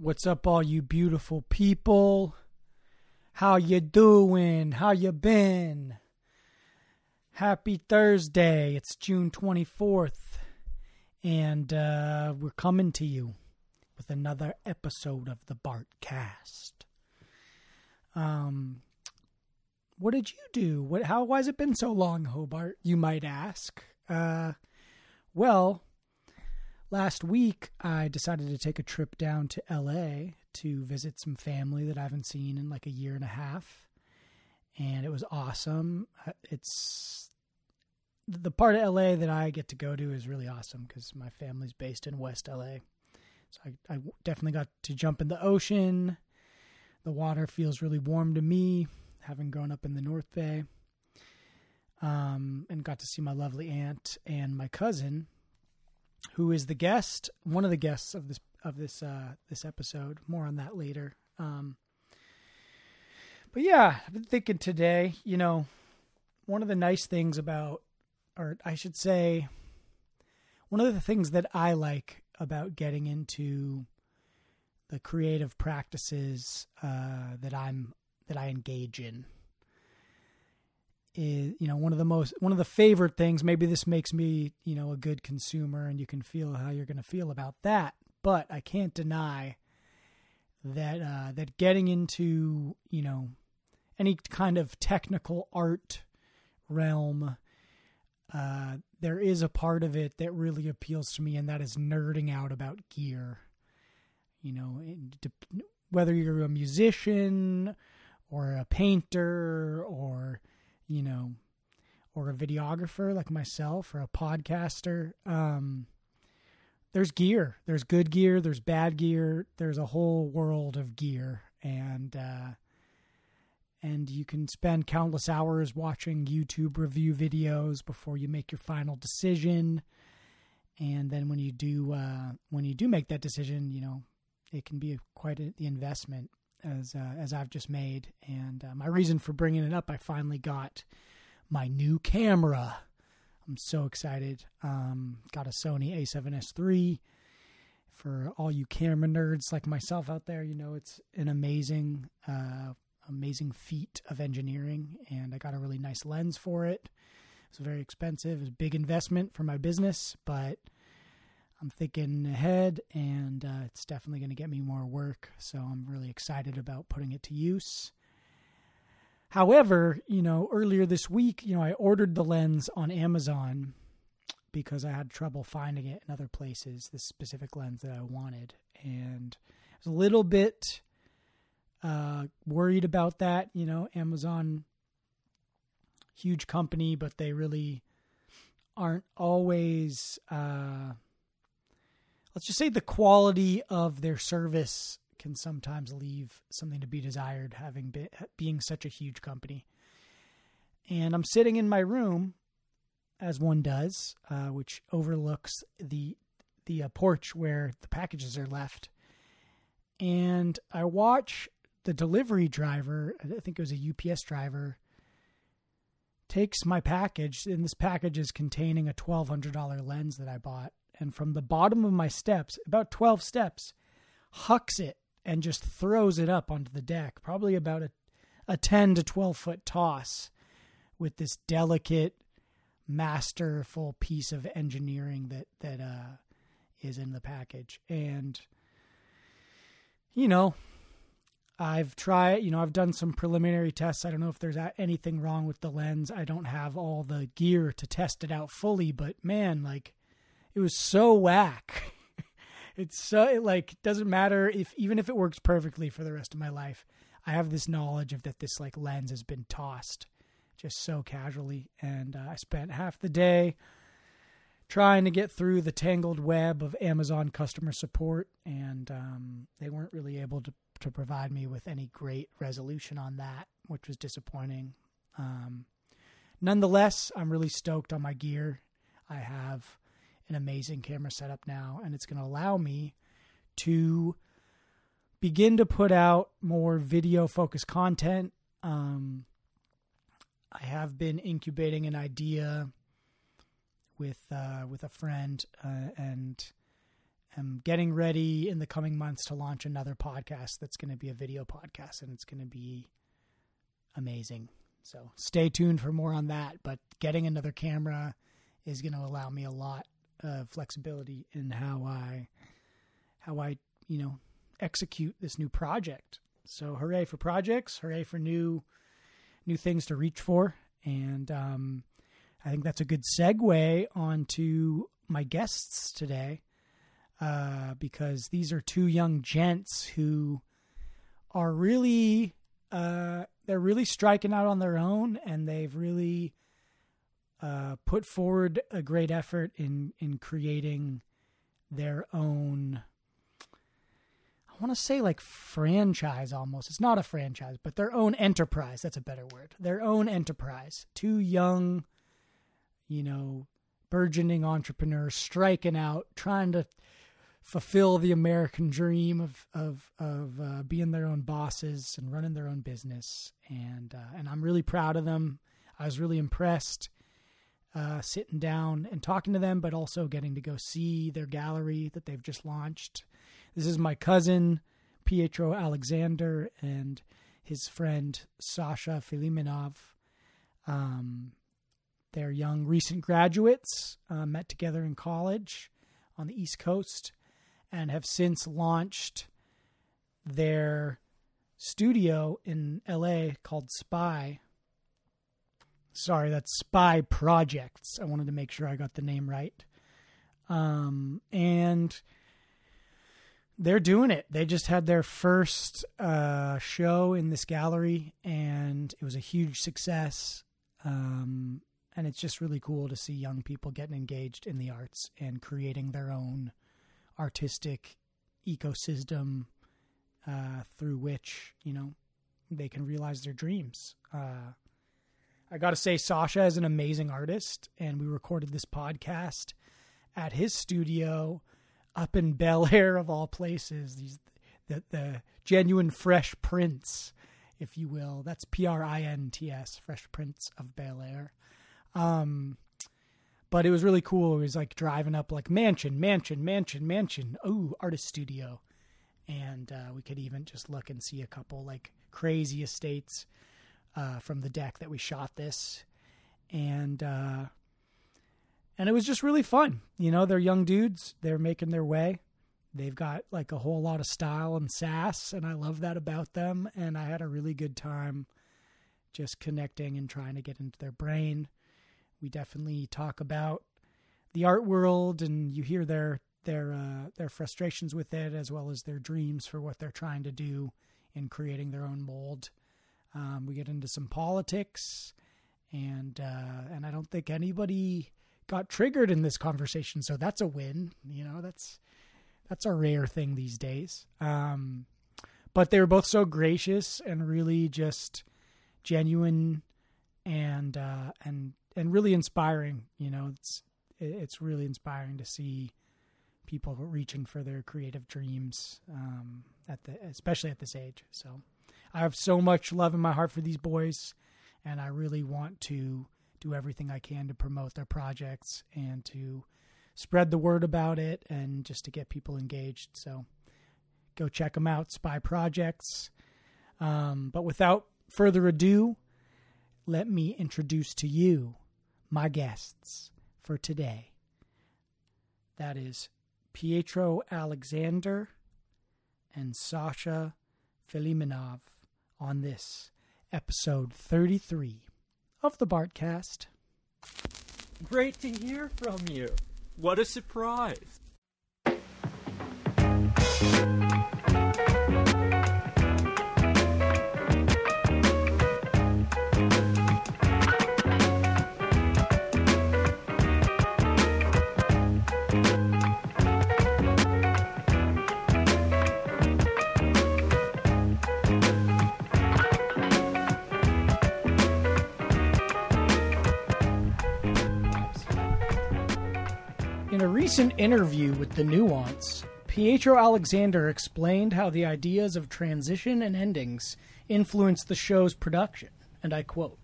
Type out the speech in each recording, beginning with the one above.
What's up, all you beautiful people? How you doing? How you been? Happy Thursday. It's June 24th, and uh, we're coming to you with another episode of the Bart Cast. Um, what did you do? What? How? Why has it been so long, Hobart? You might ask. Uh, well, last week I decided to take a trip down to LA to visit some family that I haven't seen in like a year and a half. And it was awesome. Uh, It's the part of LA that I get to go to is really awesome because my family's based in West LA. So I, I definitely got to jump in the ocean. The water feels really warm to me, having grown up in the North Bay. Um, and got to see my lovely aunt and my cousin, who is the guest, one of the guests of this of this uh, this episode. More on that later. Um, but yeah, I've been thinking today. You know, one of the nice things about, or I should say, one of the things that I like about getting into the creative practices uh, that I'm that I engage in is you know one of the most one of the favorite things maybe this makes me you know a good consumer and you can feel how you're going to feel about that but i can't deny that uh that getting into you know any kind of technical art realm uh there is a part of it that really appeals to me and that is nerding out about gear. You know whether you're a musician or a painter or you know, or a videographer like myself or a podcaster, um, there's gear. There's good gear. There's bad gear. There's a whole world of gear, and uh, and you can spend countless hours watching YouTube review videos before you make your final decision. And then when you do uh, when you do make that decision, you know, it can be quite a, the investment as uh, as I've just made. And uh, my reason for bringing it up, I finally got my new camera. I'm so excited. Um, got a Sony A7S III. For all you camera nerds like myself out there, you know it's an amazing, uh, amazing feat of engineering, and I got a really nice lens for it. It's very expensive. It was a big investment for my business, but I'm thinking ahead, and uh, it's definitely going to get me more work. So I'm really excited about putting it to use. However, you know, earlier this week, you know, I ordered the lens on Amazon because I had trouble finding it in other places, this specific lens that I wanted. And I was a little bit uh, worried about that. You know, Amazon, huge company, but they really aren't always. Uh, let's just say the quality of their service can sometimes leave something to be desired having been being such a huge company. And i'm sitting in my room as one does uh, which overlooks the the uh, porch where the packages are left. And i watch the delivery driver i think it was a ups driver takes my package and this package is containing a $1200 lens that i bought and from the bottom of my steps, about 12 steps, hucks it and just throws it up onto the deck, probably about a, a 10 to 12 foot toss with this delicate, masterful piece of engineering that, that, uh, is in the package. And, you know, I've tried, you know, I've done some preliminary tests. I don't know if there's anything wrong with the lens. I don't have all the gear to test it out fully, but man, like, it was so whack. it's so it like doesn't matter if even if it works perfectly for the rest of my life. I have this knowledge of that this like lens has been tossed just so casually, and uh, I spent half the day trying to get through the tangled web of Amazon customer support, and um, they weren't really able to to provide me with any great resolution on that, which was disappointing. Um, nonetheless, I'm really stoked on my gear. I have an amazing camera setup now, and it's going to allow me to begin to put out more video focused content. Um, I have been incubating an idea with uh, with a friend, uh, and am getting ready in the coming months to launch another podcast that's going to be a video podcast, and it's going to be amazing. So stay tuned for more on that. But getting another camera is going to allow me a lot of flexibility in how I how I you know execute this new project. So hooray for projects! Hooray for new new things to reach for, and um, I think that's a good segue onto my guests today, uh, because these are two young gents who are really uh, they're really striking out on their own, and they've really uh, put forward a great effort in in creating their own. I want to say like franchise almost. It's not a franchise, but their own enterprise. That's a better word. Their own enterprise. Two young, you know, burgeoning entrepreneurs striking out, trying to fulfill the American dream of of of uh, being their own bosses and running their own business. And uh, and I'm really proud of them. I was really impressed uh, sitting down and talking to them, but also getting to go see their gallery that they've just launched. This is my cousin Pietro Alexander and his friend Sasha Filimonov. Um, they're young recent graduates, uh, met together in college on the East Coast and have since launched their studio in LA called Spy. Sorry, that's Spy Projects. I wanted to make sure I got the name right. Um, and they're doing it. They just had their first uh, show in this gallery, and it was a huge success. Um, and it's just really cool to see young people getting engaged in the arts and creating their own artistic ecosystem uh, through which you know they can realize their dreams. Uh, I got to say, Sasha is an amazing artist, and we recorded this podcast at his studio up in Bel Air, of all places. These the the genuine Fresh Prince, if you will. That's P R I N T S, Fresh Prince of Bel Air. Um, but it was really cool. It was like driving up like mansion, mansion, mansion, mansion. Ooh, artist studio, and uh, we could even just look and see a couple like crazy estates uh, from the deck that we shot this, and uh, and it was just really fun. You know, they're young dudes. They're making their way. They've got like a whole lot of style and sass, and I love that about them. And I had a really good time just connecting and trying to get into their brain we definitely talk about the art world, and you hear their their uh, their frustrations with it, as well as their dreams for what they're trying to do in creating their own mold. Um, we get into some politics, and uh, and I don't think anybody got triggered in this conversation, so that's a win. You know, that's that's a rare thing these days. Um, but they were both so gracious and really just genuine and uh, and and really inspiring. You know, it's it's really inspiring to see people reaching for their creative dreams um, at the especially at this age. So I have so much love in my heart for these boys, and I really want to do everything I can to promote their projects and to spread the word about it and just to get people engaged. So go check them out, Spy Projects. Um, but without further ado, let me introduce to you my guests for today. That is Pietro Alexander and Sasha Filimonov on this episode 33 of the Bartcast. Great to hear from you. What a surprise. Recent interview with The Nuance, Pietro Alexander explained how the ideas of transition and endings influenced the show's production, and I quote,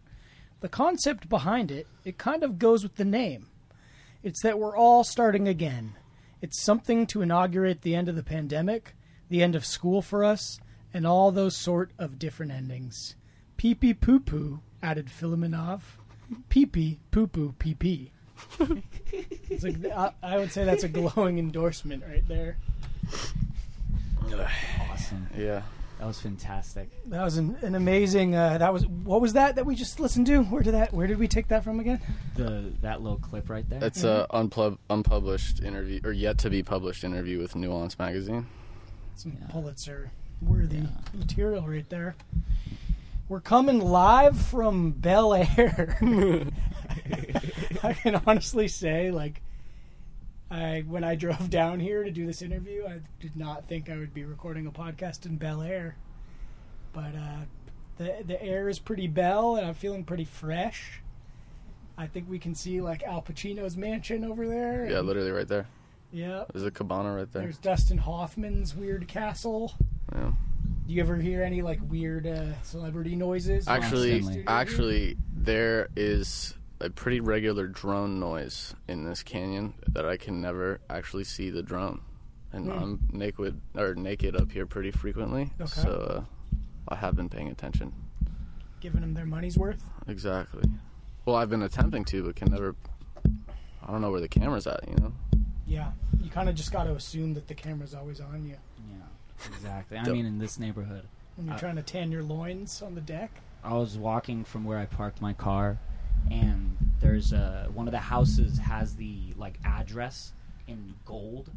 The concept behind it, it kind of goes with the name. It's that we're all starting again. It's something to inaugurate the end of the pandemic, the end of school for us, and all those sort of different endings. Pee pee poo poo, added Filimonov. Pee pee poo poo pee pee. It's like, I, I would say that's a glowing endorsement right there. Awesome. Yeah. That was fantastic. That was an, an amazing. Uh, that was what was that that we just listened to? Where did that? Where did we take that from again? The that little clip right there. It's a unpub- unpublished interview or yet to be published interview with Nuance magazine. Some Yeah. Pulitzer worthy Yeah. material right there. We're coming live from Bel Air. I can honestly say, like, I when I drove down here to do this interview, I did not think I would be recording a podcast in Bel Air. But uh, the the air is pretty Bell, and I'm feeling pretty fresh. I think we can see like Al Pacino's mansion over there. Yeah, and- literally right there. yeah. There's a cabana right there. There's Dustin Hoffman's weird castle. Yeah. Do you ever hear any like weird uh, celebrity noises? Actually, actually, there is a pretty regular drone noise in this canyon that I can never actually see the drone, and Hmm. I'm naked or naked up here pretty frequently. Okay. So uh, I have been paying attention. giving them their money's worth. Exactly. Well, I've been attempting to, but can never. I don't know where the camera's at. You know. Yeah, you kind of just got to assume that the camera's always on you yeah, exactly. I mean, in this neighborhood, when you're Uh, trying to tan your loins on the deck. I was walking from where I parked my car, and there's a one of the houses has the like address in gold,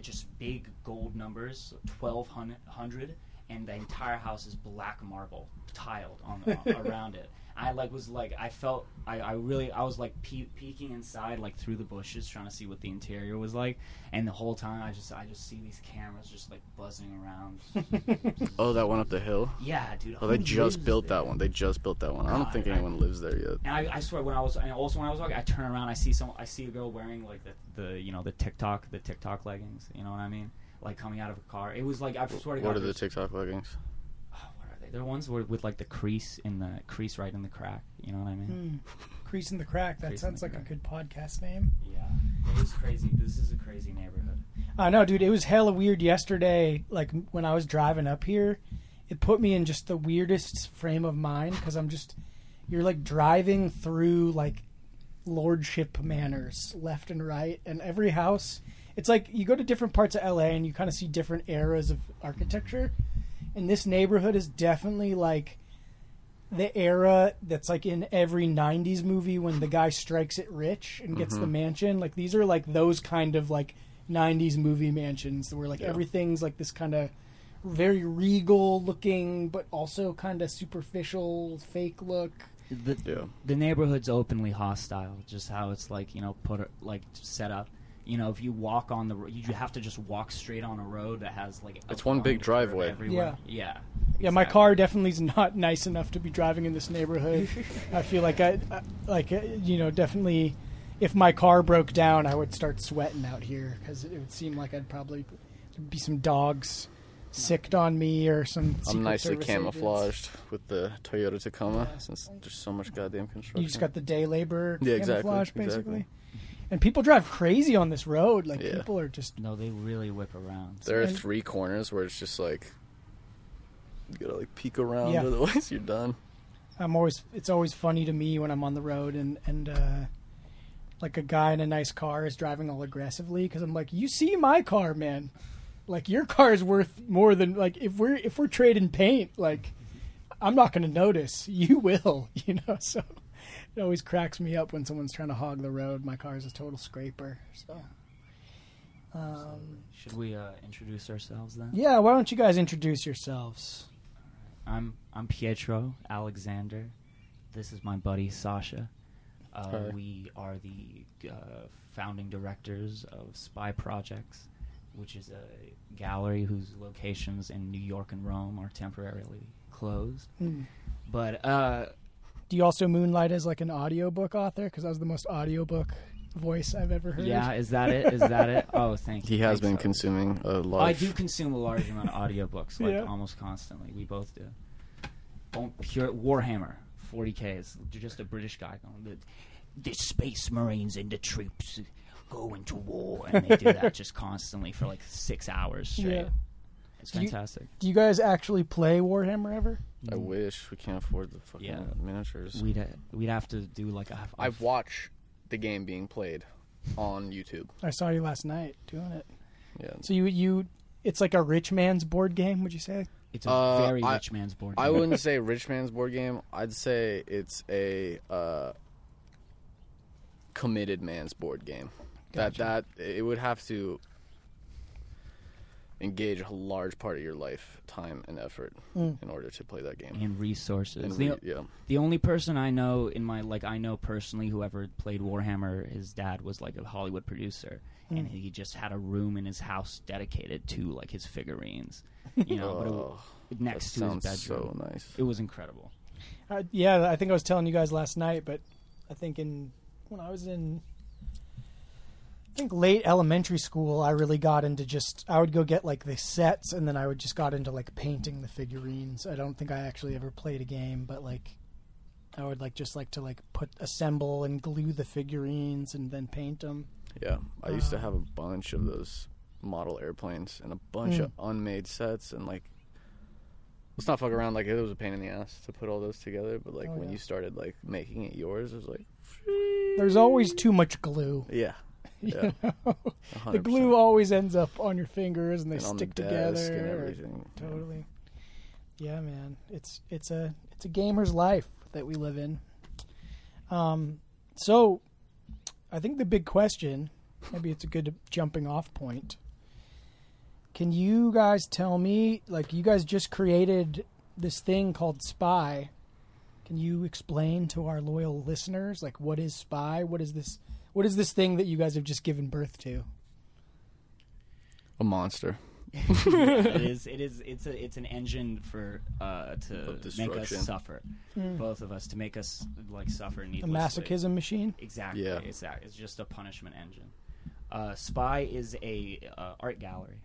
just big gold numbers, twelve hundred, and the entire house is black marble tiled on around it. I like was like I felt I, I really I was like pe- peeking inside like through the bushes trying to see what the interior was like, and the whole time I just I just see these cameras just like buzzing around. Oh, that one up the hill. yeah, dude. Oh, they just built there? that one. They just built that one. I don't God, think I- anyone lives there yet. And I, I swear, when I was, and also when I was walking, I turn around, I see some, I see a girl wearing like the, the, you know, the TikTok, the TikTok leggings. You know what I mean? Like coming out of a car. It was like I swear to God. What are the TikTok leggings? oh, what are they? They're ones where, with like the crease in the crease right in the crack. You know what I mean? Hmm. Crease in the crack. That Crease sounds like a good podcast name. Yeah, it was crazy. This is a crazy neighborhood. I know, dude. It was hella weird yesterday. Like when I was driving up here, it put me in just the weirdest frame of mind because I'm just you're like driving through like lordship manors left and right, and every house. It's like you go to different parts of LA and you kind of see different eras of architecture. And this neighborhood is definitely like the era that's like in every 90s movie when the guy strikes it rich and gets the mm-hmm. mansion like these are like those kind of like 90s movie mansions where like Yeah. everything's like this kind of very regal looking but also kind of superficial fake look The, Yeah. the neighborhood's openly hostile. Just how it's like you know put like set up. You know, if you walk on the, ro- you have to just walk straight on a road that has like. a It's one big blind curve driveway. Everywhere. Yeah. yeah my exactly. car definitely is not nice enough to be driving in this neighborhood i feel like i I- like uh, you know definitely if my car broke down i would start sweating out here because it would seem like i'd probably there'd be some dogs sicked on me or some Secret I'm nicely Service agents. camouflaged with the Toyota Tacoma Yeah. since there's so much goddamn construction. You just got the day labor Yeah, exactly, camouflage, exactly. basically. And people drive crazy on this road. Like Yeah. people are just No, they really whip around. there are and- three corners where it's just like you gotta like peek around, Yeah. otherwise you're done. I'm always it's always funny to me when I'm on the road and and uh, like a guy in a nice car is driving all aggressively because I'm like, you see my car, man. Like your car is worth more than like if we're if we're trading paint, like I'm not going to notice. You will, you know. So it always cracks me up when someone's trying to hog the road. My car is a total scraper. So. Um, Should we uh, introduce ourselves then? yeah, why don't you guys introduce yourselves? I'm I'm Pietro Alexander. This is my buddy Sasha. Uh, we are the uh, founding directors of Spy Projects, which is a gallery whose locations in New York and Rome are temporarily closed. Hmm. But uh, Do you also moonlight as like an audiobook author? Because that was the most audiobook voice I've ever heard. yeah, is that it? Is that it? Oh, thank you. He has been Sasha. consuming a oh, I large. I do consume a large amount of audiobooks, like Yeah. almost constantly. We both do. Oh, pure Warhammer, 40k. It's just a British guy going, the, the space marines and the troops go into war, and they do that just constantly for like six hours straight. Yeah. It's Do you- fantastic. Do you guys actually play Warhammer ever? I wish we can't afford the fucking Yeah. miniatures. We'd ha- we'd have to do like a. a I watch the game being played on YouTube. I saw you last night doing it. Yeah. So you you it's like a rich man's board game, would you say? It's a Uh, very I- rich man's board. Game. I wouldn't say rich man's board game. I'd say it's a uh, committed man's board game. That that it would have to engage a large part of your life, time, and effort Mm. in order to play that game. and resources. And the, yeah, the only person I know in my like I know personally who ever played Warhammer, his dad was like a Hollywood producer, and he just had a room in his house dedicated to like his figurines. You know, but Oh, it, next to his bedroom. so nice. It was incredible. Uh, yeah, I think I was telling you guys last night, but I think in when I was in I think late elementary school, I really got into just I would go get like the sets, and then I would just got into like painting the figurines. I don't think I actually ever played a game, but like I would like just like to like put assemble and glue the figurines and then paint them. Yeah, I used to Um, have a bunch of those model airplanes and a bunch Mm. of unmade sets and like let's not fuck around like it was a pain in the ass to put all those together but like Oh, when yeah. you started like making it yours it was like There's always too much glue. yeah yeah the glue always ends up on your fingers and they and stick the together. and everything Yeah. Totally. Yeah, man. It's it's a it's a gamer's life that we live in. Um so I think the big question, maybe it's a good jumping off point. Can you guys tell me like you guys just created this thing called Spy? Can you explain to our loyal listeners like what is Spy? What is this what is this thing that you guys have just given birth to? a monster it is. It is. It's a. It's an engine for uh to make us destruction. suffer, both of us, to make us like suffer A masochism machine? Exactly. Yeah. It's that. It's just a punishment engine. Uh, Spy is a uh, art gallery.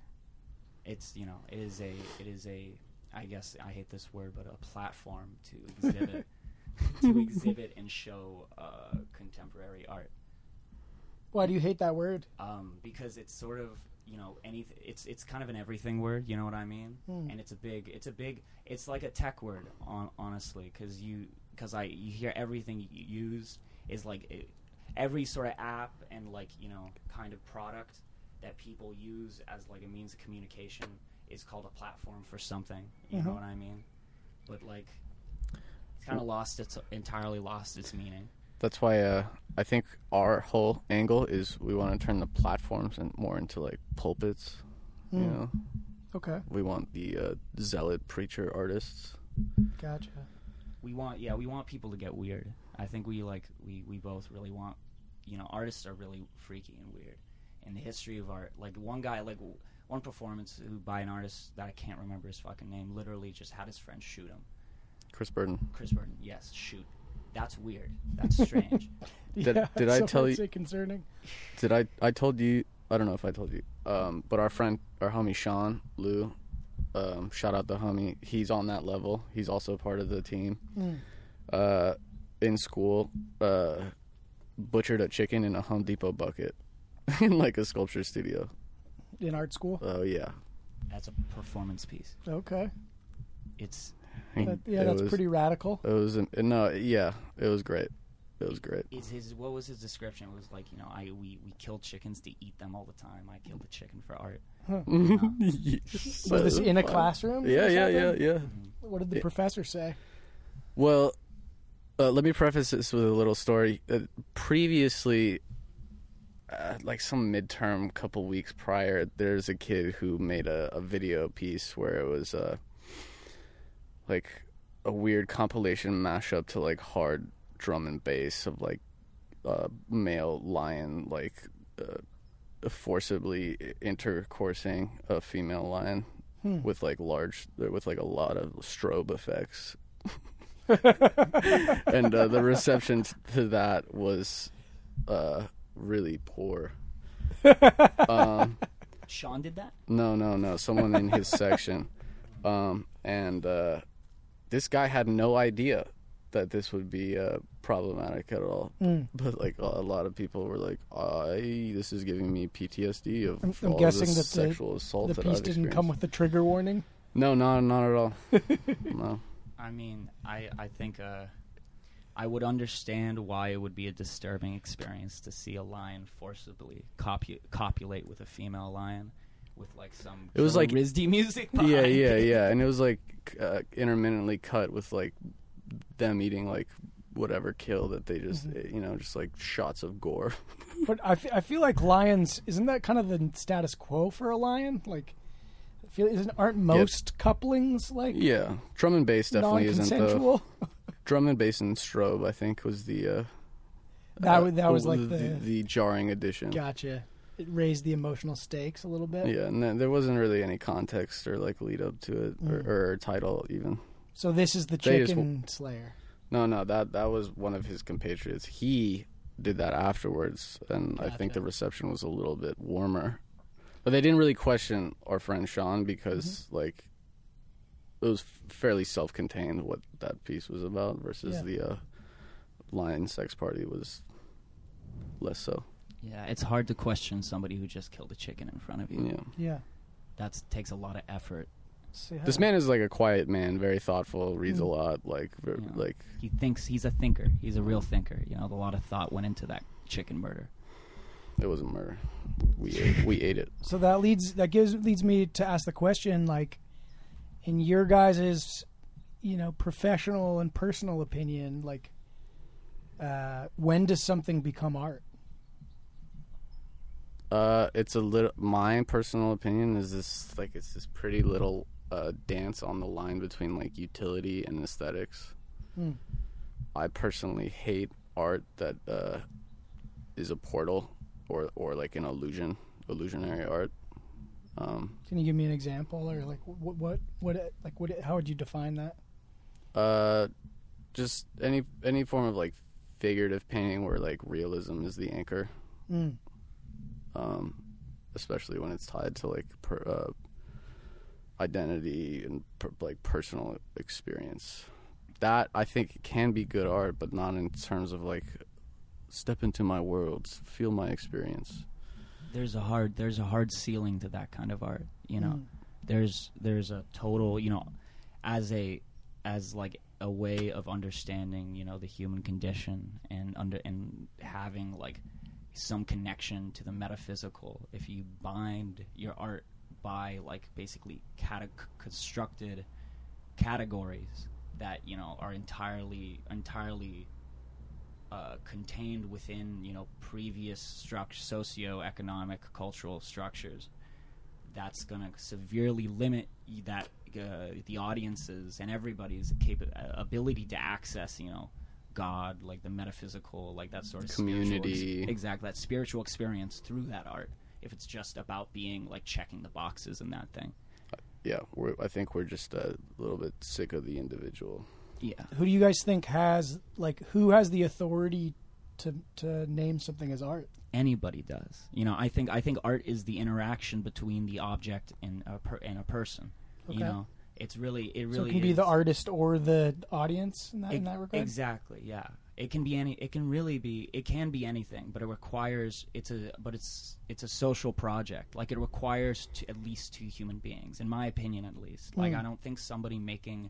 It's you know it is a it is a I guess I hate this word but a platform to exhibit to exhibit and show uh, contemporary art Why do you hate that word? um, because it's sort of you know any it's it's kind of an everything word you know what i mean Hmm. and it's a big it's a big it's like a tech word on, honestly because you because i you hear everything you use is like it, every sort of app and like you know kind of product that people use as like a means of communication is called a platform for something you know Mhm. what i mean but like it's kind of lost its entirely lost its meaning that's why uh i think our whole angle is we want to turn the platforms and more into like pulpits you Hmm. know? Okay, we want the uh, zealot preacher artists. Gotcha. we want yeah we want people to get weird. I think we like we we both really want you know artists are really freaky and weird. In the history of art like one guy like one performance who by an artist that i can't remember his fucking name literally just had his friend shoot him. Chris burden. Chris Burden yes shoot that's weird that's strange Did- yeah, did I tell you- concerning? Did I? I told you. I don't know if I told you. Um, but our friend, our homie Sean Lou, um, shout out the homie. He's on that level. He's also part of the team. Mm. Uh, in school, uh, butchered a chicken in a Home Depot bucket, in like a sculpture studio. In art school? Oh yeah. that's a performance piece Okay. it's That- yeah, It that's was- pretty radical. It was an, no, yeah, it was great. It was great. is his what was his description it was like you know i we we killed chickens to eat them all the time i killed a chicken for art Was this in a classroom? Yeah, yeah, yeah, yeah. What did the Yeah. professor say? Well, uh, let me preface this with a little story. Uh, previously, uh, like some midterm, couple weeks prior, there's a kid who made a, a video piece where it was uh, like a weird compilation mashup to like hard drum and bass of like uh, male lion like uh, forcibly intercoursing a female lion Hmm. with like large with like a lot of strobe effects and uh, the reception to that was uh, really poor. Um, sean did that no, no, no. Someone in his section, um, and uh, this guy had no idea that this would be uh, problematic at all. Mm. But like a a lot of people were like, "I this is giving me PTSD of I'm- I'm all guessing this that the- sexual assault The that piece I've didn't come with a trigger warning. No, not not at all. no. I mean, I I think uh, I would understand why it would be a disturbing experience to see a lion forcibly copu- copulate with a female lion, with like some It was Killer like- Rizdi music. Yeah, behind yeah, it. yeah, and it was like uh, intermittently cut with like them eating like whatever kill that they just Mhm. eh, you know just like shots of gore. But I, I feel like lions isn't that kind of the status quo for a lion? Like, I feel isn't aren't most couplings like yeah, drum and bass definitely isn't the non-consensual? drum and bass and strobe. I think was the uh, That uh, that was like the, the- the jarring addition. Gotcha. It raised the emotional stakes a little bit. Yeah, and there wasn't really any context or like lead up to it Mm. or, or title even. So this is the They just chicken slayer. No, no, that that was one of his compatriots. He did that afterwards, and I think the reception was a little bit warmer. But they didn't really question our friend Sean because Mm-hmm. like it was fairly self-contained what that piece was about versus Yeah. the uh, lion sex party was less so. Yeah, it's hard to question somebody who just killed a chicken in front of you. Yeah. Yeah. That takes a lot of effort. So. This man is like a quiet man, very thoughtful, reads a Mm. lot, like ver- Yeah. like He thinks he's a thinker. He's a real thinker. You know, a lot of thought went into that chicken murder. it wasn't murder. We ate, we ate it. So that leads that gives leads me to ask the question like in your guys' you know professional and personal opinion like uh when does something become art? Uh, it's a little. My personal opinion is this like it's this pretty little uh, dance on the line between like utility and aesthetics. Hmm. I personally hate art that uh, is a portal or or like an illusion, illusionary art. Um, Can you give me an example or like what what what like what how would you define that? uh, just any any form of like figurative painting where like realism is the anchor. Mm. Um, especially when it's tied to like per, uh, identity and per, like personal experience. That I think can be good art, but not in terms of like step into my world, feel my experience. There's a hard there's a hard ceiling to that kind of art. You know, Mm. there's there's a total you know as a as like a way of understanding you know the human condition and under and having like some connection to the metaphysical. If you bind your art by like basically constructed categories that you know are entirely entirely uh, contained within you know previous struct- socio-economic cultural structures that's going to severely limit that uh, the audiences and everybody's capa- uh, ability to access you know god like the metaphysical like that sort of spiritual ex- Community. exactly that spiritual experience through that art if it's just about being like checking the boxes and that thing uh, Yeah, we're, I think we're just a little bit sick of the individual. yeah Who do you guys think has like who has the authority to to name something as art? anybody does you know i think i think art is the interaction between the object and a per- and a person you know it's really it really so it can be the artist or the audience in that, in that regard. Exactly. Yeah. It can be any. It can really be. It can be anything, but it requires. It's a. But it's. It's a social project. Like it requires to, at least two human beings, in my opinion, at least. Like Mm. I don't think somebody making.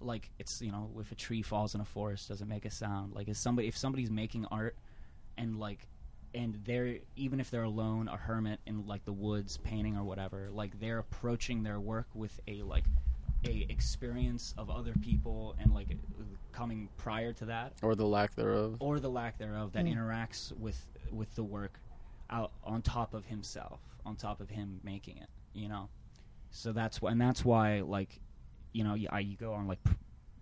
Like it's you know if a tree falls in a forest doesn't make a sound. Like is somebody if somebody's making art, and like. And they're even if they're alone, a hermit in like the woods, painting or whatever. Like they're approaching their work with a like a experience of other people and like coming prior to that Or the lack thereof. or the lack thereof that Mm. interacts with with the work out on top of himself on top of him making it you know so that's why and that's why like you know you, I, you go on like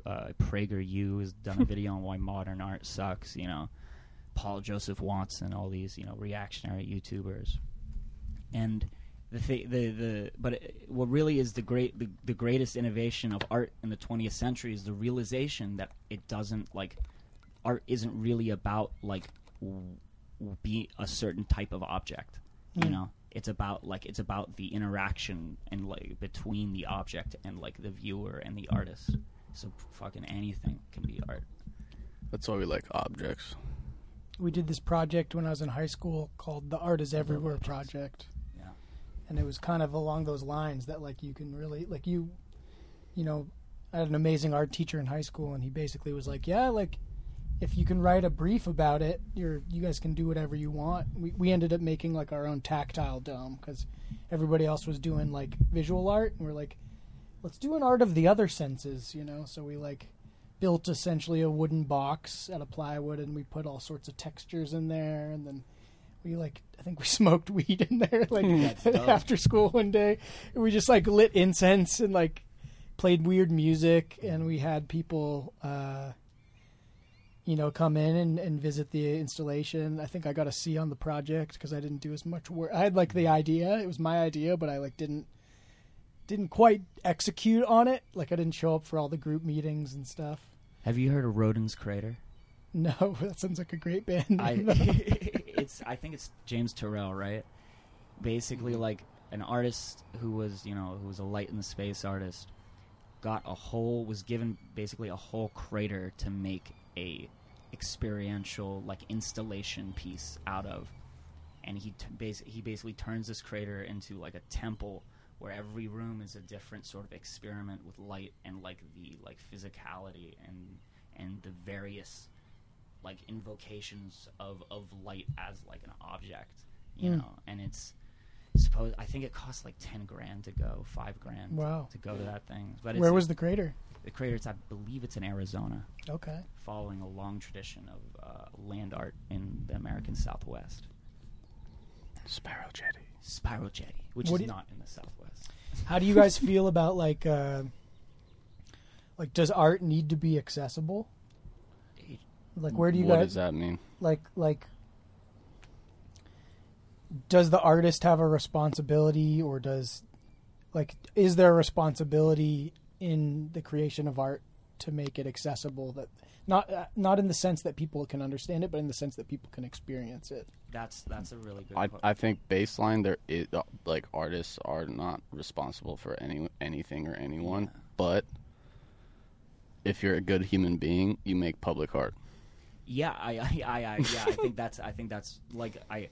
uh, Prager U has done a video on why modern art sucks you know Paul Joseph Watson all these you know reactionary YouTubers and the th- the the but it, what really is the great the, the greatest innovation of art in the 20th century is the realization that it doesn't like art isn't really about like w- w- be a certain type of object you Mm. know it's about like it's about the interaction and like between the object and like the viewer and the artist So fucking anything can be art. That's why we like objects. We did this project when I was in high school called the Art is Everywhere legends. project. And it was kind of along those lines that like you can really like you you know i had an amazing art teacher in high school and he basically was like yeah like if you can write a brief about it you're you guys can do whatever you want. We, we ended up making like our own tactile dome because everybody else was doing like visual art and we're like let's do an art of the other senses you know? So we like built essentially a wooden box out of plywood and we put all sorts of textures in there and then we like I think we smoked weed in there like after school one day. And we just like lit incense and like played weird music and we had people uh you know come in and, and visit the installation. I think I got a C on the project because I didn't do as much work. I had like the idea, it was my idea, but I like didn't didn't quite execute on it. Like I didn't show up for all the group meetings and stuff. Have you heard of Roden's Crater? No, that sounds like a great band. I. it's I think it's James Turrell, right? Basically, mm-hmm. like an artist who was you know who was a light in the space artist got a whole was given basically a whole crater to make a experiential like installation piece out of, and he t- bas- he basically turns this crater into like a temple where every room is a different sort of experiment with light and like the like physicality and and the various like invocations of of light as like an object, you Hmm. know. And it's suppose I think it costs like ten grand to go, five grand Wow. to go to that thing. But it's, Where was the crater? the crater? It's I believe it's in Arizona, Okay. following a long tradition of uh, land art in the American Southwest. Spiral Jetty. Spiral Jetty, which What is not in the Southwest. How do you guys feel about like uh like does art need to be accessible? It- Like where do you what guys does that mean? like like does the artist have a responsibility or does like is there a responsibility in the creation of art to make it accessible that not uh, not in the sense that people can understand it but in the sense that people can experience it That's that's a really good. I, que- I think baseline there is like artists are not responsible for any anything or anyone, Yeah. but if you're a good human being, you make public art. Yeah, I, I, I, I yeah, I think that's, I think that's like, I,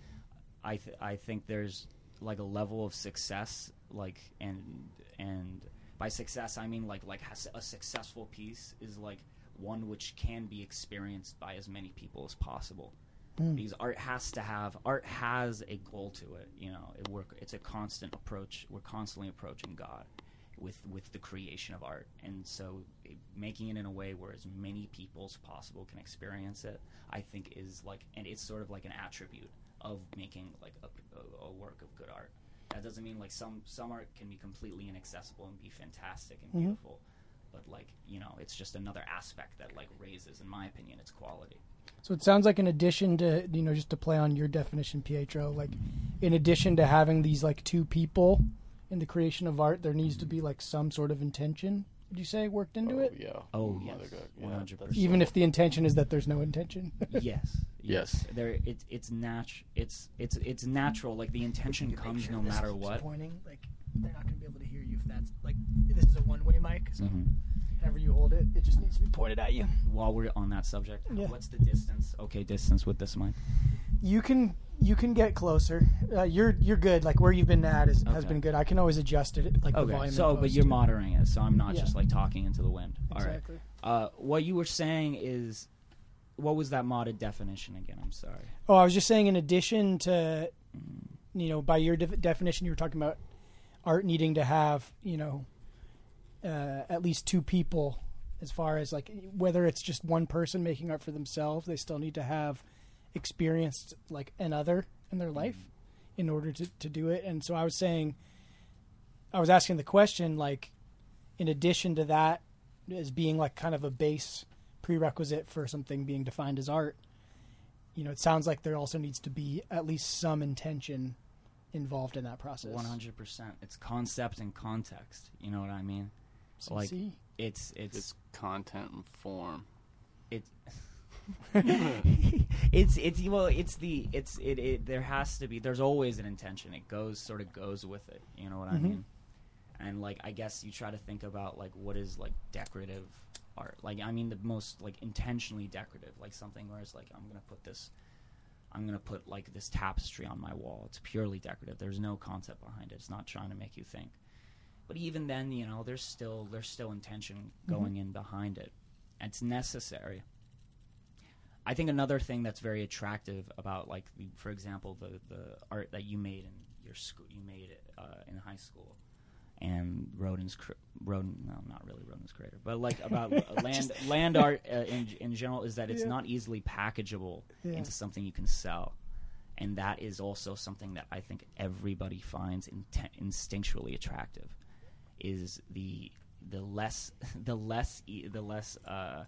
I, th- I think there's like a level of success, like, and and by success I mean like like a successful piece is like one which can be experienced by as many people as possible. Hmm. Because art has to have art has a goal to it, you know. It work. It's a constant approach. We're constantly approaching God with with the creation of art, and so it, making it in a way where as many people as possible can experience it, I think is like, and it's sort of like an attribute of making like a, a, a work of good art. That doesn't mean like some some art can be completely inaccessible and be fantastic and Mhm. beautiful, but like you know, it's just another aspect that like raises, in my opinion, its quality. So it sounds like in addition to you know just to play on your definition, Pietro, like in addition to having these like two people in the creation of art, there needs to be like some sort of intention. Would you say worked into it, Yeah. Oh, yes. God, yeah, 100%. that's even if the intention is that there's no intention? yes, Yes. There, it's it's nat, it's it's it's natural. Like the intention comes no matter what. Pointing like they're not going to be able to hear you if that's like this is a one-way mic. So Mhm. however you hold it, it just needs to be pointed at you. While we're on that subject, Yeah. what's the distance? Okay, distance with this mic. You can you can get closer. Uh, you're you're good. Like where you've been at is, has Okay. been good. I can always adjust it like the Okay, volume. so but post, you're monitoring it, so I'm not Yeah. just like talking into the wind. All right. Exactly. Uh, what you were saying is, what was that modded definition again? I'm sorry. Oh, I was just saying. In addition to, Mm. you know, by your def- definition, you were talking about art needing to have, you know, uh, at least two people. As far as like whether it's just one person making art for themselves, they still need to have experienced like another in their life mm-hmm. in order to to do it. And so I was saying, I was asking the question like, in addition to that, as being like kind of a base prerequisite for something being defined as art you know, it sounds like there also needs to be at least some intention involved in that process. One hundred percent. It's concept and context. You know what I mean? like- CC. It's it's It's content and form. it's it's it's well it's the it's it, it there has to be there's always an intention it goes sort of goes with it you know what i Mhm. mean and like I guess you try to think about like what is like decorative art. Like I mean the most like intentionally decorative, like something where it's like I'm gonna put this, I'm gonna put like this tapestry on my wall. It's purely decorative. There's no concept behind it. It's not trying to make you think. But even then, you know, there's still there's still intention going in behind it. And it's necessary. I think another thing that's very attractive about, like, the, for example, the the art that you made in your school, you made it uh, in high school, and Roden's cr- Roden, no, not really Roden's Crater, but like about land land art uh, in in general is that it's Yeah. not easily packageable Yeah. into something you can sell, and that is also something that I think everybody finds instinctually attractive, is the the less the less e- the less uh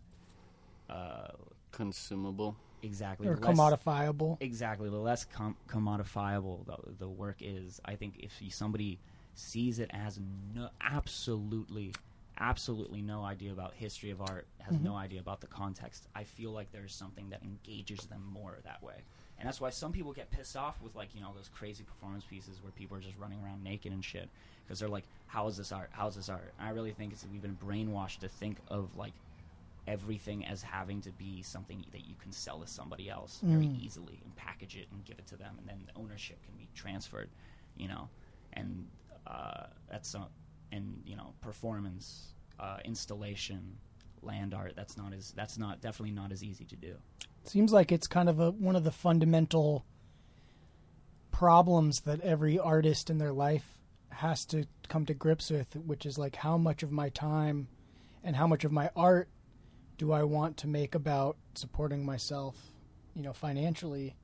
uh Consumable. exactly. Or the less- commodifiable. exactly. The less com- commodifiable the, the work is. I think if somebody sees it as no, absolutely absolutely no idea about history of art has mm-hmm. no idea about the context i feel like there's something that engages them more that way. And that's why some people get pissed off with like you know those crazy performance pieces where people are just running around naked and shit. Because they're like how is this art? How is this art? And i really think it's we've been brainwashed to think of like everything as having to be something that you can sell to somebody else very Mm. easily and package it and give it to them and then the ownership can be transferred you know and uh, that's uh, and you know performance uh, installation land art that's not as that's not definitely not as easy to do Seems like it's kind of a one of the fundamental problems that every artist in their life has to come to grips with, which is like how much of my time and how much of my art do I want to make about supporting myself, you know, financially?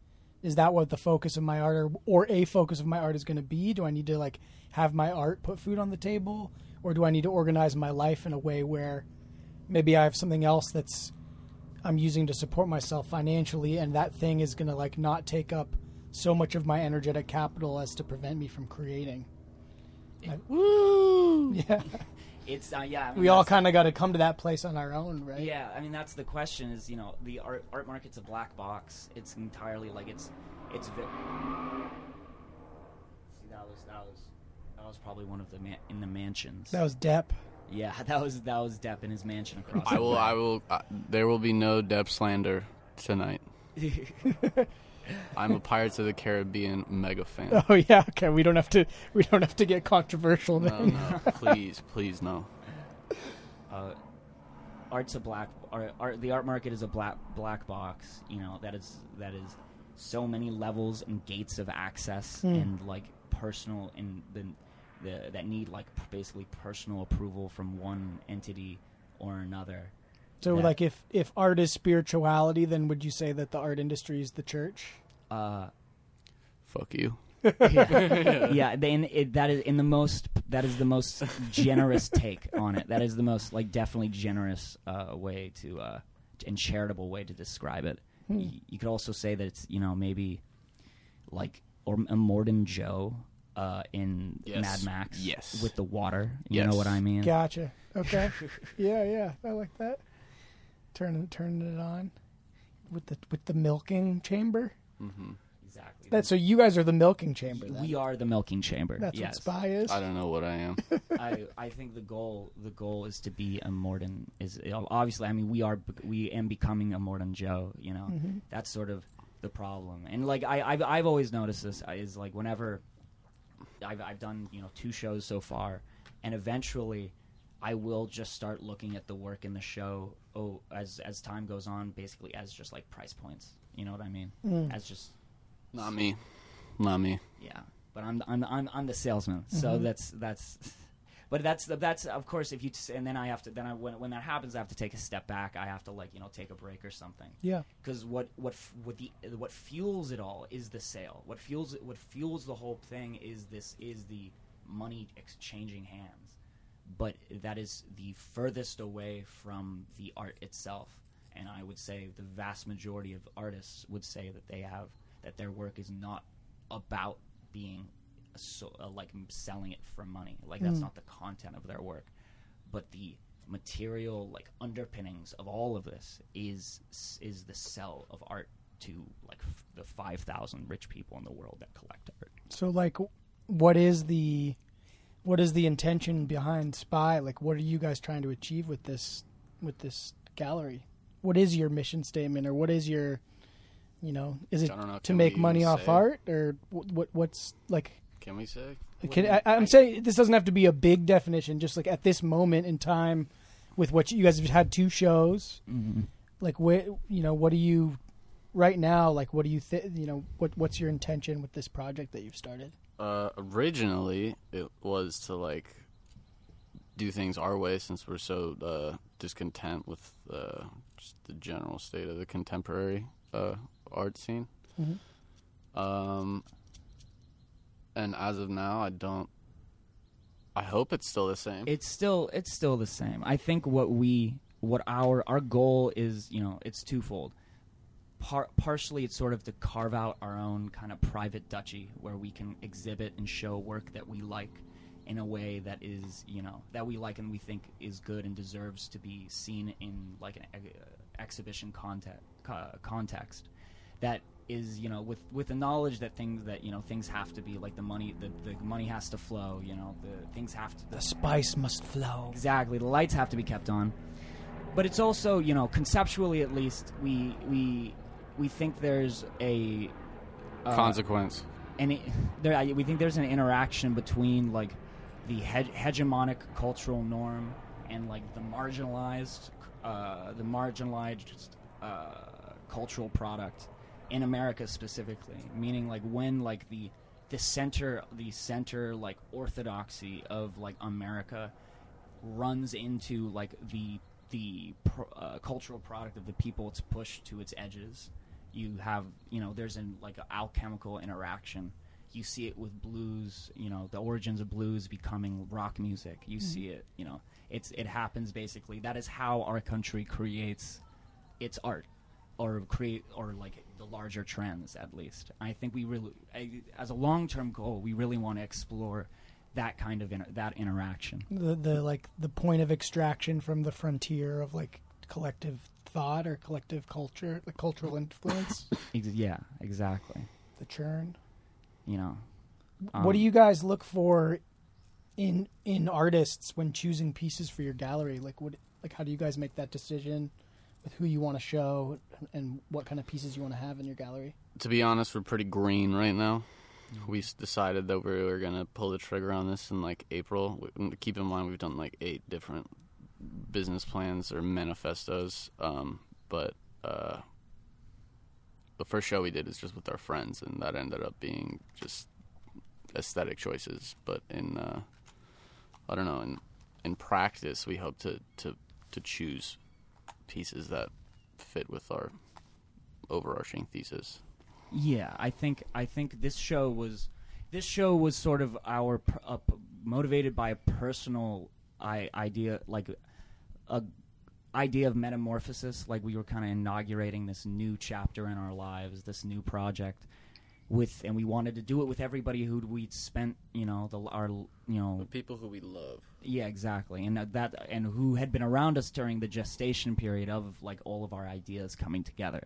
Is that what the focus of my art or, or a focus of my art is going to be? Do I need to like have my art put food on the table or do I need to organize my life in a way where maybe I have something else that's I'm using to support myself financially, and that thing is going to like not take up so much of my energetic capital as to prevent me from creating. Woo! Yeah, it's uh, yeah I mean, we all kind of got to come to that place on our own, right? Yeah, I mean that's the question. Is you know the art art market's a black box. It's entirely like it's it's. Vi- See that was that was that was probably one of the man- in the mansions. That was Depp. yeah, that was that was Depp in his mansion across. I will. I will. Uh, there will be no Depp slander tonight. I'm a Pirates of the Caribbean mega fan. Oh yeah, okay. We don't have to. We don't have to get controversial No, then. no, please, please, no. uh, art's a black art, art. The art market is a black black box. You know that is that is so many levels and gates of access Hmm. and like personal and the, the that need like basically personal approval from one entity or another. So, Yeah. like, if if art is spirituality, then would you say that the art industry is the church? Uh, Fuck you. yeah, yeah. They, it, that is in the most. That is the most generous take on it. That is the most like definitely generous uh, way to uh, and charitable way to describe it. Y- you could also say that it's you know maybe like or a Immortan Joe uh, in Yes. Mad Max. Yes. with the water. You know what I mean? Gotcha. Okay. yeah, yeah. I like that. Turning turning it on with the with the milking chamber. hmm Exactly. That so you guys are the milking chamber. Then. we are the milking chamber. That's yes. what spy is. I don't know what I am. I, I think the goal the goal is to be a Immortan is obviously I mean we are we am becoming a Immortan Joe you know Mm-hmm. that's sort of the problem and like I I've, I've always noticed this uh, is like whenever I've I've done you know two shows so far and eventually I will just start looking at the work in the show oh as as time goes on basically as just like price points you know what I mean Mm. as just Not me. Not me. yeah, but I'm I'm I'm, I'm the salesman, so Mhm. that's that's. But that's that's of course if you t- and then I have to then I when when that happens I have to take a step back I have to like you know take a break or something Yeah. because what what f- what the what fuels it all is the sale what fuels it? what fuels the whole thing is this is the money exchanging hands but that is the furthest away from the art itself. And I would say the vast majority of artists would say that they have that their work is not about being a so uh, like selling it for money. Like that's Mm. not the content of their work. But the material like underpinnings of all of this is is the sell of art to like f- the 5000 rich people in the world that collect art. So like, what is the what is the intention behind Spy? Like, what are you guys trying to achieve with this with this gallery? What is your mission statement, or what is your, you know, is it know. to make money off say? art, or what? what what's like? Can we say? Can, I, I'm saying this doesn't have to be a big definition. Just like at this moment in time, with what you, you guys have had two shows, Mm-hmm. like what you know, what do you right now? Like, what do you think? You know, what what's your intention with this project that you've started? Uh, originally, it was to like do things our way since we're so uh, discontent with uh, just the general state of the contemporary uh, art scene. Mhm. Um, and as of now, I don't. I hope it's still the same. it's still it's still the same. I think what we what our our goal is, you know, it's twofold. Par- partially, it's sort of to carve out our own kind of private duchy where we can exhibit and show work that we like in a way that is, you know, that we like and we think is good and deserves to be seen in like an ex- exhibition context. co- context that is you know with with the knowledge that things that you know things have to be like the money the, the money has to flow you know the things have to The spice must flow. Exactly. The lights have to be kept on. But it's also, you know, conceptually at least, we we we think there's a uh, Consequence. and there we think there's an interaction between like the hege- hegemonic cultural norm and like the marginalized uh, the marginalized uh, cultural product in America specifically meaning like when like the the center the center like orthodoxy of like America runs into like the the pro, uh, cultural product of the people it's pushed to its edges you have you know there's an like an alchemical interaction. You see it with blues you know the origins of blues becoming rock music. You mm-hmm. see it you know it's it happens basically. That is how our country creates its art or create or like the larger trends at least. I think we really I, as a long-term goal we really want to explore that kind of inter- that interaction. The the like the point of extraction from the frontier of like collective thought or collective culture, the cultural influence, yeah exactly the churn. you know what do Um, you guys look for in in artists when choosing pieces for your gallery? Like what like how do you guys make that decision with who you want to show and what kind of pieces you want to have in your gallery? To be honest, we're pretty green right now. We decided that we were gonna pull the trigger on this in like April. Keep in mind, we've done like eight different business plans or manifestos. Um, but uh, the first show we did is just with our friends, and that ended up being just aesthetic choices. But in uh, I don't know, in in practice, we hope to to to choose pieces that fit with our overarching thesis. Yeah, I think I think this show was this show was sort of our uh, motivated by a personal I, idea, like a idea of metamorphosis. Like we were kind of inaugurating this new chapter in our lives, this new project with, and we wanted to do it with everybody who we'd spent, you know, the our you know people who we love. yeah, exactly, and that- that and who had been around us during the gestation period of like all of our ideas coming together.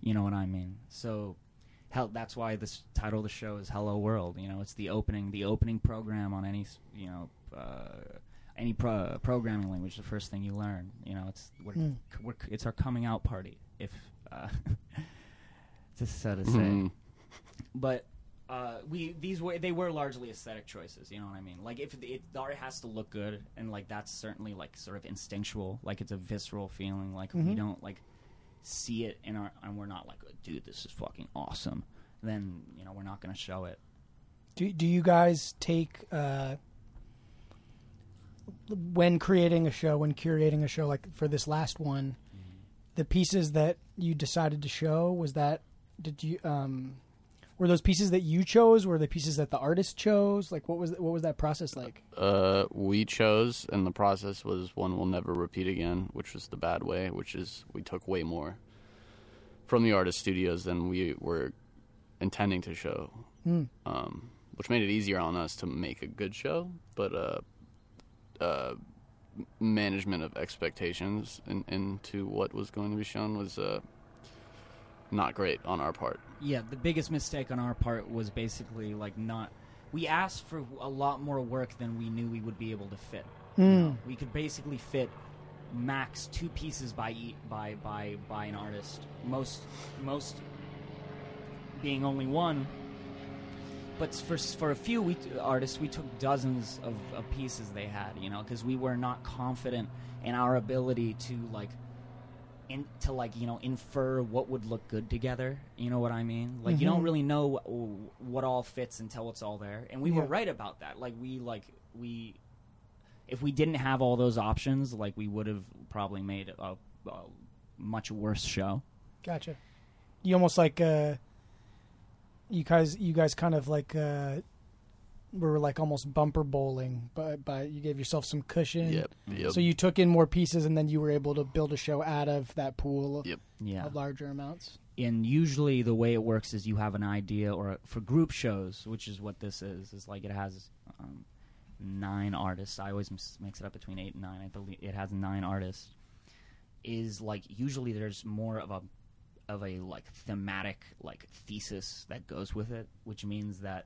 You know what I mean? So, hell, that's why this title of the show is "Hello World." You know, it's the opening, the opening program on any you know uh, any pro- programming language. The first thing you learn, you know, it's we're, Hmm. we're, it's our coming out party, if uh, just so to say Mhm. but uh, we these were they were largely aesthetic choices. You know what I mean? Like if it, the art has to look good, and like that's certainly like sort of instinctual. Like it's a visceral feeling. Like if we don't like see it in our and we're not like, dude, this is fucking awesome. Then you know we're not going to show it. Do do you guys take uh, when creating a show, when curating a show, like for this last one, the pieces that you decided to show was that did you um, were those pieces that you chose? Were the pieces that the artist chose? Like what was what was that process like? Uh, we chose, and the process was one we'll never repeat again, which was the bad way, which is we took way more from the artist studios than we were intending to show, Hmm. um, which made it easier on us to make a good show, but uh, uh, management of expectations in, into what was going to be shown was uh, not great on our part. Yeah, the biggest mistake on our part was basically like not we asked for a lot more work than we knew we would be able to fit. You know, we could basically fit max two pieces by e- by by by an artist. Most most being only one. But for for a few we, artists, we took dozens of, of pieces they had, you know, because we were not confident in our ability to like in, to like you know infer what would look good together. You know what I mean? Like you don't Mhm. really know what, what all fits until it's all there. And we were right about that. Like we like we if we didn't have all those options, like we would have probably made a, a much worse show. Gotcha. You almost like uh, you guys. You guys kind of like uh, were like almost bumper bowling, but but you gave yourself some cushion. Yep. Yep. So you took in more pieces, and then you were able to build a show out of that pool of, Yep. Yeah. of larger amounts. and usually the way it works is you have an idea or for group shows which is what this is is like it has um, nine artists i always mix it up between eight and nine i believe it has nine artists is like usually there's more of a of a like thematic like thesis that goes with it which means that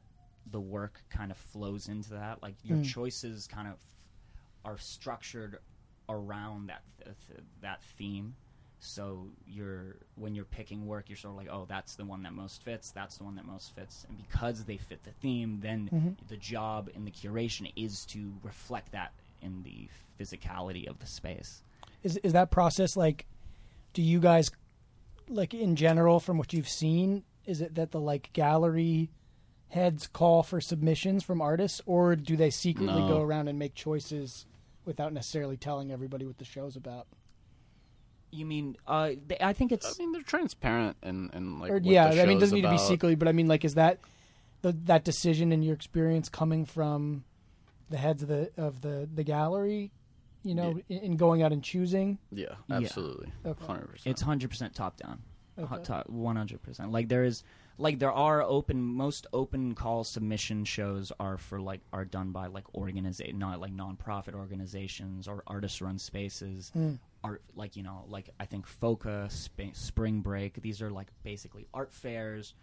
the work kind of flows into that like your Mm. choices kind of are structured around that th- th- that theme so you're when you're picking work, you're sort of like, oh, that's the one that most fits. That's the one that most fits, and because they fit the theme, then Mhm. the job in the curation is to reflect that in the physicality of the space. Is is that process like? Do you guys like in general, from what you've seen, is it that the like gallery heads call for submissions from artists, or do they secretly No. go around and make choices without necessarily telling everybody what the show's about? You mean? Uh, they, I think it's I mean, they're transparent and and like or what yeah, the I mean, it doesn't need to be about. secretly, but I mean, like, is that the, that decision in your experience coming from the heads of the of the the gallery? You know, in, in going out and choosing. Yeah, Yeah. absolutely, Okay. hundred percent. it's hundred percent top down. Okay. One hundred percent. Like there is, like there are open. Most open call submission shows are for like are done by like organization, not like nonprofit organizations or artist run spaces. Mm. Art like you know like I think Foca, Sp- Spring Break. These are like basically art fairs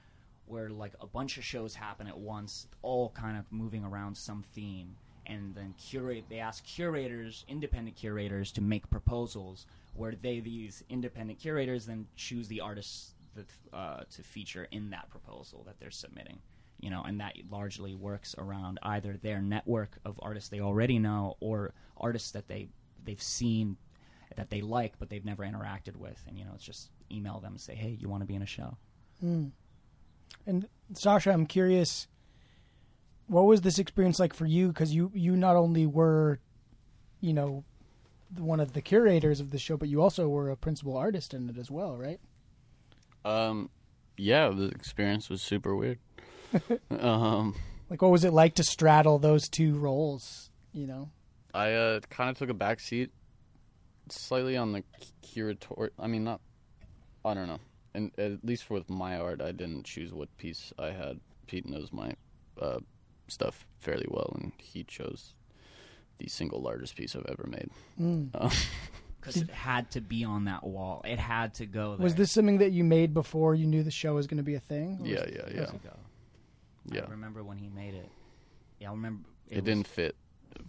where like a bunch of shows happen at once, all kind of moving around some theme. And then curate. They ask curators, independent curators, to make proposals where they these independent curators then choose the artists that uh, to feature in that proposal that they're submitting. You know, and that largely works around either their network of artists they already know or artists that they they've seen that they like but they've never interacted with. And you know, it's just email them and say, "Hey, you want to be in a show?" Mm. And Sasha, I'm curious, what was this experience like for you? Because you you not only were, you know, one of the curators of the show, but you also were a principal artist in it as well, right? Um, yeah, the experience was super weird. um, Like, what was it like to straddle those two roles? You know, I uh, kind of took a back seat, slightly on the curator. I mean, not. I don't know. And at least with my art, I didn't choose what piece I had. Pete knows my uh, stuff fairly well, and he chose the single largest piece I've ever made. mm. Uh, Because it had to be on that wall. It had to go there. was this something that you made before you knew the show was going to be a thing? Yeah, was- yeah, yeah, yeah. I remember when he made it. Yeah, I remember. It, was- didn't fit,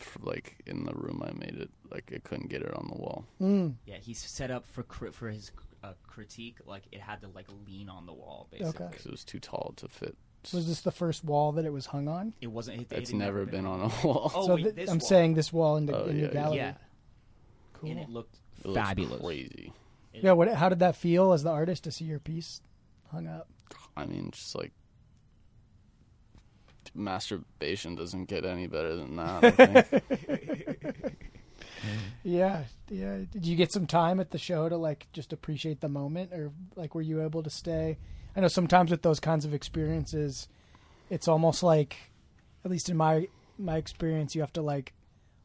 f like in the room I made it. Like I couldn't get it on the wall. Mm. Yeah, he set up for cri- for his uh, critique. Like it had to like lean on the wall. Basically, because it was too tall to fit. Was this the first wall that it was hung on? it wasn't. It, it It's had never been on a wall. Oh so wait, th- this I'm wall. saying this wall in the, Oh, in yeah, the gallery. Yeah, Cool. and it looked It fabulous. crazy. It- Yeah, what? How did that feel as the artist to see your piece hung up? I mean, just like masturbation doesn't get any better than that. I think. Yeah, yeah. Did you get some time at the show to like just appreciate the moment, or like were you able to stay? I know sometimes with those kinds of experiences, it's almost like, at least in my my experience, you have to like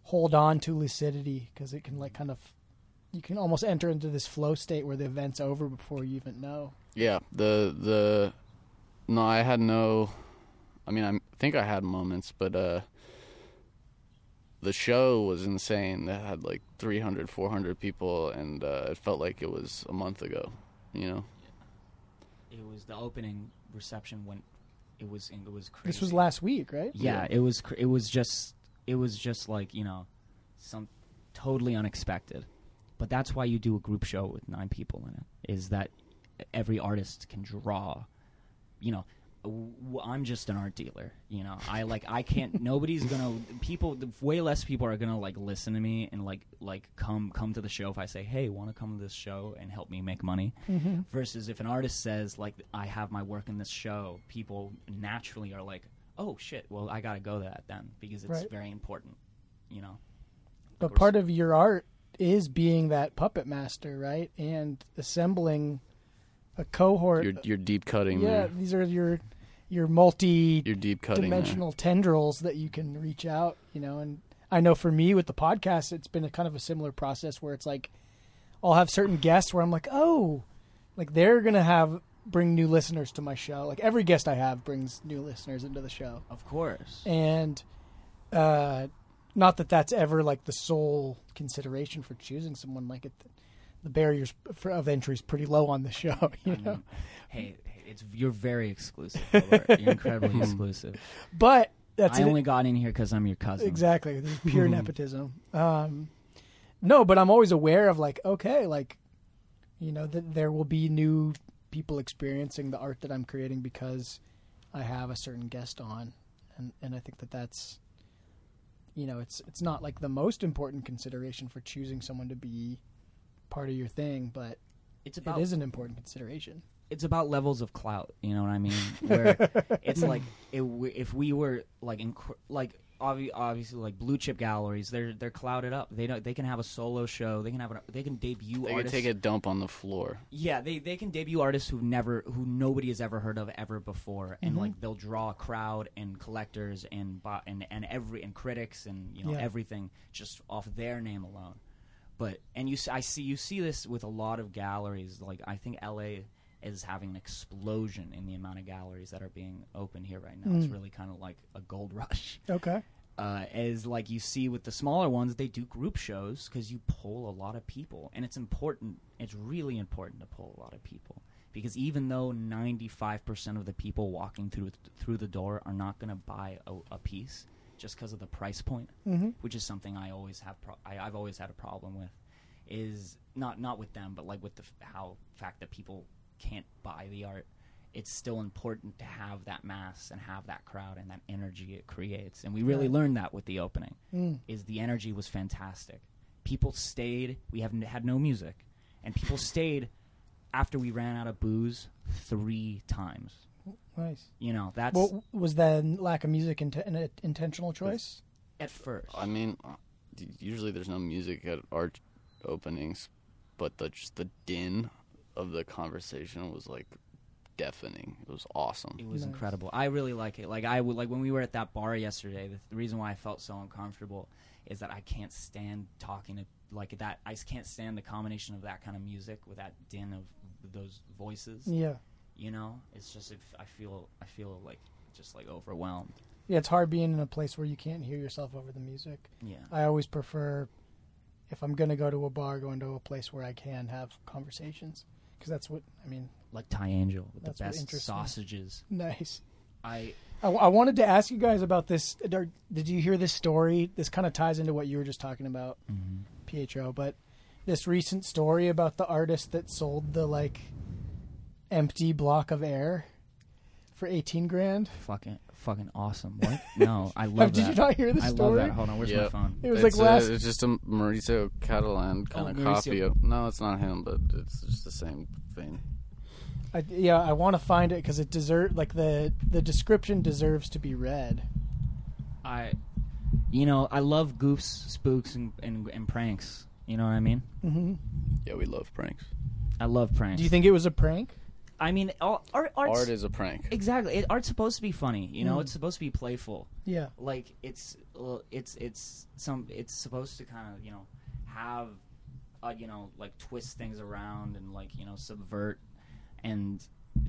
hold on to lucidity because it can like kind of you can almost enter into this flow state where the event's over before you even know. yeah, the the no, I had no. I mean, I think I had moments, but uh, the show was insane. That had like 300, 400 people, and uh, it felt like it was a month ago. You know. It was the opening reception went it was it was crazy. This was last week, right? Yeah, it was. cr- It was just. It was just like you know, some totally unexpected. But that's why you do a group show with nine people in it. Is that every artist can draw. You know, I'm just an art dealer. You know, I like I can't. nobody's gonna. People. Way less people are gonna like listen to me and like like come come to the show if I say, hey, want to come to this show and help me make money. Mm-hmm. Versus if an artist says like I have my work in this show, people naturally are like, "Oh shit, well I got to go to that then because it's Right. very important." You know. But part of your art is being that puppet master, right? And assembling a cohort. You're you're deep cutting yeah, there. these are your your multi You're deep cutting there. dimensional tendrils that you can reach out, you know, and I know for me with the podcast it's been a kind of a similar process where it's like I'll have certain guests where I'm like, "Oh, like they're going to have bring new listeners to my show." Like every guest I have brings new listeners into the show. Of course. And uh not that that's ever like the sole consideration for choosing someone like it the barriers for, of entry is pretty low on the show, you I know. mean, hey, it's you're very exclusive. Hobart. you're incredibly exclusive. But that's I an- only got in here because I'm your cousin. Exactly. This is pure nepotism. Um, no, but I'm always aware of like, okay, like, you know, that there will be new people experiencing the art that I'm creating because I have a certain guest on, and and I think that that's, you know, it's it's not like the most important consideration for choosing someone to be part of your thing, but It's about it is an important consideration. it's about levels of clout. You know what I mean? Where it's like it, if we were like inc- like obvi- obviously like blue chip galleries, they're they're clouded up. They don't they can have a solo show. They can have a, they can debut They could artists. take a dump on the floor. Yeah, they they can debut artists who never who nobody has ever heard of ever before, and Mhm. like they'll draw a crowd and collectors and and and every and critics and you know Yeah. everything just off their name alone. But and you I see you see this with a lot of galleries. Like I think L.A. is having an explosion in the amount of galleries that are being open here right now. It's Mm. really kind of like a gold rush Okay. uh, is like you see with the smaller ones, they do group shows because you pull a lot of people, and it's important. It's really important to pull a lot of people because even though ninety five percent of the people walking through through the door are not going to buy a, a piece just because of the price point, Mm-hmm. which is something I always have. Pro- I, I've always had a problem with. Is not not with them, but like with the f- how fact that people can't buy the art. It's still important to have that mass and have that crowd and that energy it creates, and we really Right. learned that with the opening. Mm. Is the energy was fantastic. People stayed. We have had no music, and people stayed after we ran out of booze three times. Nice. You know that's Well, was that lack of music int- an intentional choice? at first. I mean, uh, usually there's no music at art openings, but the just the din of the conversation was like deafening. It was awesome. It was Nice. incredible. I really like it. Like I would like when we were at that bar yesterday. The, the reason why I felt so uncomfortable is that I can't stand talking to like that. I s- can't stand the combination of that kind of music with that din of those voices. Yeah. You know, it's just if I feel I feel like just like overwhelmed. Yeah, it's hard being in a place where you can't hear yourself over the music. Yeah. I always prefer, if I'm going to go to a bar, going to a place where I can have conversations. Because that's what, I mean, like Thai Angel with the best sausages. nice. I I, I wanted to ask you guys about this. Uh, did did you hear this story? This kind of ties into what you were just talking about, mm-hmm. Pietro. But this recent story about the artist that sold the like empty block of air for eighteen grand. fucking fucking awesome. What? No, I love Did that. you not hear the I story? love that. Hold on, where's my Yeah. phone? It was it's, like last. uh, it's just a Maurizio Cattelan kind Oh, of Maurizio. copy of. No, it's not him, but it's just the same thing. I, yeah, I want to find it because it deserve like the the description deserves to be read. I, you know, I love goofs, spooks, and, and and pranks. You know what I mean? hmm Yeah, we love pranks. I love pranks. Do you think it was a prank? I mean, all, art, Art is a prank. exactly. It, art's supposed to be funny. You know, Mm. it's supposed to be playful. Yeah. Like it's uh, it's it's some. It's supposed to kind of you know have, uh, you know, like twist things around and like you know subvert and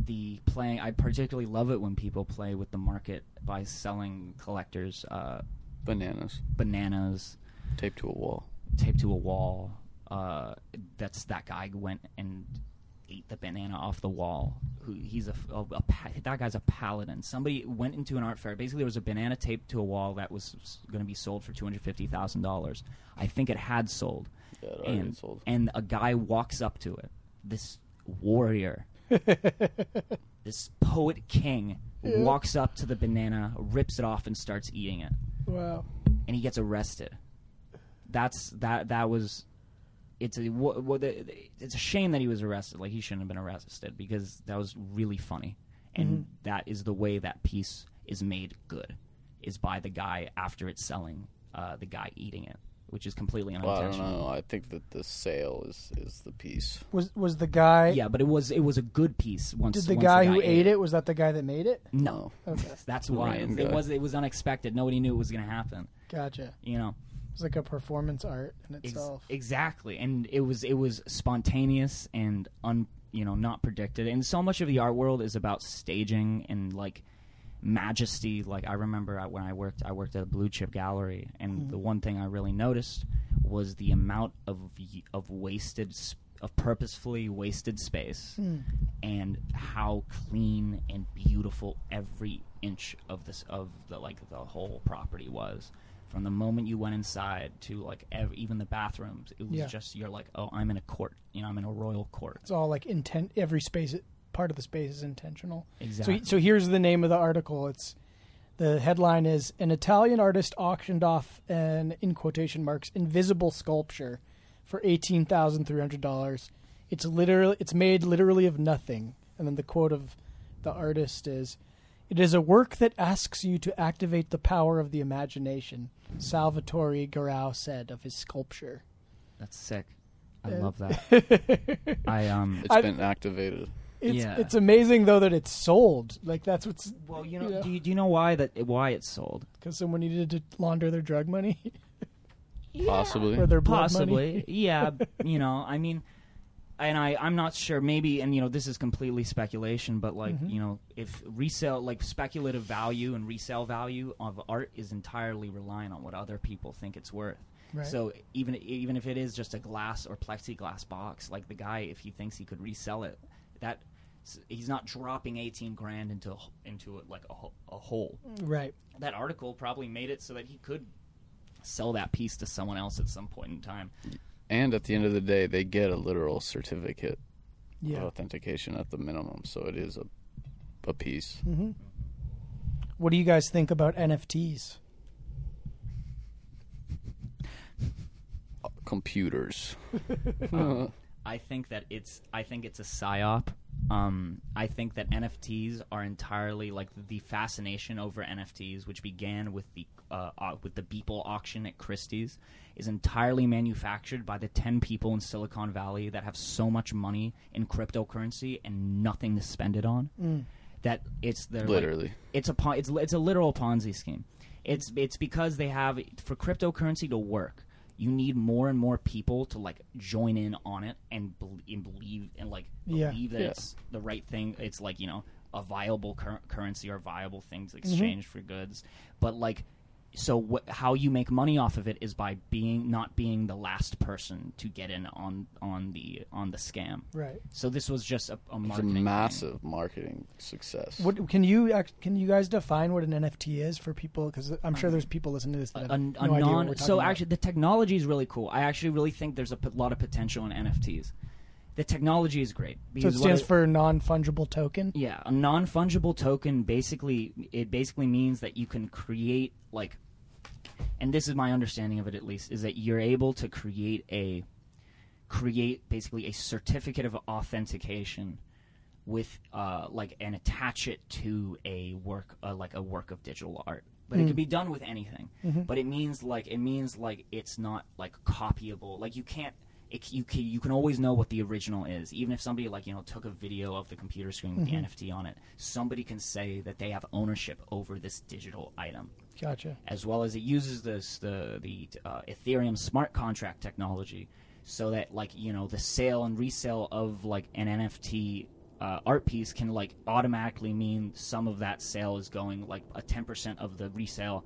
the playing. I particularly love it when people play with the market by selling collectors uh, Bananas bananas taped to a wall. taped to a wall. Uh, that's that guy went and ate the banana off the wall. who he's a, a, a that guy's a paladin. Somebody went into an art fair. Basically, there was a banana taped to a wall that was going to be sold for two hundred fifty thousand dollars. I think it had sold, Yeah, it and sold. and a guy walks up to it. This warrior, this poet king, walks up to the banana, rips it off, and starts eating it Wow. and he gets arrested. That's that. That was. It's a wha- wha- the- it's a shame that he was arrested. Like he shouldn't have been arrested because that was really funny, and that is the way that piece is made good, is by the guy after it's selling, uh, the guy eating it, which is completely Well, I don't know. I think that the sale is is the piece. Was was the guy? Yeah, but it was it was a good piece. Once Did the once guy who ate it was that the guy that made it? No, Okay, that's why it, it was it was unexpected. Nobody knew it was going to happen. gotcha. You know. It's like a performance art in Ex- itself. exactly, and it was it was spontaneous and un you know not predicted. And so much of the art world is about staging and like majesty. Like I remember I- when I worked I worked at a blue chip gallery, and mm-hmm. the one thing I really noticed was the amount of of wasted of purposefully wasted space hmm. and how clean and beautiful every inch of this of the like the whole property was from the moment you went inside to like ev- even the bathrooms it was Yeah. just you're like oh i'm in a court you know i'm in a royal court It's all like intent. Every space, part of the space is intentional. exactly So, so here's the name of the article. It's the headline is an Italian artist auctioned off an in quotation marks invisible sculpture for eighteen thousand three hundred dollars. It's literally it's made literally of nothing. And then the quote of the artist is, "It is a work that asks you to activate the power of the imagination." Salvatore Garau said of his sculpture. that's sick i love that i um It's I- been activated. It's Yeah. it's amazing though that it's sold. Like that's what's well you know Yeah. do, you, do you know why that why it's sold because someone needed to launder their drug money Possibly. or their blood possibly money. yeah you know i mean and I, I'm not sure. Maybe, and you know, this is completely speculation, but like, Mm-hmm. you know, if resale, like speculative value and resale value of art is entirely reliant on what other people think it's worth. Right. So even even if it is just a glass or plexiglass box, like the guy, if he thinks he could resell it, that he's not dropping 18 grand into into it like a, a hole. Right. That article probably made it so that he could sell that piece to someone else at some point in time. And at the end of the day, they get a literal certificate Yeah. of authentication at the minimum. So it is a a piece. hmm What do you guys think about NFTs? Computers. I think that it's I think it's a psyop. Um, I think that NFTs are entirely like the fascination over NFTs, which began with the uh, uh, with the Beeple auction at Christie's, is entirely manufactured by the ten people in Silicon Valley that have so much money in cryptocurrency and nothing to spend it on. That it's their like, Literally. it's a pon- it's it's a literal Ponzi scheme. It's it's because they have for cryptocurrency to work, you need more and more people to like join in on it and, bel and believe and like Yeah. believe that Yeah. it's the right thing. It's like you know a viable cur- currency or viable things mm-hmm. exchanged for goods. But like, so wh- how you make money off of it is by being not being the last person to get in on on the on the scam. Right. So this was just a, a It's a marketing thing. massive marketing success. What can you act- can you guys define what an NFT is for people? Because I'm sure there's people listening to this that a, have a no idea what non. we're So talking about. actually, the technology is really cool. I actually really think there's a p- lot of potential in NFTs. The technology is great so it stands it- for non fungible token. yeah, a non fungible token basically it basically means that you can create like, and this is my understanding of it at least, is that you're able to create a create basically a certificate of authentication with uh like and attach it to a work uh, like a work of digital art. But it can be done with anything. But it means like it means like it's not like copyable. Like you can't it, you can you can always know what the original is. Even if somebody like you know took a video of the computer screen with the nft on it somebody can say that they have ownership over this digital item. Gotcha. as well as it uses this the the uh, Ethereum smart contract technology, so that like you know the sale and resale of like an NFT uh, art piece can like automatically mean some of that sale is going like a ten percent of the resale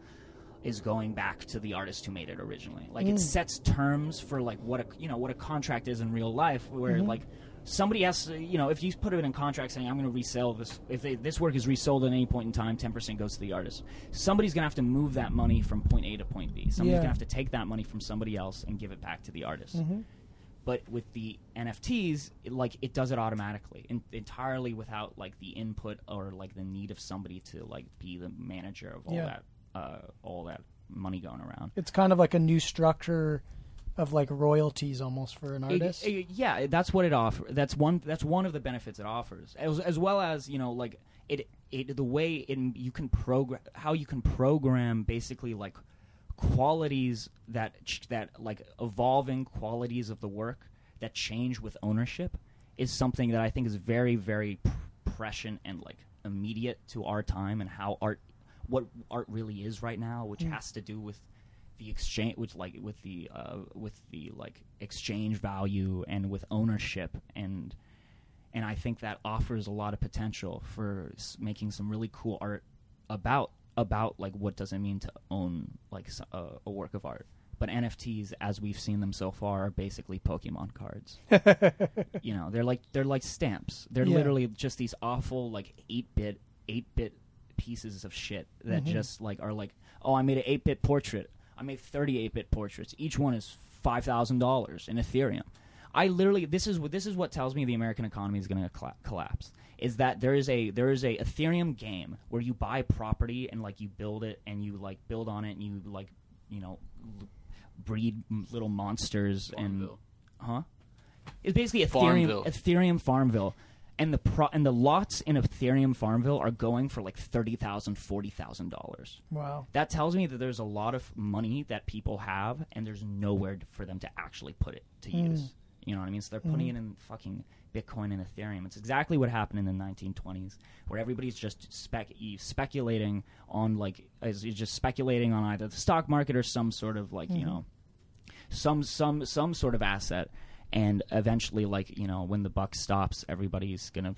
is going back to the artist who made it originally. Like it mm. sets terms for like what a you know what a contract is in real life, where mm-hmm. like somebody has to, you know if you put it in a contract saying I'm going to resell this if they, this work is resold at any point in time, ten percent goes to the artist. Somebody's going to have to move that money from point A to point B. Somebody's Yeah. going to have to take that money from somebody else and give it back to the artist. Mm-hmm. But with the NFTs, it, like it does it automatically, in, entirely without like the input or like the need of somebody to like be the manager of all Yeah. that, uh, all that money going around. It's kind of like a new structure of like royalties almost for an It- artist. it- yeah, that's what it offers. That's one. That's one of the benefits it offers, as, as well as you know, like it. It the way in you can program how you can program basically like qualities that ch- that like evolving qualities of the work that change with ownership is something that I think is very very pr- prescient and like immediate to our time and how art what art really is right now, which has to do with the exchange with like with the uh, with the like exchange value and with ownership and and I think that offers a lot of potential for s- making some really cool art about about like what does it mean to own like s- a, a work of art. But NFTs, as we've seen them so far, are basically Pokemon cards. you know, they're like they're like stamps. They're Yeah. literally just these awful like eight bit eight bit pieces of shit that Mhm. just like are like, oh, I made an eight bit portrait. I made thirty eight bit portraits. Each one is five thousand dollars in Ethereum. I literally this is what this is what tells me the American economy is going to cla collapse. Is that there is a there is a Ethereum game where you buy property and like you build it and you like build on it and you like you know l- breed m- little monsters and Farmville. huh? It's basically Ethereum Farmville. Ethereum Farmville. And the pro- and the lots in Ethereum Farmville are going for like thirty thousand, forty thousand dollars. wow. That tells me that there's a lot of money that people have, and there's nowhere for them to actually put it to Mm. use. You know what I mean? So they're putting it in fucking Bitcoin and Ethereum. It's exactly what happened in the 1920s, where everybody's just spec- speculating on like is is just speculating on either the stock market or some sort of like you know some some some sort of asset, and eventually like you know when the buck stops, everybody's gonna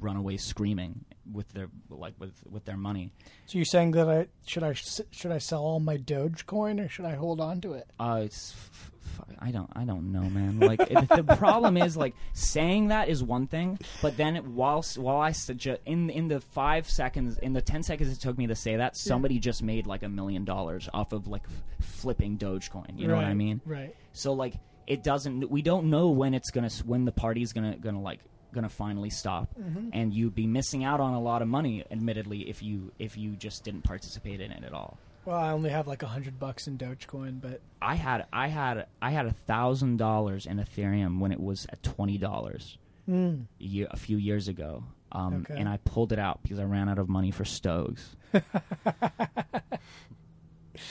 run away screaming with their like with with their money. So you're saying that I should I should I sell all my Dogecoin or should I hold on to it? Uh, it's f- f- I don't I don't know, man. Like it, the problem is like saying that is one thing, but then whilst while I suggest in in the five seconds in the ten seconds it took me to say that, somebody just made like a million dollars off of like f- flipping Dogecoin. You know what I mean? Right. So like it doesn't. We don't know when it's gonna when the party's gonna gonna like gonna finally stop, and you'd be missing out on a lot of money, admittedly, if you if you just didn't participate in it at all. Well, I only have like a hundred bucks in Dogecoin, but I had I had I had a thousand dollars in Ethereum when it was at twenty dollars mm, a, year, a few years ago, um, Okay. and I pulled it out because I ran out of money for Stogs.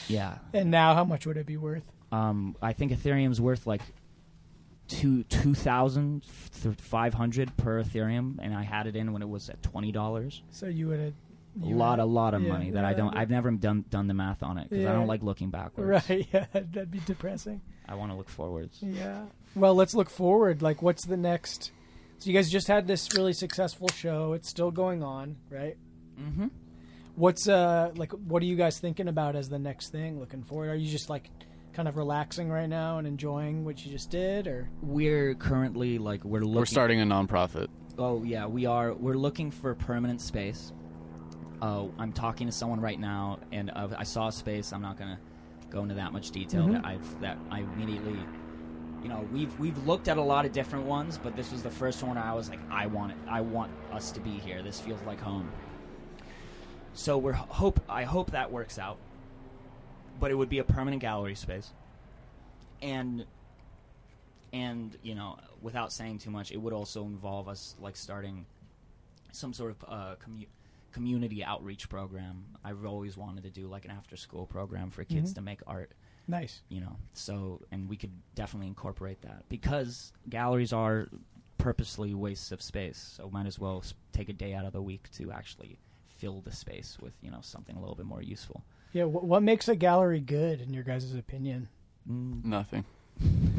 yeah, and now how much would it be worth? Um, I think Ethereum's worth like two two thousand five hundred per Ethereum, and I had it in when it was at twenty dollars. So you would have A lot, a lot of yeah, money that I don't. I've never done done the math on it because I don't like looking backwards. right. Yeah, that'd be depressing. I want to look forwards. Yeah. Well, let's look forward. Like, what's the next? So you guys just had this really successful show. It's still going on, right? Mm-hmm. What's uh like? What are you guys thinking about as the next thing? Looking forward? Are you just like kind of relaxing right now and enjoying what you just did, or We're currently like we're looking. We're starting a nonprofit. Oh yeah, we are. We're looking for permanent space. Uh, I'm talking to someone right now, and uh, I saw a space. I'm not gonna go into that much detail. Mhm. That I've that I immediately, you know, we've we've looked at a lot of different ones, but this was the first one. Where I was like, I want it. I want us to be here. This feels like home. So we're hope. I hope that works out. But it would be a permanent gallery space, and and you know, without saying too much, it would also involve us like starting some sort of uh, commu- community outreach program. I've always wanted to do like an after school program for kids Mhm. to make art. nice? You know, so and we could definitely incorporate that because galleries are purposely wastes of space. So might as well take a day out of the week to actually fill the space with you know something a little bit more useful. Yeah. Wh- what makes a gallery good, in your guys' opinion? Mm, Nothing.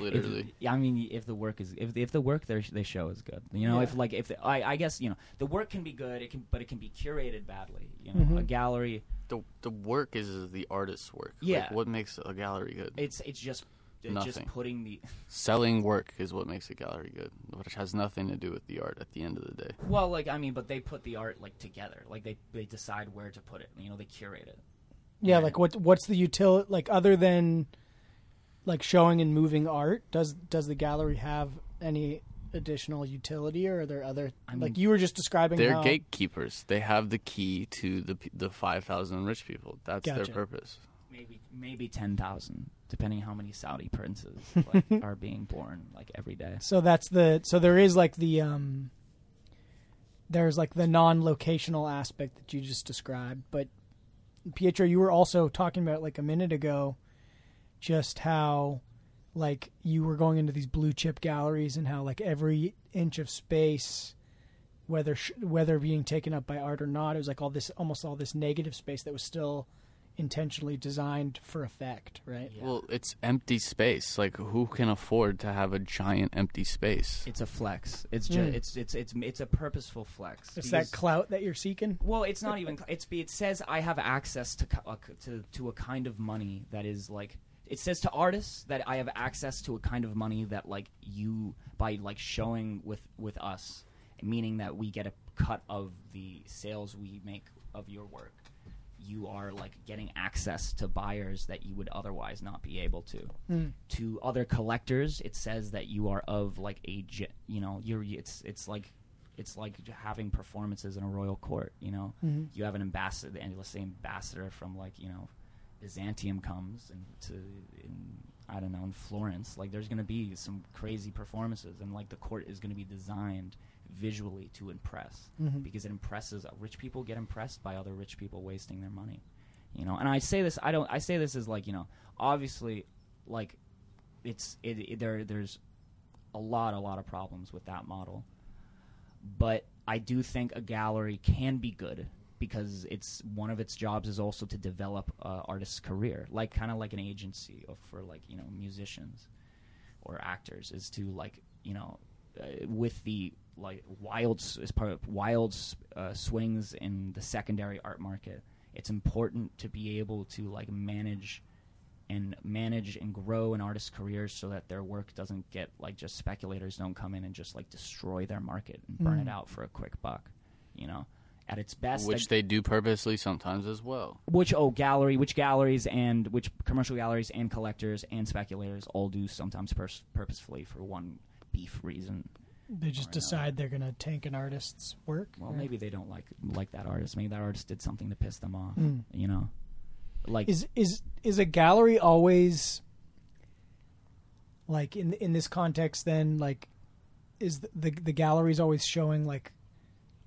Literally. yeah, I mean, if the work is if if the work they they show is good, you know, Yeah. if like if the, I I guess you know the work can be good, it can but it can be curated badly. You know, Mhm. a gallery the the work is the artist's work. Yeah. Like, what makes a gallery good? It's it's just it's just Nothing. putting the Selling work is what makes a gallery good, which has nothing to do with the art at the end of the day. well, like I mean, but they put the art like together. Like they they decide where to put it. You know, they curate it. Yeah, like what what's the utility like other than like showing and moving art? Does does the gallery have any additional utility, or are there other I mean, like you were just describing? They're how, gatekeepers. They have the key to the the five thousand rich people. That's their purpose. Maybe maybe ten thousand, depending how many Saudi princes like, are being born like every day. So that's the so there is like the um there's like the non-locational aspect that you just described, but Pietro, you were also talking about like a minute ago just how like you were going into these blue chip galleries and how like every inch of space whether sh- whether being taken up by art or not it was like all this almost all this negative space that was still intentionally designed for effect right Yeah. Well, it's empty space. Like, who can afford to have a giant empty space? It's a flex. It's just Mm. it's it's it's it's a purposeful flex. it's because- that clout that you're seeking Well, it's not even. It's it says I have access to co- uh, to to a kind of money that is like. It says to artists that I have access to a kind of money that like you by like showing with with us, meaning that we get a cut of the sales we make of your work. You are like getting access to buyers that you would otherwise not be able to. Mm. To other collectors, it says that you are of like a you know you're it's it's like it's like having performances in a royal court. You know, Mhm. you have an ambassador, and let's say ambassador from like you know Byzantium comes and to in I don't know in Florence. Like there's going to be some crazy performances, and like the court is going to be designed visually to impress Mhm. because it impresses rich people get impressed by other rich people wasting their money. You know, and I say this I don't I say this as like you know obviously like it's it, it there there's a lot a lot of problems with that model but I do think a gallery can be good because it's one of its jobs is also to develop uh, artist's career, like kind of like an agency of, for like you know musicians or actors, is to like you know uh, with the like wild s- as part of wild uh, swings in the secondary art market. It's important to be able to like manage and manage and grow an artist's career so that their work doesn't get like just speculators don't come in and just like destroy their market and burn Mm. it out for a quick buck. You know, at its best, Which a- they do purposely sometimes as well. which oh gallery, which galleries and which commercial galleries and collectors and speculators all do sometimes pers- purposefully for one beef reason. They just decide they're going to tank an artist's work. Well, or- maybe they don't like like that artist. Maybe that artist did something to piss them off. Mm. You know, like Is is is a gallery always like in in this context? Then like, is the the, the gallery's always showing like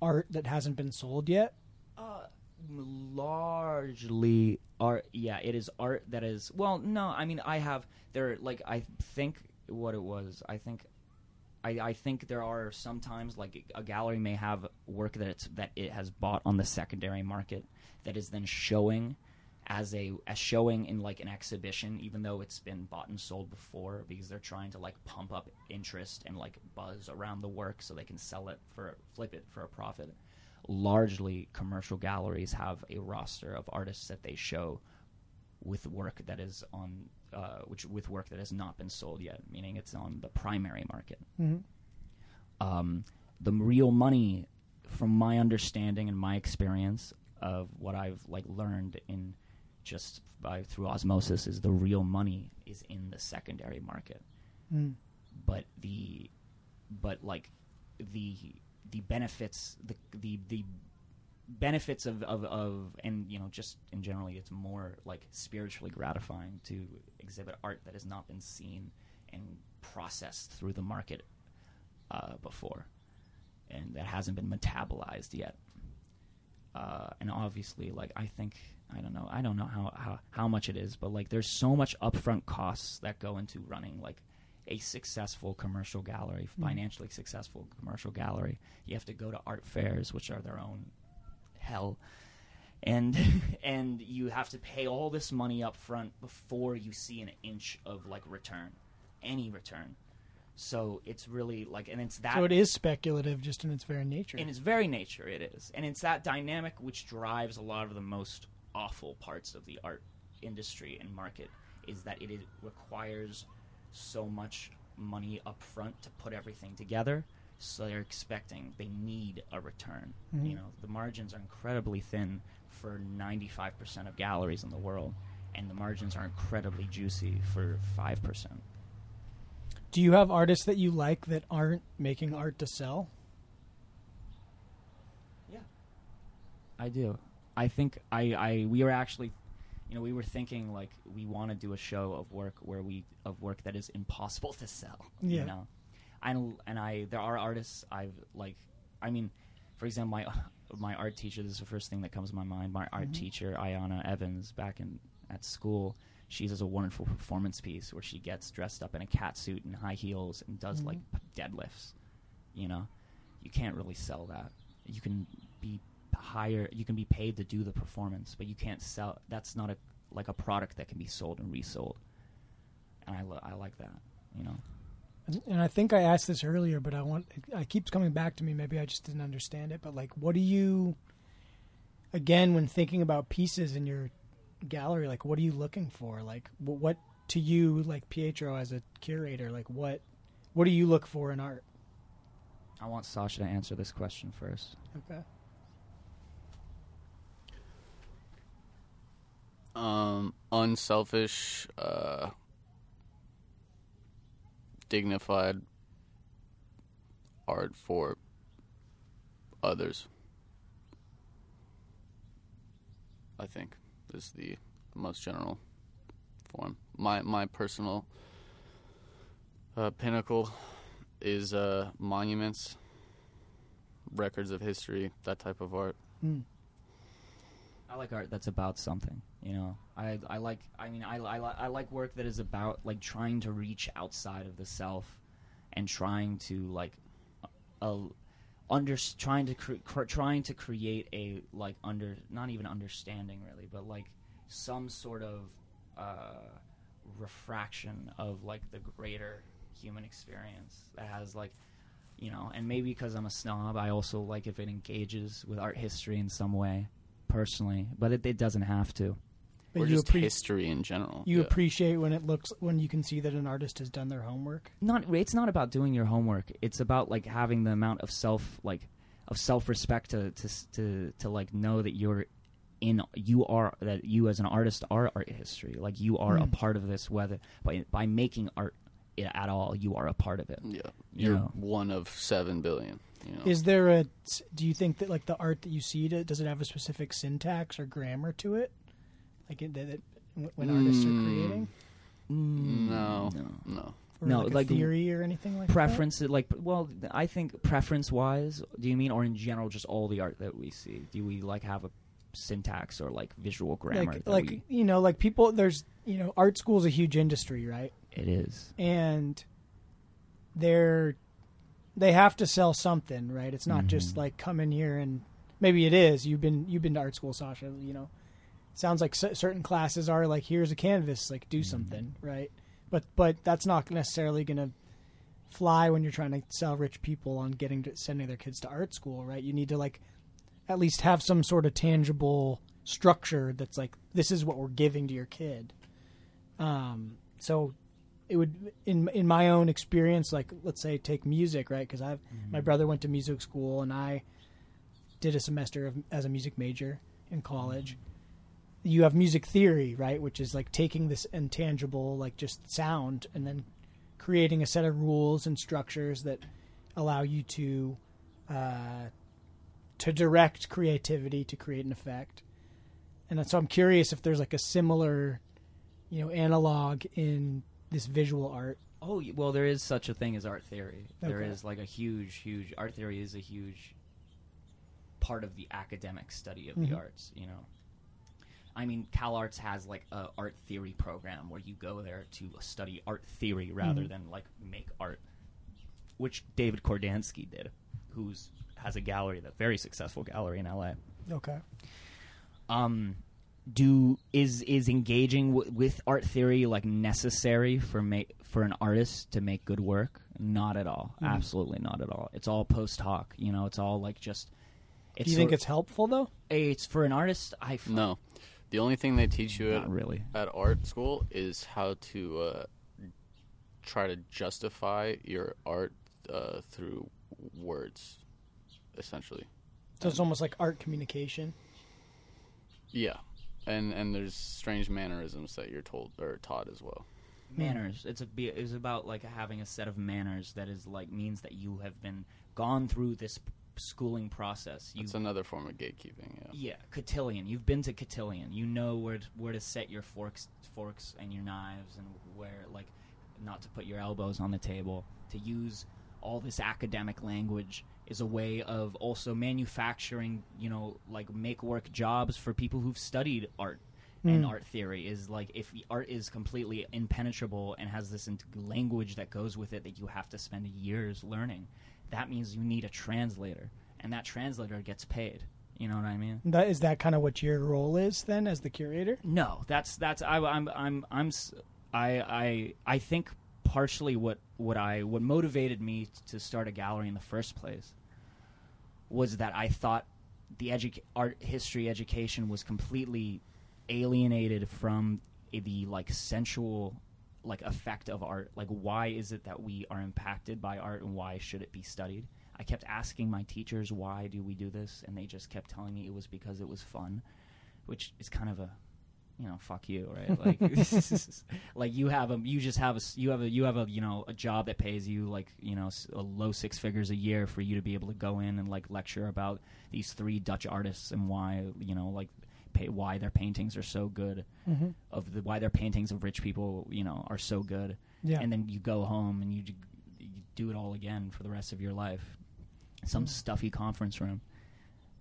art that hasn't been sold yet? Uh, largely art. Yeah, it is art that is. Well, no, I mean, I have there. Like, I think what it was. I think, I, I think there are sometimes like a gallery may have work that it's that it has bought on the secondary market that is then showing as a as showing in like an exhibition, even though it's been bought and sold before, because they're trying to like pump up interest and like buzz around the work so they can sell it for flip it for a profit. Largely commercial galleries have a roster of artists that they show with work that is on uh, which with work that has not been sold yet, meaning it's on the primary market. Mm-hmm. Um, the real money, from my understanding and my experience of what I've like learned in just by through osmosis, is the real money is in the secondary market Mm. but the but like the the benefits the the the benefits of, of of and you know just in generally it's more like spiritually gratifying to exhibit art that has not been seen and processed through the market uh, before and that hasn't been metabolized yet uh, and obviously like i think i don't know i don't know how, how how much it is but like there's so much upfront costs that go into running like a successful commercial gallery, Mhm. financially successful commercial gallery. You have to go to art fairs, which are their own hell, and and you have to pay all this money up front before you see an inch of like return, any return. So it's really like, and it's that So it is speculative, just in its very nature. in its very nature it is and it's that dynamic which drives a lot of the most awful parts of the art industry and market is that it, it requires so much money up front to put everything together. So they're expecting they need a return. Mhm. You know, the margins are incredibly thin for 95% of galleries in the world, and the margins are incredibly juicy for 5%. Do you have artists that you like that aren't making art to sell? Yeah. I do. I think I, I we were actually you know, we were thinking like we want to do a show of work where we of work that is impossible to sell. Yeah. You know, and and I there are artists I've like. I mean, for example, my my art teacher. This is the first thing that comes to my mind. My art Mhm. teacher, Ayana Evans, back in at school. She does a wonderful performance piece where she gets dressed up in a cat suit and high heels and does Mhm. like deadlifts. You know, you can't really sell that. You can be higher. You can be paid to do the performance, but you can't sell. That's not a like a product that can be sold and resold. And I lo- I like that. You know. And- And I think I asked this earlier, but I want it keeps coming back to me. Maybe I just didn't understand it. But like, what do you, again, when thinking about pieces in your gallery, like, what are you looking for? Like, what, what to you, like Pietro as a curator, like what, what do you look for in art? I want Sasha to answer this question first. Okay. Um, unselfish, uh, dignified art for others. I think is the most general form. My my personal uh, pinnacle is uh, monuments, records of history, that type of art. Hmm. I like art that's about something. You know, I I like. I mean, I I, I like work that is about like trying to reach outside of the self, and trying to like, uh, under trying to cre- cr- trying to create a like under not even understanding really, but like some sort of uh, refraction of like the greater human experience that has like you know and maybe because i'm a snob i also like if it engages with art history in some way personally but it, it doesn't have to But or you just appre- history in general. you yeah. appreciate when it looks when you can see that an artist has done their homework. not it's not about doing your homework it's about like having the amount of self like of self-respect to to to to like know that you're in you are that you as an artist are art history like you are a Mm. part of this whether by by making art i- at all you are a part of it Yeah, You you're know. one of seven billion. You know, Is there a? Do you think that like the art that you see, does it have a specific syntax or grammar to it? Like it, that it, when artists are Mm. creating, Mm, no, no no. or No, like, like, theory or anything like that? preference like well i think preference wise do you mean or in general just all the art that we see do we like have a syntax or like visual grammar Like, like we, you know, like people. There's you know, art school is a huge industry, right? it is And they're they have to sell something, right? It's not just Mhm. like come in here and maybe it is. You've been you've been to art school, Sasha. You know, sounds like c- certain classes are like here's a canvas, like do Mhm. something, right? But but that's not necessarily going to fly when you're trying to sell rich people on getting to sending their kids to art school, right? You need to like at least have some sort of tangible structure that's like this is what we're giving to your kid. Um, so it would in in my own experience, like let's say take music, right? Because I've my brother went to music school and I did a semester of, as a music major in college. You have music theory, right, which is like taking this intangible, like just sound, and then creating a set of rules and structures that allow you to uh, to direct creativity to create an effect. And so I'm curious if there's like a similar, you know, analog in this visual art. Oh well, there is such a thing as art theory. There is like a huge, huge art theory is a huge part of the academic study of Mhm. the arts. You know, I mean, CalArts has like a art theory program where you go there to study art theory rather Mhm. than like make art, which David Kordansky did, who's has a gallery, that very successful gallery in LA. Okay. um do is is engaging w- with art theory like necessary for make for an artist to make good work not at all Mhm. absolutely not at all it's all post hoc you know it's all like just it's Do you think sort- it's helpful though? it's for an artist i f- No, The only thing they teach you at, really. at art school is how to uh, try to justify your art uh, through words, essentially. So it's almost like art communication. Yeah, and and there's strange mannerisms that you're told or taught as well. manners it's a be it's about like having a set of manners that is like means that you have been gone through this p- schooling process you It's another form of gatekeeping. Yeah. yeah cotillion you've been to cotillion you know where to, where to set your forks forks and your knives and where like not to put your elbows on the table to use all this academic language is a way of also manufacturing you know like make work jobs for people who've studied art. And Mm. art theory is like if art is completely impenetrable and has this language that goes with it that you have to spend years learning that means you need a translator. And that translator gets paid. You know what i mean? That is that kind of what your role is then as the curator? no, that's that's I, I'm I'm I'm I I I think partially what what I what motivated me to start a gallery in the first place was that I thought the edu- art history education was completely alienated from the like sensual like effect of art. Like why is it that we are impacted by art and why should it be studied? I kept asking my teachers why do we do this? And they just kept telling me it was because it was fun which is kind of a you know fuck you right like like you have a you just have a you have a you have a you know a job that pays you like you know a low six figures a year for you to be able to go in and like lecture about these three dutch artists and why you know like pay, why their paintings are so good Mm-hmm. of the why their paintings of rich people you know are so good Yeah. and then you go home and you, you do it all again for the rest of your life some Mm. stuffy conference room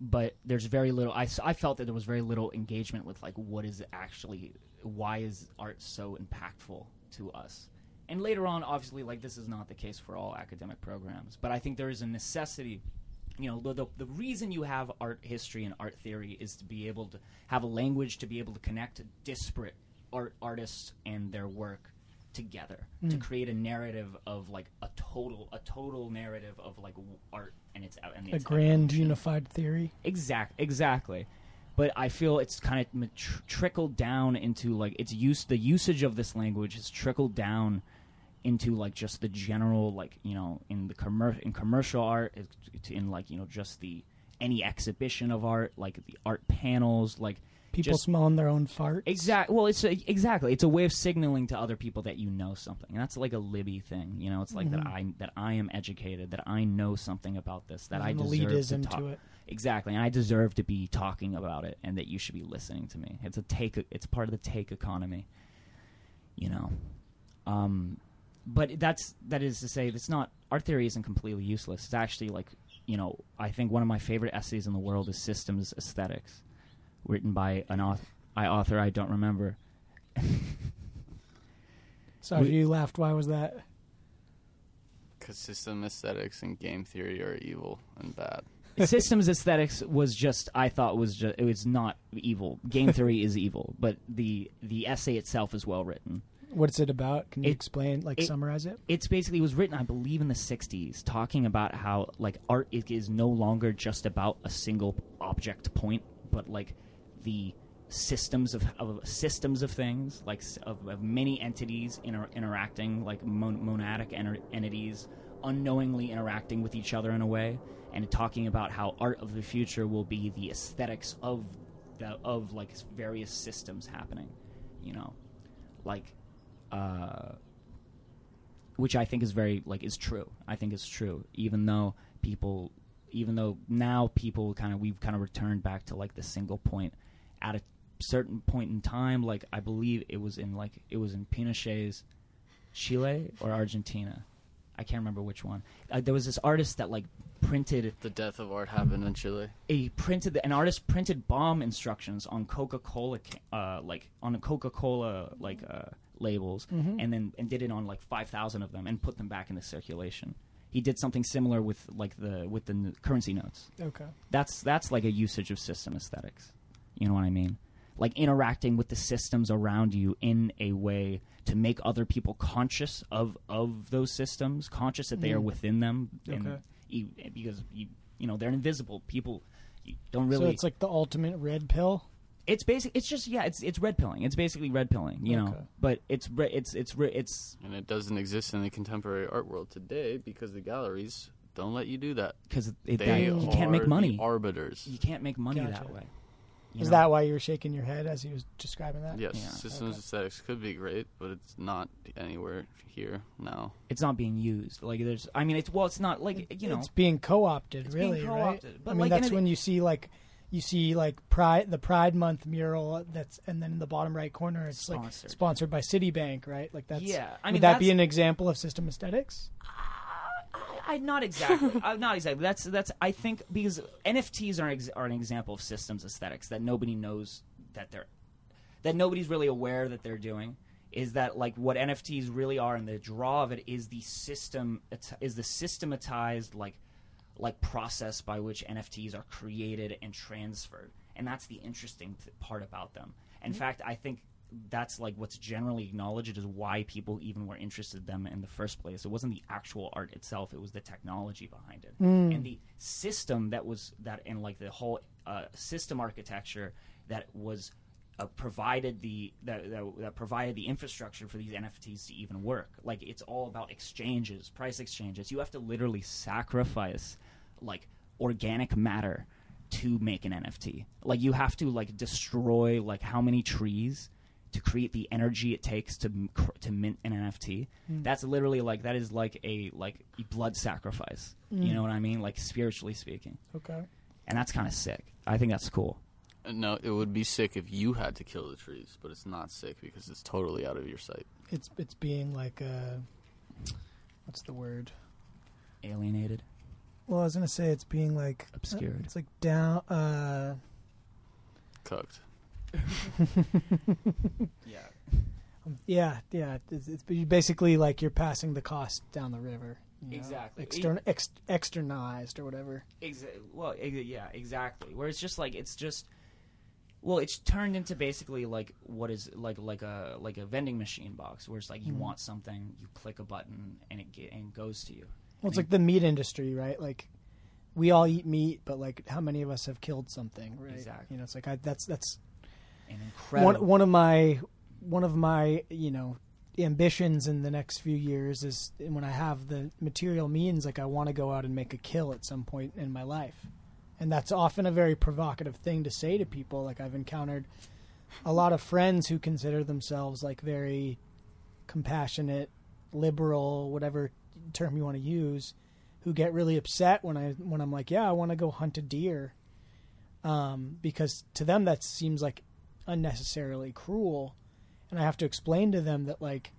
but there's very little I, I felt that there was very little engagement with like what is actually why is art so impactful to us? And later on obviously like this is not the case for all academic programs but i think there is a necessity you know the, the, reason you have art history and art theory is to be able to have a language to be able to connect disparate art artists and their work together to hmm. create a narrative of like a total a total narrative of like art and its out and A grand evolution. unified theory. Exact, exactly. But I feel it's kind of tr- trickled down into like its use. The usage of this language has trickled down into like just the general like you know in the commer- in commercial art, it's- in like you know just the any exhibition of art, like the art panels, like People Just- smelling their own farts. Exactly. Well, it's a, exactly. It's a way of signaling to other people that you know something. And that's like a Libby thing. You know, it's like that I that I am educated, that I know something about this, that There's I deserve to talk. to it. Exactly, and I deserve to be talking about it, and that you should be listening to me. It's a take. It's part of the take economy. You know, um, but that's that is to say, it's not art theory isn't completely useless. It's actually like you know, I think one of my favorite essays in the world is Systems Aesthetics, written by an author, I author I don't remember. Sorry, We- you laughed. Why was that? Because system aesthetics and game theory are evil and bad. Systems aesthetics was just I thought was just it was not evil. Game theory is evil, but the the essay itself is well written. What's it about? Can you It- explain, like it- summarize it? It's basically it was written I believe in the 60s talking about how like art is, is no longer just about a single object point, but like the systems of, of systems of things like of, of many entities inter- interacting like mon- monadic enter- entities unknowingly interacting with each other in a way and talking about how art of the future will be the aesthetics of the of like various systems happening you know like uh which I think is very like is true. I think is true, even though people, even though now people kind of we've kind of returned back to like the single point at a certain point in time. Like I believe it was in like it was in Pinochet's Chile or Argentina. I can't remember which one. Uh, there was this artist that like printed The death of art happened in Chile. a printed an artist printed bomb instructions on Coca Cola, uh, like on Coca Cola like uh, labels, and then and did it on like five thousand of them and put them back into circulation. He did something similar with like the with the n- currency notes. Okay. That's that's like a usage of system aesthetics. You know what I mean? Like interacting with the systems around you in a way to make other people conscious of of those systems, conscious that they are within them, and Okay. you, because you you know they're invisible. People you don't really. So it's like the ultimate red pill. It's basic. It's just yeah. It's it's red pilling. It's basically red pilling. You Okay. know, but it's re- it's it's re- it's And it doesn't exist in the contemporary art world today because the galleries don't let you do that. because it, They that- you can't make are the money. arbiters. You can't make money Gotcha. that way. You Is know? that why you were shaking your head as he was describing that? Yes, Yeah. systems Okay. aesthetics could be great, but it's not anywhere here now. it's not being used? Like there's. I mean, it's well, it's not like you know. it's being co-opted, It's being really, co-opted, right? but I mean, like, that's and it- when you see like you see like Pride, the Pride Month mural that's, and then in the bottom right corner, it's like Sponsored. sponsored by Citibank, right? Like that's Yeah, I would mean, that be that's- an example of system aesthetics? Uh, I, not exactly. uh, not exactly. That's that's. I think because NFTs are an ex- are an example of systems aesthetics that nobody knows that they're that nobody's really aware that they're doing. Is that like what NFTs really are, and the draw of it is the system is the systematized like like process by which NFTs are created and transferred, and that's the interesting th- part about them. In fact, I think that's like what's generally acknowledged is why people even were interested in them in the first place. It wasn't the actual art itself; it was the technology behind it and the system that was that and like the whole uh, system architecture that was. Uh, provided the that, that, that provided the infrastructure for these NFTs to even work. Like it's all about exchanges, price exchanges. You have to literally sacrifice like organic matter to make an NFT. Like you have to like destroy like how many trees to create the energy it takes to to mint an NFT. That's literally like that is like a like a blood sacrifice. You know what I mean? Like spiritually speaking. Okay. And that's kind of sick. I think that's cool. Uh, No, it would be sick if you had to kill the trees, but it's not sick because it's totally out of your sight. It's it's being like uh what's the word? Alienated, Well, I was gonna say it's being like obscured. It's like down. uh Cooked. Yeah. Yeah, yeah. It's, it's basically like you're passing the cost down the river. you know? Exactly. Extern, ex, externalized or whatever. Exa- well, ex- yeah, exactly. Where it's just like it's just well, it's turned into basically like what is like like a like a vending machine box where it's like you Mhm. want something, you click a button and it get, and it goes to you. Well, it's I like the meat industry, right? Like we all eat meat, but like how many of us have killed something, right? Exactly. You know, it's like I, that's that's An incredible one one of my one of my you know ambitions in the next few years is when I have the material means, like I want to go out and make a kill at some point in my life, and that's often a very provocative thing to say to people. Like I've encountered a lot of friends who consider themselves like very compassionate, liberal, whatever term you want to use, who get really upset when I when I'm like, yeah, I want to go hunt a deer, um, because to them that seems like unnecessarily cruel, and I have to explain to them that like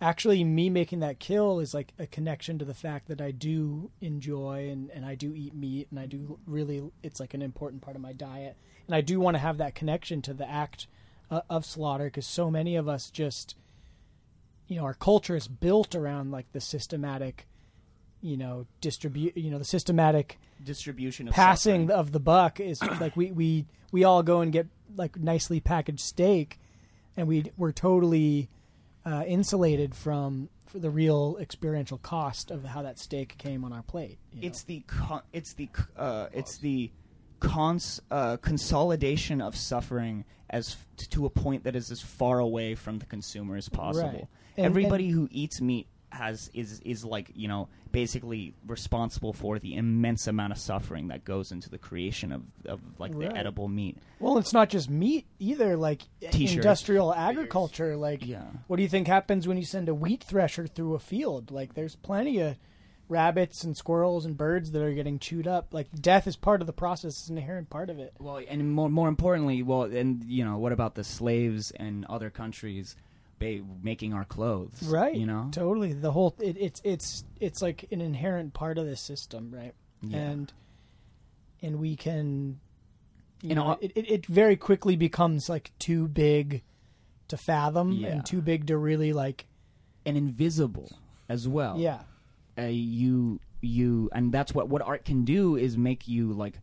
actually me making that kill is like a connection to the fact that I do enjoy and, and I do eat meat and I do really it's like an important part of my diet and I do want to have that connection to the act uh, of slaughter because so many of us just you know our culture is built around like the systematic you know distribute you know the systematic distribution of passing suffering. of the buck is like we we we all go and get like nicely packaged steak and we we're totally uh, insulated from for the real experiential cost of how that steak came on our plate you know? It's the con- it's the uh, it's the cons- uh, consolidation of suffering as f- to a point that is as far away from the consumer as possible. Right. And- Everybody who eats meat has is is like you know basically responsible for the immense amount of suffering that goes into the creation of, of like Right. the edible meat. well it's not just meat either like T-shirts. industrial agriculture like Yeah. what do you think happens when you send a wheat thresher through a field like there's plenty of rabbits and squirrels and birds that are getting chewed up like death is part of the process it's an inherent part of it Well, and more more importantly, well, and you know, what about the slaves in other countries ba- making our clothes? right You know. totally the whole it, it's it's it's like an inherent part of the system right Yeah. and and we can you You know, know it, it, it very quickly becomes like too big to fathom Yeah. and too big to really like and invisible as well. yeah uh, you you and that's what what art can do is make you like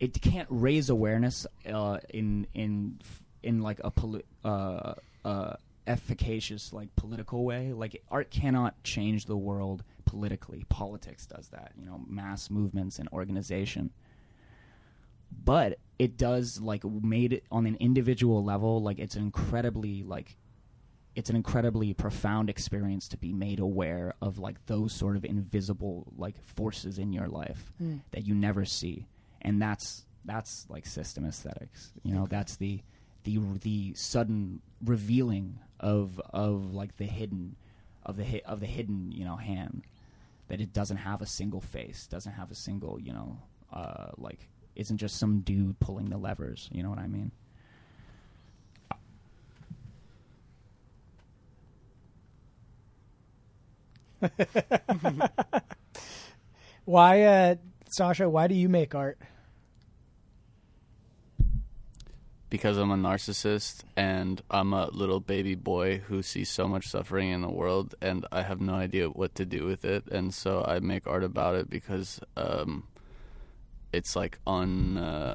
it can't raise awareness uh, in in in like a poli- uh, uh, efficacious like political way. Like art cannot change the world politically. Politics does that. You know, mass movements and organization. but it does like made it on an individual level like it's an incredibly like it's an incredibly profound experience to be made aware of like those sort of invisible like forces in your life Mm. that you never see and that's that's like system aesthetics you know that's the the the sudden revealing of of like the hidden of the hi- of the hidden you know hand that it doesn't have a single face doesn't have a single you know uh like isn't just some dude pulling the levers you know what i mean Why, uh, Sasha? Why do you make art? Because I'm a narcissist and I'm a little baby boy who sees so much suffering in the world and I have no idea what to do with it and so I make art about it because um it's like un uh,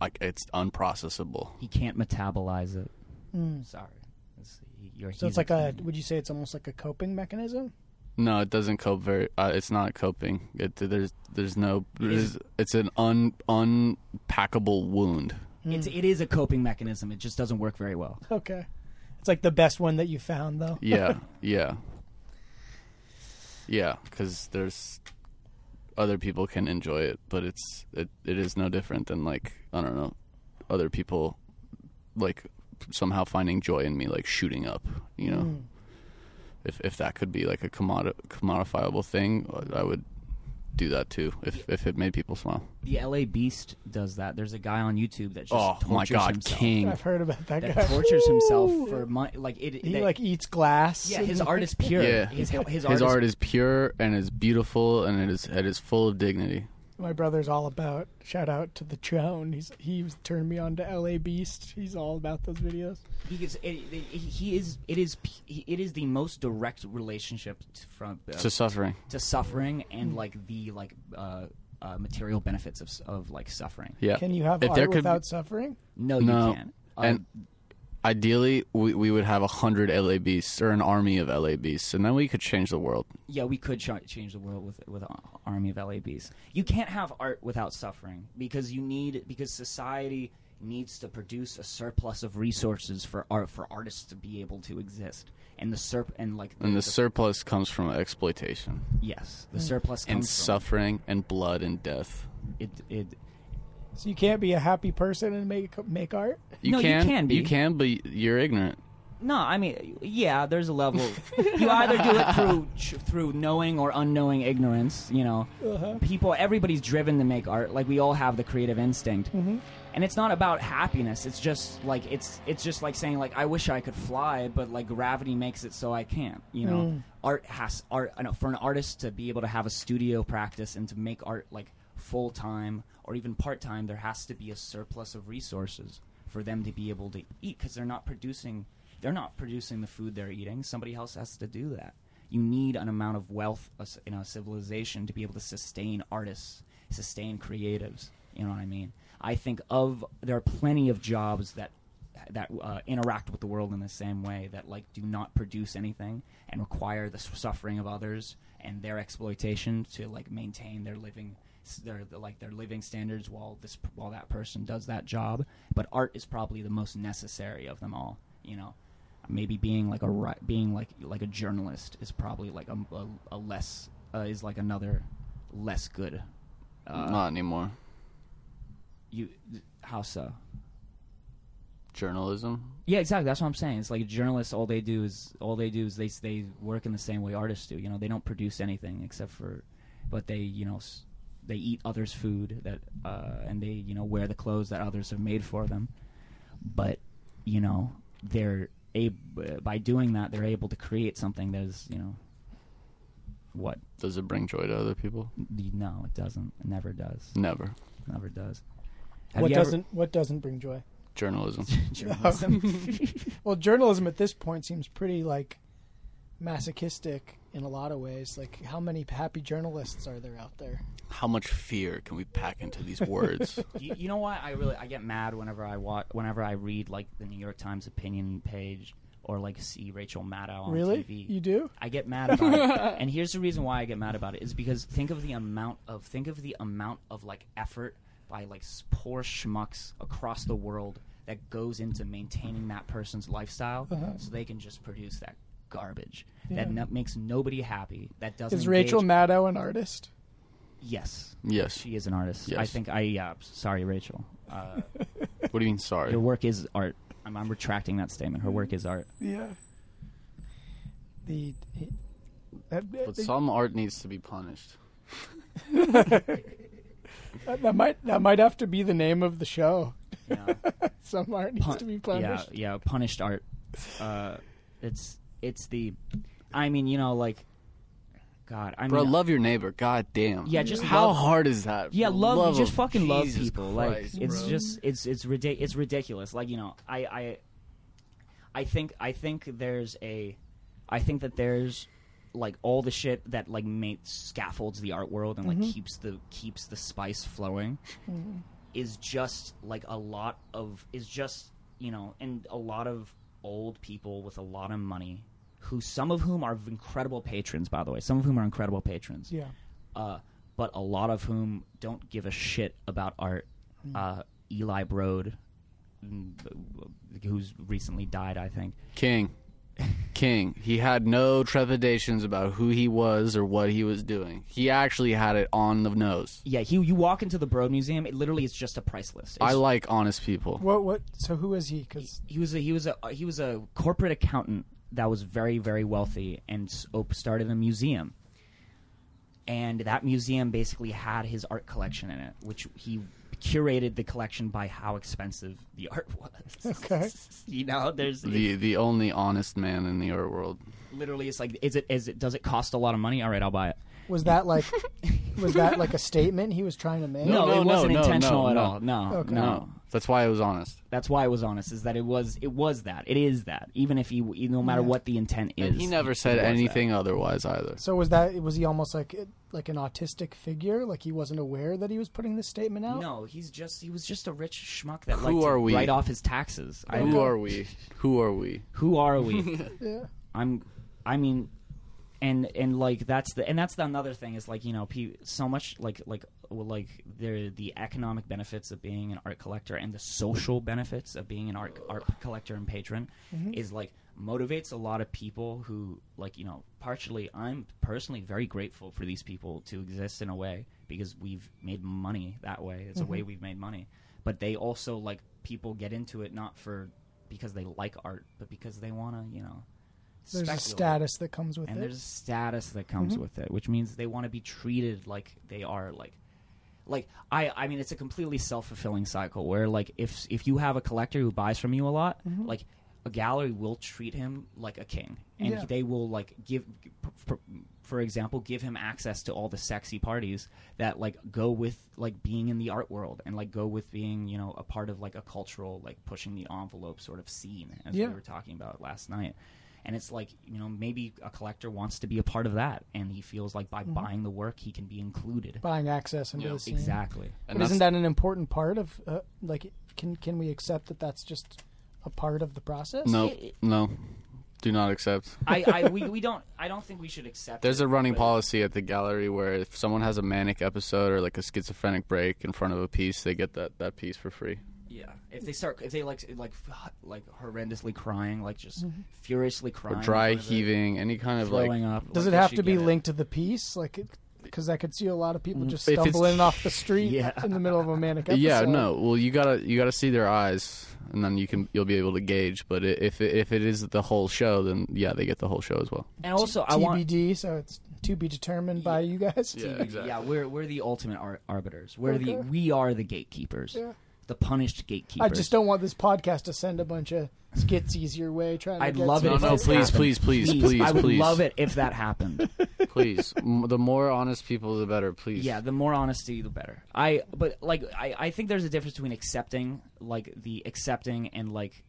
like it's unprocessable. he can't metabolize it Mm. sorry It's- you're, So it's like a. Would you say it's almost like a coping mechanism? No, it doesn't cope very. Uh, it's not coping. It there's there's no. There's, it's an un unpackable wound. It's it is a coping mechanism it just doesn't work very well Okay. It's like the best one that you found, though. Yeah, yeah, yeah. Because there's other people can enjoy it, but it's it, it is no different than like I don't know, other people like somehow finding joy in me, like shooting up. You know, Mm. if if that could be like a commodi- commodifiable thing, I would do that too. If if it made people smile. the la beast does that there's a guy on youtube that just Oh tortures my god, himself. King! I've heard about that, that guy. tortures himself for money like it He that- like eats glass. yeah his art is pure Yeah. his, his, His art, art is, is pure and is beautiful and it is it is full of dignity. My brother's all about. Shout out to the Chone. He's he's turned me on to L.A. Beast. He's all about those videos. he gets it, it, he is it is it is the most direct relationship t- from uh, to suffering. to suffering and like the like uh, uh, material benefits of of like suffering. Yeah. Can you have If art there could without suffering? No, No. you can't. Uh, and ideally, we we would have a hundred LA beasts or an army of LA beasts, and then we could change the world. yeah, we could ch- change the world with with an army of LA beasts. You can't have art without suffering because you need because society needs to produce a surplus of resources for art for artists to be able to exist. And the surp and like And the surplus comes from exploitation yes, the surplus and from suffering and blood and death. it. It So you can't be a happy person and make make art. You No, you can, can be. you can, but you're ignorant. No, I mean, yeah, there's a level. you either do it through through knowing or unknowing ignorance. You know, Uh-huh. people, everybody's driven to make art. Like we all have the creative instinct, Mm-hmm. and it's not about happiness. It's just like it's it's just like saying like I wish I could fly, but like gravity makes it so I can't. You know, Mm. art has art I know, for an artist to be able to have a studio practice and to make art like full time or even part time. There has to be a surplus of resources for them to be able to eat because they're not producing they're not producing the food they're eating. Somebody else has to do that. You need an amount of wealth in a civilization to be able to sustain artists, sustain creatives. You know what I mean? I think of there are plenty of jobs that that uh, interact with the world in the same way that like do not produce anything and require the suffering of others and their exploitation to like maintain their living their like their living standards while this while that person does that job but art is probably the most necessary of them all you know maybe being like a being like like a journalist is probably like a, a, a less uh, is like another less good uh, Not anymore. you how so Journalism. Yeah, exactly. That's what I'm saying. It's like journalists. All they do is all they do is they they work in the same way artists do. You know, they don't produce anything except for, but they you know they eat others' food that uh, and they you know wear the clothes that others have made for them. But you know they're able by doing that they're able to create something that is you know what Does it bring joy to other people? no it doesn't it never does Never. never does. Have what doesn't what doesn't bring joy? Journalism. journalism? Well, journalism at this point seems pretty like masochistic in a lot of ways. Like, how many happy journalists are there out there? How much fear can we pack into these words? you, you know what? I really I get mad whenever I watch whenever I read like the New York Times opinion page or like see Rachel Maddow on really, TV. you do? I get mad about it, and here's the reason why I get mad about it is because think of the amount of think of the amount of like effort by like poor schmucks across the world that goes into maintaining that person's lifestyle Uh-huh. so they can just produce that garbage Yeah. that no- makes nobody happy that doesn't Is Rachel engage- Maddow an artist? yes Yes. she is an artist i think i yeah sorry rachel uh, What do you mean? Sorry. your work is art I'm, I'm retracting that statement her work is art Yeah. The. That, But some art needs to be punished. that, that might that might have to be the name of the show. you know? Some art needs Pun- to be yeah punished. yeah punished art uh, it's it's the i mean you know like god i Bro, mean love your neighbor. God damn. Yeah, just how love- hard is that? Yeah, love. love just of fucking love people. Christ, like it's bro. just it's it's ridic- It's ridiculous. Like you know, I I I think I think there's a I think that there's like all the shit that like makes scaffolds the art world and like mm-hmm. keeps the keeps the spice flowing mm-hmm. is just like a lot of is just you know and a lot of old people with a lot of money who some of whom are incredible patrons by the way some of whom are incredible patrons Yeah. uh, but a lot of whom don't give a shit about art. Uh, Eli Broad, mm, who's recently died, I think. King. King. He had no trepidations about who he was or what he was doing. He actually had it on the nose. Yeah, he. You walk into the Broad Museum, it literally is just a price list. I like honest people. What? What? So who is he? Because he was a he was a he was a corporate accountant that was very very wealthy and op- started a museum. And that museum basically had his art collection in it, which he curated the collection by how expensive the art was. Okay. you know, there's The the only honest man in the art world. literally it's like is it is it does it cost a lot of money all right i'll buy it was that like was that like a statement he was trying to make? no, no, it no, wasn't no, intentional no, at no. all no Okay. no No. That's why I was honest. that's why i was honest is that it was it was that it is that even if he no matter Yeah. what the intent is And he never said was that. anything otherwise either. So was that was he almost like like an autistic figure? Like he wasn't aware that he was putting this statement out? no he's just he was just a rich schmuck that Who liked to are we? write off his taxes I, Who are we? Who are we? who are we Yeah. I'm I mean and and like that's the and that's the another thing is like you know pe- so much like like well, like there the economic benefits of being an art collector and the social benefits of being an art art collector and patron mm-hmm. is like motivates a lot of people who like you know partially I'm personally very grateful for these people to exist in a way because we've made money that way. It's a way mm-hmm. we've made money. But they also like people get into it not for because they like art but because they want to you know There's a status that comes with it. and it. there's a status that comes Mhm. with it which means they want to be treated like they are like like I I mean it's a completely self-fulfilling cycle where like if if you have a collector who buys from you a lot Mhm. like a gallery will treat him like a king and Yeah. they will like give for, for example give him access to all the sexy parties that like go with like being in the art world and like go with being you know a part of like a cultural like pushing the envelope sort of scene as Yeah. we were talking about last night and it's like you know maybe a collector wants to be a part of that and he feels like by Mm-hmm. buying the work he can be included buying access into Yeah. the scene. exactly And isn't that an important part of uh, like can can we accept that that's just a part of the process? No, It- no. Do not accept. I, I we, we don't I don't think we should accept There's it, a running but- policy at the gallery where if someone has a manic episode or like a schizophrenic break in front of a piece, they get that, that piece for free. Yeah, if they start, if they like, like, like horrendously crying, like just Mm-hmm. furiously crying, Or dry front of it, heaving, any kind of like throwing up. Does like, it have to be get it. linked to the piece? Like, because I could see a lot of people just stumbling off the street Yeah. in the middle of a manic episode. Yeah, no. Well, you gotta you gotta see their eyes, and then you can you'll be able to gauge. But if it, if it is the whole show, then yeah, they get the whole show as well. And also, I want TBD, so it's to be determined by you guys. Yeah, exactly. Yeah, we're we're the ultimate ar- arbiters. We're the we are the gatekeepers. Yeah. The punished gatekeepers. I just don't want this podcast to send a bunch of skitsies your way. Trying to I'd get love some it if No, no, this please, happened. please, please, please, I would please. love it if that happened. Please, M- the more honest people, the better. Please. yeah, the more honesty, the better. I but like I I think there's a difference between accepting like the accepting and like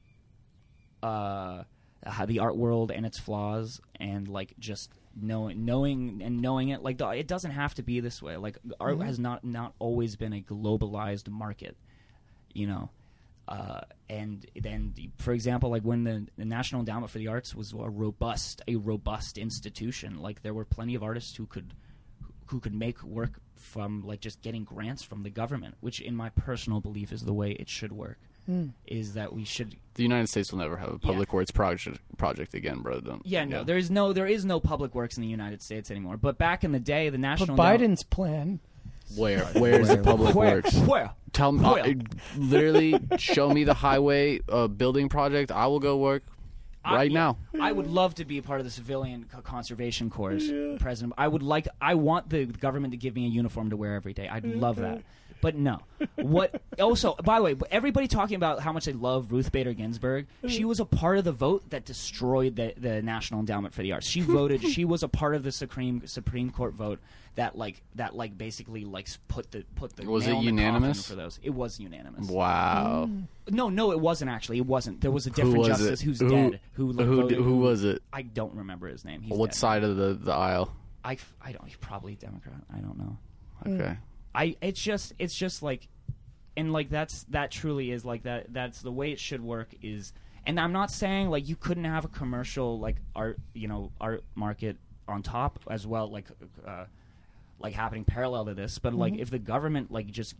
uh how the art world and its flaws and like just knowing knowing and knowing it like the, it doesn't have to be this way like art has not not always been a globalized market you know uh, and then for example like when the, the national endowment for the arts was a robust a robust institution like there were plenty of artists who could who could make work from like just getting grants from the government, which in my personal belief is the way it should work. Mm. Is that we should The United States will never have a public works project project again, bro. Don't. yeah no there is no there is no public works in the United States anymore. But back in the day, the But national Endowment- Biden's plan. Where? Where's the public where, works? Where? Tell me, Where? uh, literally, show me the highway uh, building project. I will go work I- right yeah, now. I would love to be a part of the civilian co- conservation corps, President. I would like. I want the government to give me a uniform to wear every day. I'd love that. But no. What? Also, by the way, everybody talking about how much they love Ruth Bader Ginsburg. She was a part of the vote that destroyed the, the National Endowment for the Arts. She voted. she was a part of the Supreme Supreme Court vote that like that like basically like put the put the Was it nail in the coffin unanimous? for those. It was unanimous. Wow. No, no, it wasn't actually. It wasn't. There was a different was justice it? who's Who- dead who like, Who, voted- who was it? I don't remember his name. He's what dead. side of the, the aisle? I, I don't. He's probably Democrat. I don't know. Okay. I. It's just. It's just like, and like that's that truly is like that. That's the way it should work. Is and I'm not saying like you couldn't have a commercial like art you know art market on top as well like uh, like happening parallel to this. But like if the government like just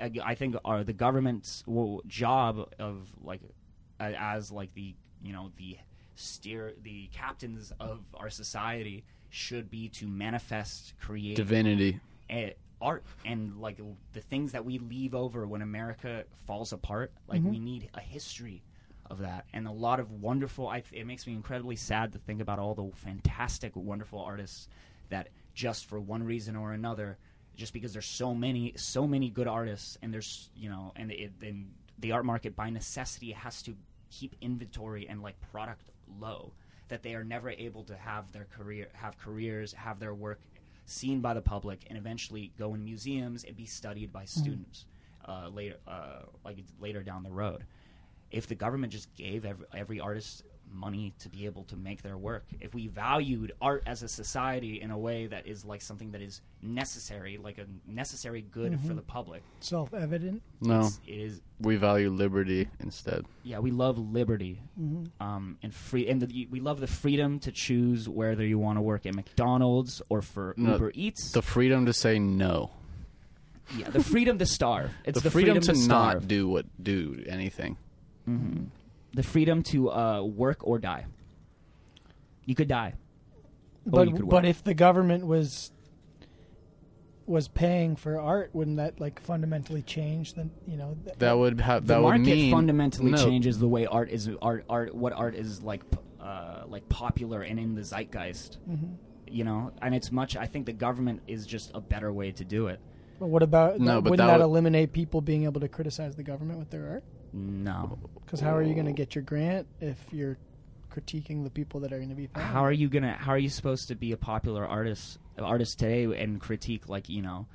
I I think are the government's job of like as like the you know the steer the captains of our society should be to manifest create Divinity. uh, art and like the things that we leave over when America falls apart. Like mm-hmm. we need a history of that and a lot of wonderful. I, it makes me incredibly sad to think about all the fantastic, wonderful artists that just for one reason or another, just because there's so many, so many good artists, and there's you know, and it, and the art market by necessity has to keep inventory and like product low that they are never able to have their career have careers have their work seen by the public and eventually go in museums and be studied by students uh, later uh, like later down the road. If the government just gave every, every artist money to be able to make their work if we valued art as a society in a way that is like something that is necessary like a necessary good for mm-hmm. the public Self evident. No, it's- we value liberty instead. yeah, we love liberty mm-hmm. um, and free, and the, we love the freedom to choose whether you want to work at McDonald's or for No, Uber Eats. The freedom to say no. yeah, the freedom to starve. It's the, freedom, to, starve. not do what do anything. Mm-hmm. The freedom to uh, work or die. You could die. Or But you could but work. if the government was was paying for art, wouldn't that like fundamentally change? Then you know th- That would have the that would market mean fundamentally no, changes the way art is art art what art is like p- uh, like popular and in the zeitgeist. Mm-hmm. You know, and it's much. I think the government is just a better way to do it. But what about No, that, but wouldn't that that, would- eliminate people being able to criticize the government with their art? No. Because how are you going to get your grant if you're critiquing the people that are going to be paying? How are you gonna? How are you supposed to be a popular artist artist today and critique like you know,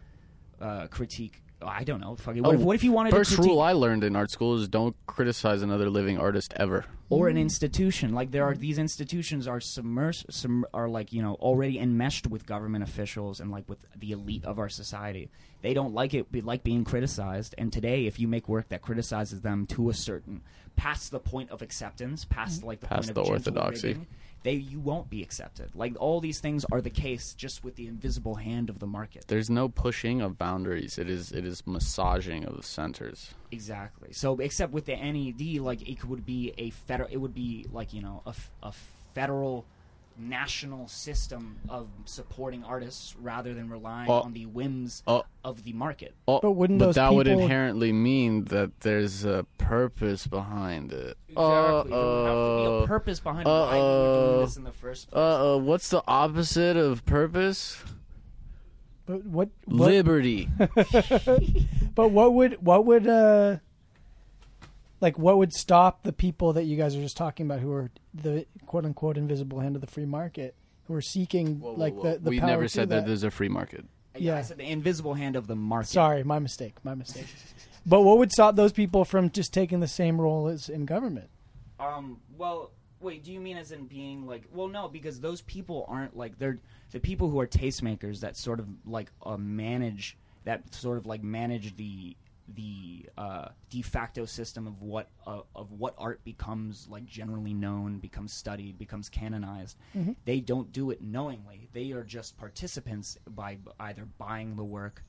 uh, critique? I don't know. Fucking, what, Oh, if, what if you wanted First to critique rule I learned in art school is don't criticize another living artist ever. or an institution? Like there are these institutions are submersed, sum, are like you know already enmeshed with government officials and like with the elite of our society. They don't like it. They like being criticized. And today, if you make work that criticizes them to a certain past the point of acceptance, past like the Past point the of orthodoxy. rigging, they you won't be accepted. Like all these things are the case just with the invisible hand of the market. There's no pushing of boundaries. It is it is massaging of the centers. Exactly. So except with the NEA, like it would be a federal. It would be like you know a, a federal national system of supporting artists rather than relying Oh. on the whims Oh. of the market. Oh, But wouldn't but those that would inherently mean that there's a purpose behind it. Exactly. there have to be Uh-oh. a purpose behind why we were Uh-oh. doing this in the first place. Uh, uh, what's the opposite of purpose? But what, what Liberty. But what would what would uh like what would stop the people that you guys are just talking about who are the quote unquote invisible hand of the free market who are seeking Whoa, whoa, like whoa. the the we power never to said that. that there's a free market. yeah, I said the invisible hand of the market. Sorry, my mistake. My mistake. but what would stop those people from just taking the same role as in government? Um. Well, wait. Do you mean as in being like? Well, no, because those people aren't like they're the people who are tastemakers that sort of like uh, manage that sort of like manage the the uh, de facto system of what uh, of what art becomes like generally known, becomes studied, becomes canonized. They don't do it knowingly. They are just participants by b- either buying the work,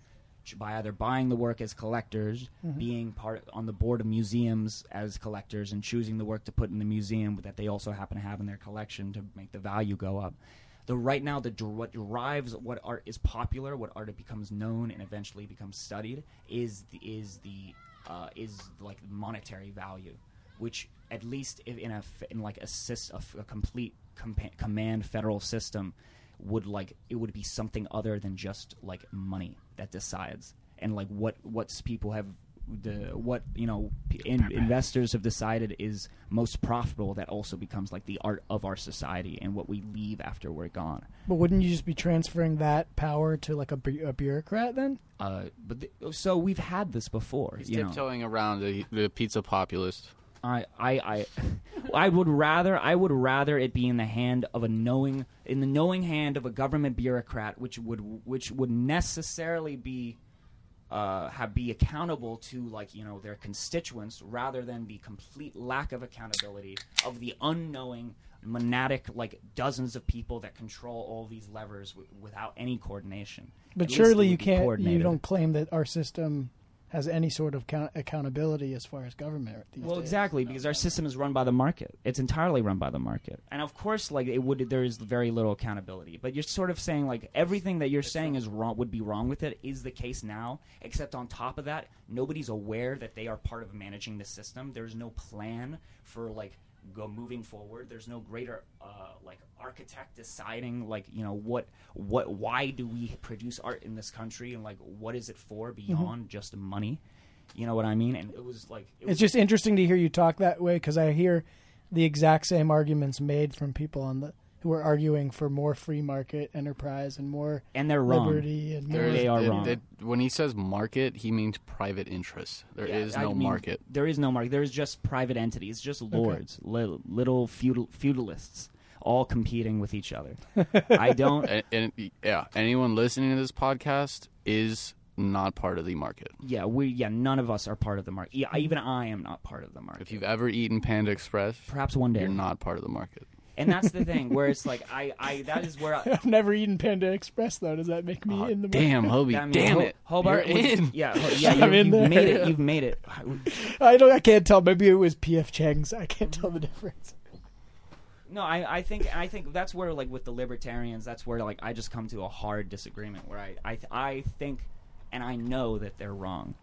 by either buying the work as collectors, being part on the board of museums as collectors, and choosing the work to put in the museum that they also happen to have in their collection to make the value go up the right now the what drives what art is popular, what art becomes known and eventually becomes studied is the, is the uh, is like monetary value, which at least in a in like a, sys- a, a complete compa- command federal system would like it would be something other than just like money that decides. And like what what's people have the what you know in, investors have decided is most profitable that also becomes like the art of our society and what we leave after we're gone But wouldn't you just be transferring that power to like a, bu- a bureaucrat then? uh but th- so we've had this before He's you know tiptoeing around the, the pizza populist. I, I, I, I would rather, I would rather it be in the hand of a knowing, in the knowing hand of a government bureaucrat, which would, which would necessarily be, uh, have be accountable to like you know their constituents, rather than the complete lack of accountability of the unknowing monadic like dozens of people that control all these levers w- without any coordination. But At surely you can't. You don't claim that our system has any sort of count- accountability as far as government. Well, days. exactly, because our system is run by the market. It's entirely run by the market, and of course, like it would, there is very little accountability. But you're sort of saying like everything that you're saying is wrong, would be wrong with it, is the case now. Except on top of that, nobody's aware that they are part of managing the system. There's no plan for like go moving forward. There's no greater uh, like architect deciding like you know what what why do we produce art in this country and like what is it for beyond just money. You know what I mean? And it was like it was It's just interesting to hear you talk that way because I hear the exact same arguments made from people on the who are arguing for more free market enterprise and more and they're wrong. liberty and more. They are it- wrong. it- when he says market, he means private interests. There is Yeah, I no mean, market. There is no market. There is just private entities, just lords, li- little feudal feudalists, all competing with each other. I don't. And, and yeah, anyone listening to this podcast is not part of the market. Yeah, we. Yeah, none of us are part of the market. Yeah, even I am not part of the market. If you've ever eaten Panda Express, Perhaps one day. you're not part of the market. And that's the thing, where it's like I, I. That is where. I, I've never eaten Panda Express though. Does that make me Aw, in the damn, Hobie, I mean, damn Ho- it, Hobart you're was- in. Yeah, ho- yeah, I'm you, in you've there. made it. You've made it. I don't. I can't tell. Maybe it was P.F. Chang's. I can't tell the difference. No, I, I think I think that's where like with the libertarians, that's where like I just come to a hard disagreement where I I, I think and I know that they're wrong.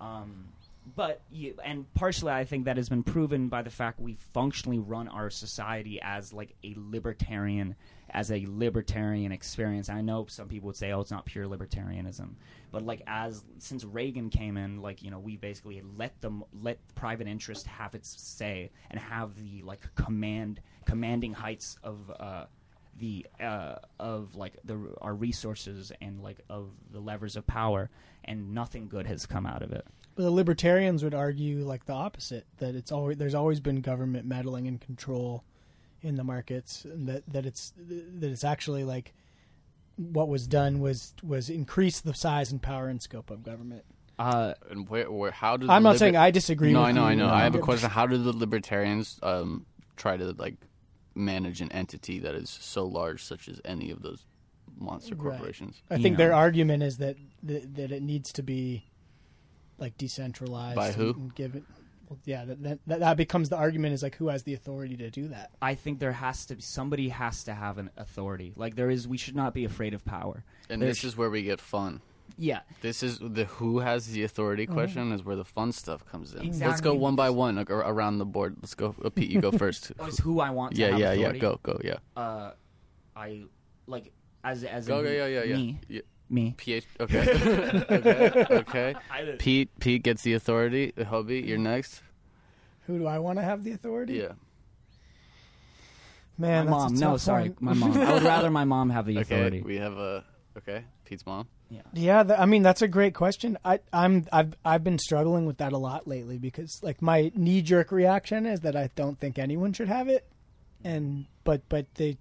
Um, but you, and partially I think that has been proven by the fact we functionally run our society as like a libertarian as a libertarian experience. I know some people would say oh it's not pure libertarianism, but like as since Reagan came in like you know we basically let them let private interest have its say and have the like command commanding heights of uh the uh, of like the our resources and like of the levers of power, and nothing good has come out of it. But the libertarians would argue like the opposite that it's always there's always been government meddling and control in the markets, and that that it's that it's actually like what was done was was increase the size and power and scope of government. Uh, And where, where how did I'm the not saying I disagree. No, with I know, you. I know. I have a I'm question. How do the libertarians um, try to like manage an entity that is so large, such as any of those monster Right. corporations? I you think their argument is that, that that it needs to be like decentralized By who? and, and give it. Well, yeah, that, that that that becomes the argument is like who has the authority to do that. I think there has to be somebody has to have an authority. Like there is, we should not be afraid of power. And There's- this is where we get fun. Yeah, This is the who has the authority question is where the fun stuff comes in. Let's go one by one like, around the board. Let's go. Uh, Pete, you go first. Oh, it's who I want. To yeah, have yeah, yeah. Go, go, yeah. Uh, I like as as Go, in yeah, yeah, yeah. me yeah. Me. PH. Okay. okay. Okay. Pete. Pete gets the authority. Hobie, you're next. Who do I want to have the authority? Yeah. Man, my that's a mom. No, tough sorry, one. my mom. I would rather my mom have the Okay. authority. We have a. Okay. Pete's mom. Yeah, th- I mean that's a great question. I, I'm I've I've been struggling with that a lot lately because like my knee jerk reaction is that I don't think anyone should have it, and but but the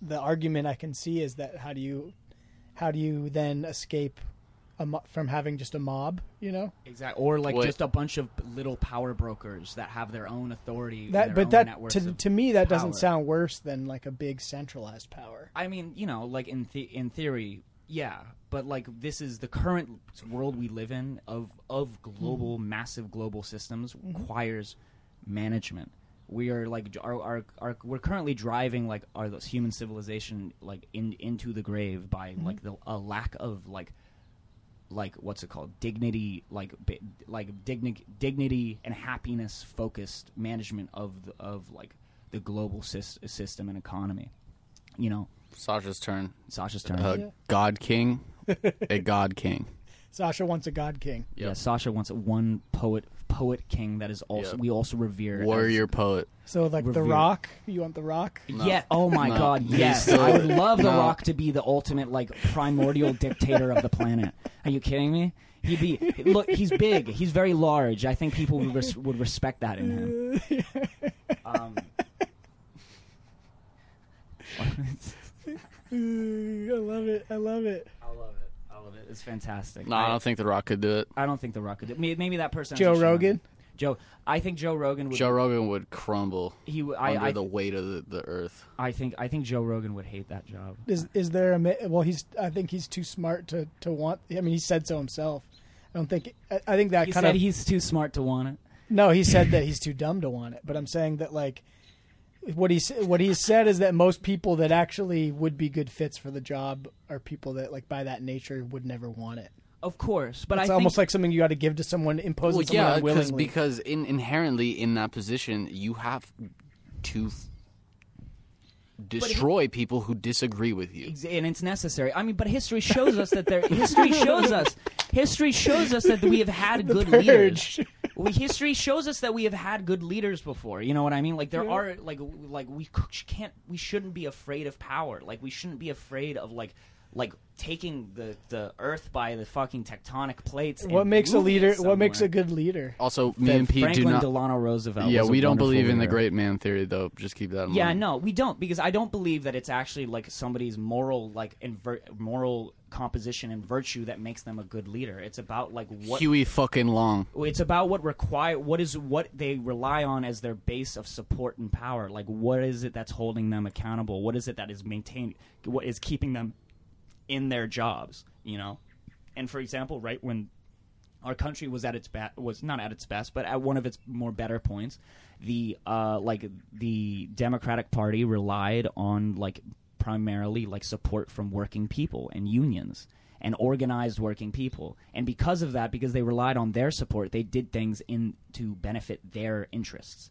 the argument I can see is that how do you how do you then escape a mo- from having just a mob. You know Exactly, or like What- just a bunch of little power brokers that have their own authority. and that, their but own that networks to of to me that doesn't power. sound worse than like a big centralized power. I mean, you know, like in the- in theory, yeah, but like this is the current world we live in of of global, mm-hmm. massive global systems requires management. We are like our, our, our we're currently driving like our this human civilization like in into the grave by like the a lack of like like what's it called dignity like bi- like digni- dignity and happiness focused management of the, of like the global sys- system and economy you know Sasha's turn. Sasha's turn. Uh, Yeah. God King, a God King. Sasha wants a god king. Yeah, Sasha wants one poet poet king that is also Yep. we also revere. as- Warrior poet. So like the Revere. Rock, you want the Rock? No. Yeah. Oh my No. God. He's Yes. still- I would love The No. Rock to be the ultimate like primordial dictator of the planet. Are you kidding me? He'd be look. He's big. He's very large. I think people would, res- would respect that in him. Um, I. I love it. I love it. I love it. It's fantastic. No, I don't think The Rock could do it. I don't think The Rock could. do- Maybe, maybe that person. Joe Rogan. Joe. I think Joe Rogan would. Joe Rogan would crumble He. w- under I. I, the weight of the, the earth. I think. I think Joe Rogan would hate that job. Is is there a mi- well? He's I think he's too smart to to want. I mean, he said so himself. I don't think. I, I think that He kind said of he's too smart to want it. no. He said that he's too dumb to want it. But I'm saying that like what he what he said is that most people that actually would be good fits for the job are people that like by that nature would never want it. Of course, but it's I almost think like something you got to give to someone, impose Well, on someone yeah, because unwillingly. because in, inherently in that position, you have to f- destroy people who disagree with you. And it's necessary. I mean, but history shows us that there. history shows us. History shows us that we have had The good leaders. We, history shows us that we have had good leaders before. You know what I mean? Like there Yeah. are like like we can't we shouldn't be afraid of power. Like we shouldn't be afraid of like like taking the the earth by the fucking tectonic plates. and what makes a leader? What makes a good leader? Also, me and Pete Franklin do not. Delano Roosevelt. yeah, was a we don't wonderful believe in the leader. great man theory, though. Just keep that in Yeah, mind. no, we don't because I don't believe that it's actually like somebody's moral like inver- moral composition and virtue that makes them a good leader. It's about like what Huey fucking Long. it's about what require what is what they rely on as their base of support and power. Like what is it that's holding them accountable? What is it that is maintaining what is keeping them in their jobs, you know? And for example, right when our country was at its best was not at its best, but at one of its more better points. The uh, like the Democratic Party relied on like primarily like support from working people and unions and organized working people, and because of that, because they relied on their support, they did things in to benefit their interests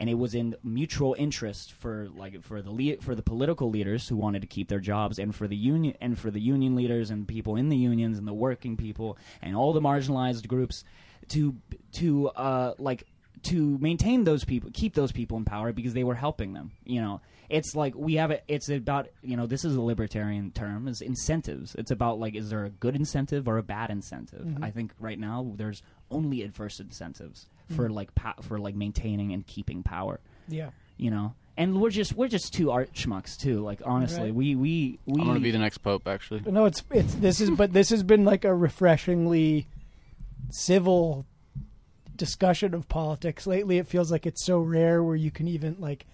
and it was in mutual interest for like for the le- for the political leaders who wanted to keep their jobs and for the union and for the union leaders and people in the unions and the working people and all the marginalized groups to to uh like to maintain those people keep those people in power because they were helping them you know it's like we have it it's about you know this is a libertarian term is incentives it's about like is there a good incentive or a bad incentive mm-hmm. i think right now there's only adverse incentives mm-hmm. for like po- for like maintaining and keeping power Yeah. you know and we're just we're just two art schmucks too like honestly Right. we we we I'm gonna be the next pope, actually. No, it's it's this is but this has been like a refreshingly civil discussion of politics lately. It feels like it's so rare where you can even like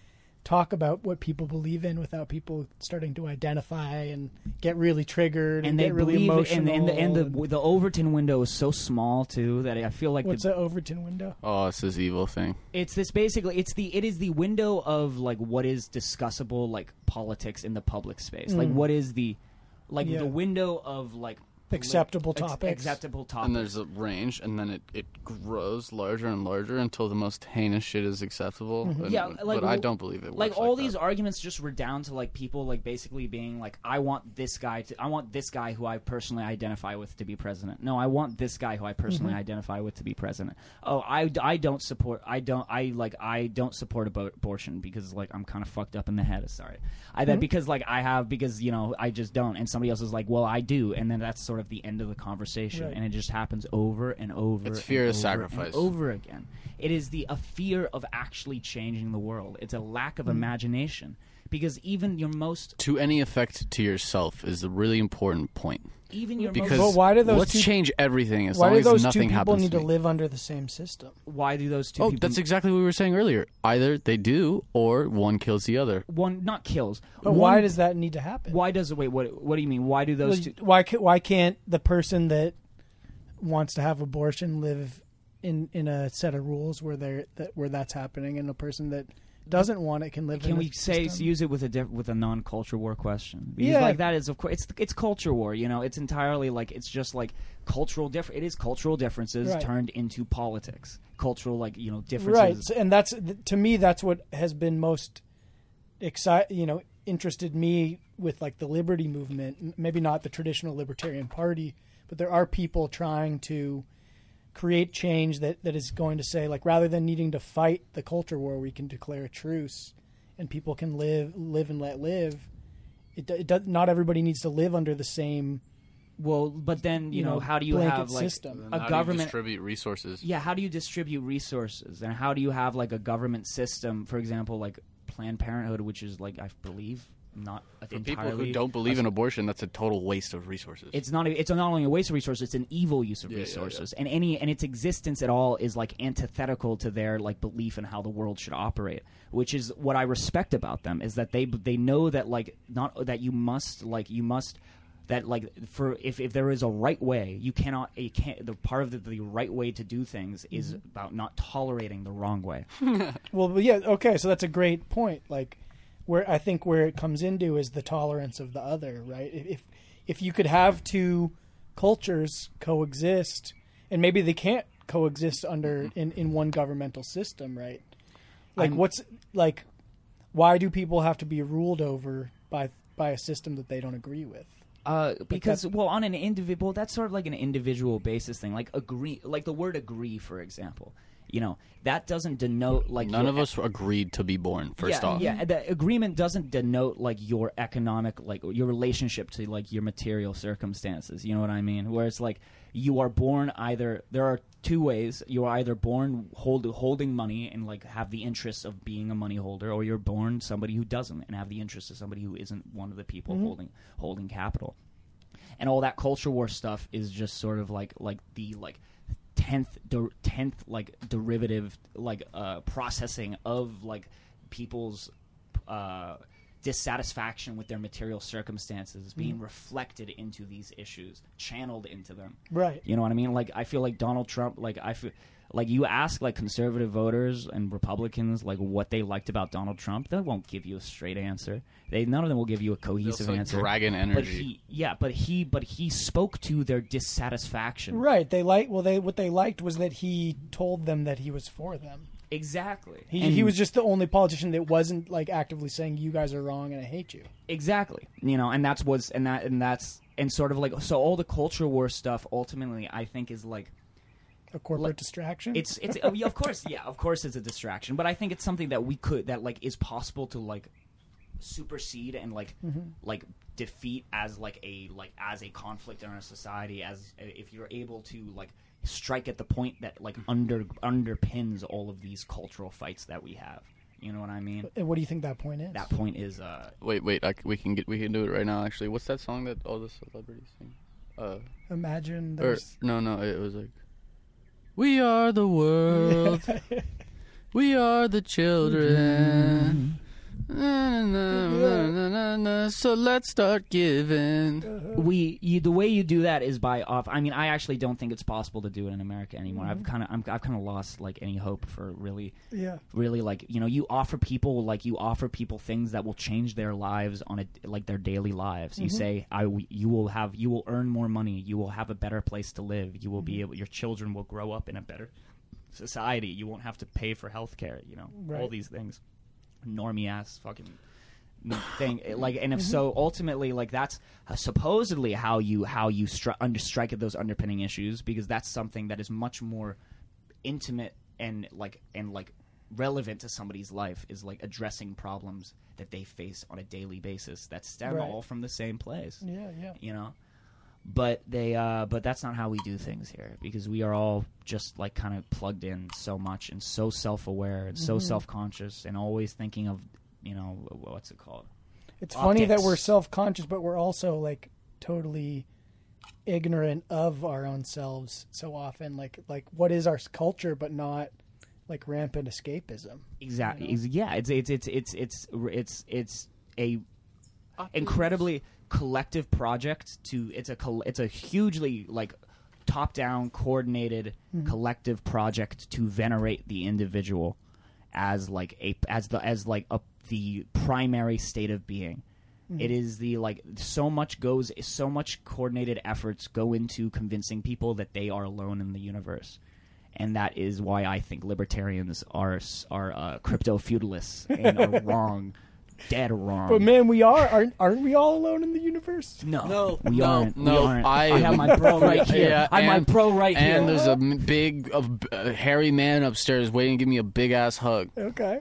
talk about what people believe in without people starting to identify and get really triggered and, and they get really believe emotional. and, and, the, and the the Overton window is so small too that I feel like what's the, the Overton window? Oh, it's this evil thing. it's this basically it's the it is the window of like what is discussable like politics in the public space like Mm. what is the like Yeah. the window of like polit- Acceptable ex- topics. acceptable topics And there's a range, and then it, it grows larger and larger until the most heinous shit is acceptable. Mm-hmm. Yeah, like, but I don't believe it. like all that. these arguments just redound to like people like basically being like i want this guy to i want this guy who i personally identify with to be president no i want this guy who i personally Mm-hmm. identify with to be president oh i, I don't support i don't i like i don't support abo- abortion because like i'm kind of fucked up in the head sorry i Mm-hmm. that because like i have because you know i just don't and somebody else is like well i do and then that's sort of the end of the conversation Right. and it just happens over and over It's and fear of over sacrifice. and over again. It is the a fear of actually changing the world. It's a lack of mm-hmm. imagination because even your most To any effect to yourself is a really important point. Even your Because But why do those let's two- change everything as Why long do as those two nothing people happens need to to me. live under the same system? why do those two Oh, people that's exactly what we were saying earlier. Either they do, or one kills the other. one not kills But One- why does that need to happen? why does it wait what what do you mean why do those Well, two why ca- why can't the person that wants to have abortion live in in a set of rules where they that where that's happening, and the person that doesn't want it can live? Can we say system? use it with a diff, with a non culture war question? Because Yeah. like that is of course it's it's culture war. You know, it's entirely like it's just like cultural diff. It is cultural differences Right. turned into politics. Cultural like you know right? differences. So- And that's to me that's what has been most excite you know interested me with like the liberty movement. Maybe not the traditional libertarian party, but there are people trying to create change that, that is going to say like rather than needing to fight the culture war we can declare a truce and people can live live and let live it, it does, not everybody needs to live under the same Well, but then you, you know, know, how do you have like system. a government? distribute resources. yeah, how do you distribute resources, and how do you have like a government system? For example, like Planned Parenthood, which is like I believe not For people who don't believe in abortion, that's a total waste of resources. it's not it's not only a waste of resources it's an evil use of Yeah, yeah, resources and any and its existence at all is like antithetical to their like belief in how the world should operate which is what i respect about them is that they they know that like not that you must like you must that like for if, if there is a right way you cannot you can't the part of the, the right way to do things is Mm-hmm. about not tolerating the wrong way well yeah okay so that's a great point like where i think where it comes into is the tolerance of the other right if if you could have two cultures coexist and maybe they can't coexist under in, in one governmental system right like I'm- what's like why do people have to be ruled over by by a system that they don't agree with Uh, because that's- well, on an individual, that's sort of like an individual basis thing. Like agree, like the word agree, for example. You know, that doesn't denote like None of us agreed to be born. First yeah, off, Yeah, the agreement doesn't denote like your economic, like your relationship to like your material circumstances. You know what I mean? Where it's like you are born either. There are two ways. You are either born hold, holding money and like have the interests of being a money holder, or you're born somebody who doesn't and have the interests of somebody who isn't one of the people mm-hmm. holding holding capital. And all that culture war stuff is just sort of like like the like tenth tenth like derivative like uh processing of like people's uh dissatisfaction with their material circumstances being reflected into these issues channeled into them. Right. You know what i mean? Like i feel like donald trump like i feel like you ask like conservative voters and republicans like what they liked about donald trump they won't give you a straight answer. They none of them will give you a cohesive like answer. dragon but energy. he yeah but he but he spoke to their dissatisfaction. Right. They like well they what they liked was that he told them that he was for them. Exactly. He, And- he was just the only politician that wasn't like actively saying you guys are wrong and I hate you. exactly. You know and that's what's and that and that's and sort of like so all the culture war stuff ultimately i think is like A corporate Like, distraction. it's it's oh, yeah, of course yeah of course it's a distraction but i think it's something that we could that like is possible to like supersede and like like defeat as like a like as a conflict in our society as if you're able to like strike at the point that like under underpins all of these cultural fights that we have you know what i mean And what do you think that point is? that point is uh Wait, wait. I c we can get we can do it right now. Actually, what's that song that all the celebrities sing? Uh, Imagine or there's no, no. It was like, "We are the world, we are the children." Mm-hmm. So let's start giving. we you, the way you do that is by off. I mean, I actually don't think it's possible to do it in America anymore. I've mm-hmm. kind of I'm, I've kind of lost like any hope for really yeah. really like you know you offer people like you offer people things that will change their lives on a like their daily lives. You mm-hmm. say I w- you will have you will earn more money. You will have a better place to live. You will be mm-hmm. able your children will grow up in a better society. You won't have to pay for health care. You know all these things. Normie ass fucking thing like and if so ultimately like that's uh, supposedly how you how you stri- under strike at those underpinning issues because that's something that is much more intimate and like and like relevant to somebody's life is like addressing problems that they face on a daily basis that stem Right. all from the same place Yeah, yeah. you know but they uh but that's not how we do things here because we are all just like kind of plugged in so much and so self-aware and so self-conscious and always thinking of you know what's it called? It's funny that we're self conscious, but we're also like totally ignorant of our own selves so often. Like like what is our culture, but not like rampant escapism. Exactly. Yeah. It's it's it's it's it's it's it's a incredibly collective project. To it's a it's a hugely like top down coordinated collective project to venerate the individual as like a as the as like a the primary state of being. It is the like so much goes so much coordinated efforts go into convincing people that they are alone in the universe and that is why I think libertarians are are uh, crypto feudalists and are wrong, dead wrong. But man, we are aren't aren't we all alone in the universe? no, No, we no, aren't. no, we aren't. I- have my pro right here. Yeah, I have my pro bro right here. And there's a big, a, b- a hairy man upstairs waiting to give me a big ass hug. Okay.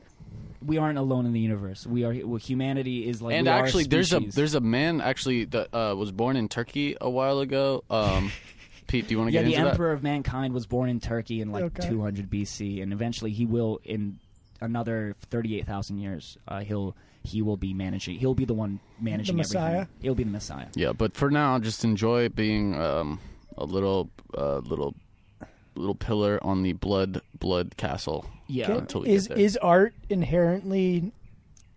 we aren't alone in the universe. We are. Well, humanity is like. and we are a actually, there's a there's a man actually that uh, was born in Turkey a while ago. Um, Pete, do you want to yeah, get into that? Yeah, the emperor of mankind was born in Turkey in like Okay. 200 BC, and eventually he will in another 38,000 years. Uh, he'll he will be managing. He'll be the one managing the Messiah? everything. He'll be the Messiah. Yeah, but for now, just enjoy being um, a little, uh, little, little pillar on the blood blood castle. Yeah. Can- until we is get there. is art inherently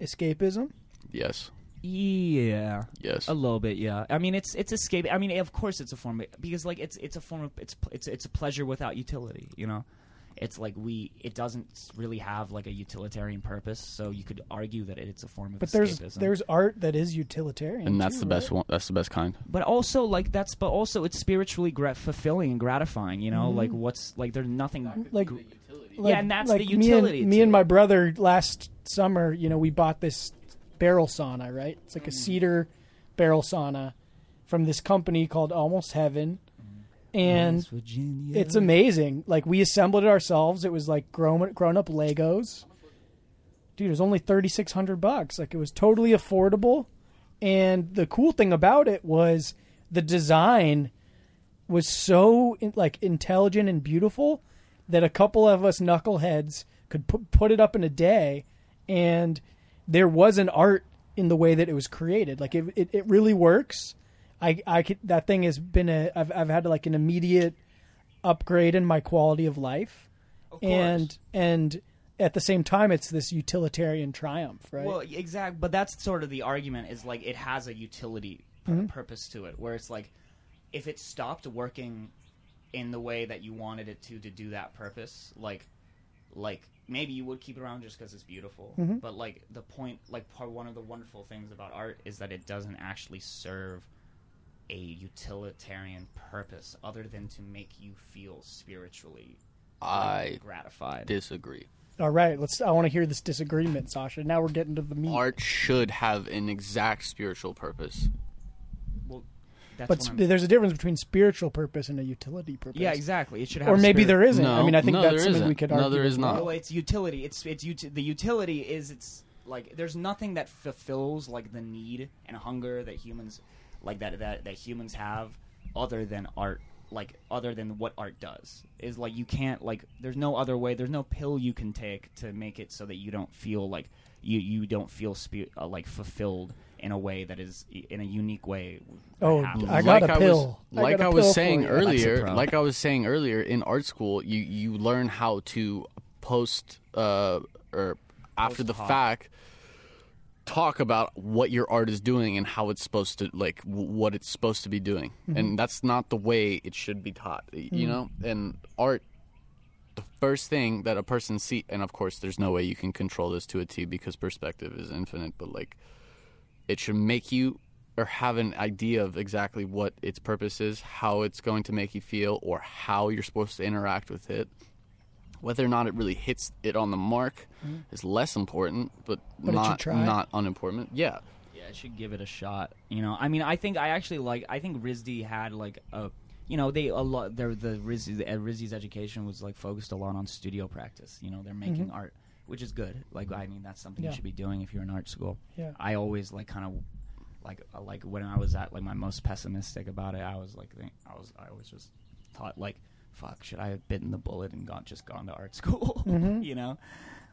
escapism? Yes, Yeah. yes. A little bit, yeah. I mean, it's it's escape. I mean, of course, it's a form of, because like it's it's a form of it's it's it's a pleasure without utility. You know, it's like we it doesn't really have like a utilitarian purpose. So you could argue that it's a form of But there's escapism. there's art that is utilitarian, and that's too, the best right? one. That's the best kind. but also like that's but also it's spiritually gra- fulfilling and gratifying. You know, like what's like there's nothing Mm-hmm. Like, Yeah, and that's like the me and, me and my brother last summer, you know, we bought this barrel sauna, right? It's like a cedar barrel sauna from this company called Almost Heaven. And it's amazing. Like we assembled it ourselves. It was like grown grown up Legos. Dude, it was only thirty six hundred bucks. Like it was totally affordable. And the cool thing about it was the design was so like intelligent and beautiful that a couple of us knuckleheads could put put it up in a day, and there was an art in the way that it was created. Like it, it, it really works. I, I could, that thing has been a I've I've had like an immediate upgrade in my quality of life, Of course. and and at the same time it's this utilitarian triumph, right? Well, exactly. but that's sort of the argument is like it has a utility Mm-hmm. purpose to it, where it's like if it stopped working in the way that you wanted it to to do that purpose, like like maybe you would keep it around just because it's beautiful. Mm-hmm. But like the point, like part one of the wonderful things about art is that it doesn't actually serve a utilitarian purpose other than to make you feel spiritually I gratified. disagree. All right, let's. I want to hear this disagreement, Sasha. Now we're getting to the meat. Art should have an exact spiritual purpose. well, that's but sp- there's a difference between spiritual purpose and a utility purpose. yeah, exactly. It should have Or a maybe spirit- there isn't. No, I mean, I think no, that's something we isn't. could No, argue. there is not. well. Well, it's utility. It's it's uti- the utility is it's like there's nothing that fulfills like the need and hunger that humans like that that that humans have other than art. Like other than what art does is like you can't like there's no other way. There's no pill you can take to make it so that you don't feel like you you don't feel spe- uh, like fulfilled in a way that is in a unique way. Oh, happens. I got like a I pill. Was, I like got a I pill was saying earlier, like I was saying earlier, in art school, you you learn how to post uh, or after the Post-hoc. fact talk about what your art is doing and how it's supposed to like w- what it's supposed to be doing, Mm-hmm. and that's not the way it should be taught. y- You know, and art. The first thing that a person see, and of course, there's no way you can control this to a T because perspective is infinite. But like, it should make you or have an idea of exactly what its purpose is, how it's going to make you feel, or how you're supposed to interact with it. Whether or not it really hits it on the mark mm-hmm. is less important, but, But not try. not unimportant. Yeah, Yeah, I should give it a shot. You know, I mean, I think I actually like. I think RISD had like a, you know, they a lot. Their the RISD, RISD's education was like focused a lot on studio practice. You know, they're making mm-hmm. art, which is good. Like, I mean, that's something Yeah. you should be doing if you're in art school. Yeah. I always like kind of like like when I was at like my most pessimistic about it. I was like, think, I was I was just thought like, fuck, should I have bitten the bullet and gone just gone to art school? you know.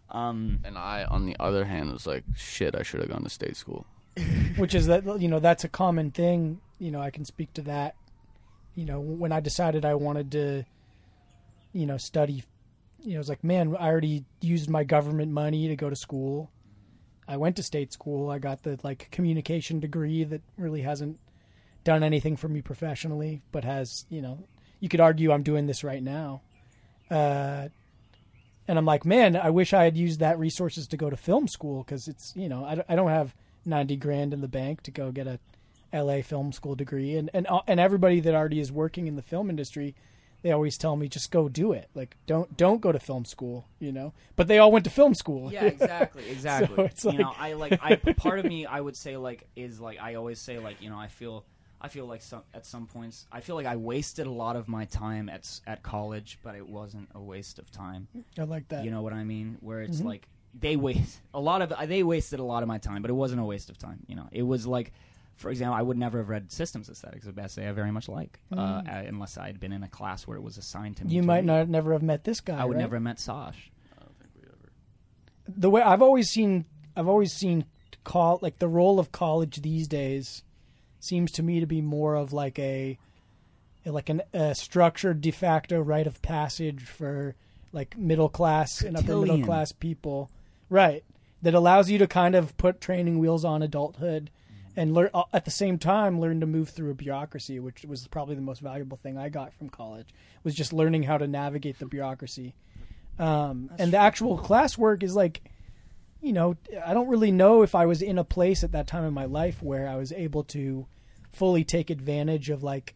Um, And I, on the other hand, was like, shit, I should have gone to state school. which is that you know that's a common thing you know i can speak to that you know when i decided i wanted to you know study you know it's like man i already used my government money to go to school i went to state school i got the like communication degree that really hasn't done anything for me professionally but has you know you could argue i'm doing this right now. Uh and i'm like man i wish i had used that resources to go to film school because it's you know I, I don't have 90 grand in the bank to go get a LA film school degree. And and uh, and everybody that already is working in the film industry they always tell me just go do it. Like don't don't go to film school you know? But they all went to film school. Yeah, exactly, exactly. it's you like- know, I like I part of me I would say like is like I always say like you know I feel I feel like some at some points I feel like I wasted a lot of my time at at college, but it wasn't a waste of time. I like that You know what I mean? Where it's Mhm. like they waste a lot of they wasted a lot of my time, but it wasn't a waste of time. You know, it was like, for example, I would never have read systems aesthetics, a essay I very much like, uh, Mm. uh, unless I had been in a class where it was assigned to me. you to might read. not never have met this guy I would right? never have met Sash. I don't think we ever. The way I've always seen I've always seen call like the role of college these days seems to me to be more of like a like an, a structured de facto rite of passage for like middle class and upper middle class people. Right. That allows you to kind of put training wheels on adulthood and learn uh, at the same time learn to move through a bureaucracy which was probably the most valuable thing i got from college was just learning how to navigate the bureaucracy. Um, and the actual classwork is like you know i don't really know if i was in a place at that time in my life where i was able to fully take advantage of like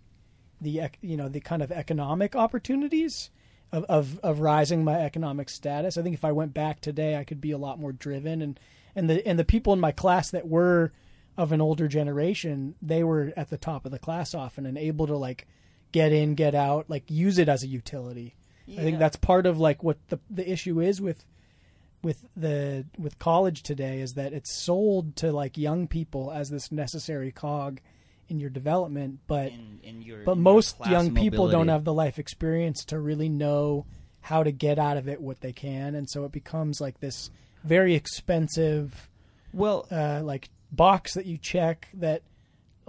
the you know the kind of economic opportunities of, of of rising my economic status. I think if i went back today i could be a lot more driven. And and the and the people in my class that were of an older generation they were at the top of the class often and able to like get in get out like use it as a utility. I think that's part of like what the the issue is with with the with college today is that it's sold to like young people as this necessary cog in your development but in, in your, but most young people don't have the life experience to really know how to get out of it what they can and so it becomes like this very expensive well uh, like box that you check that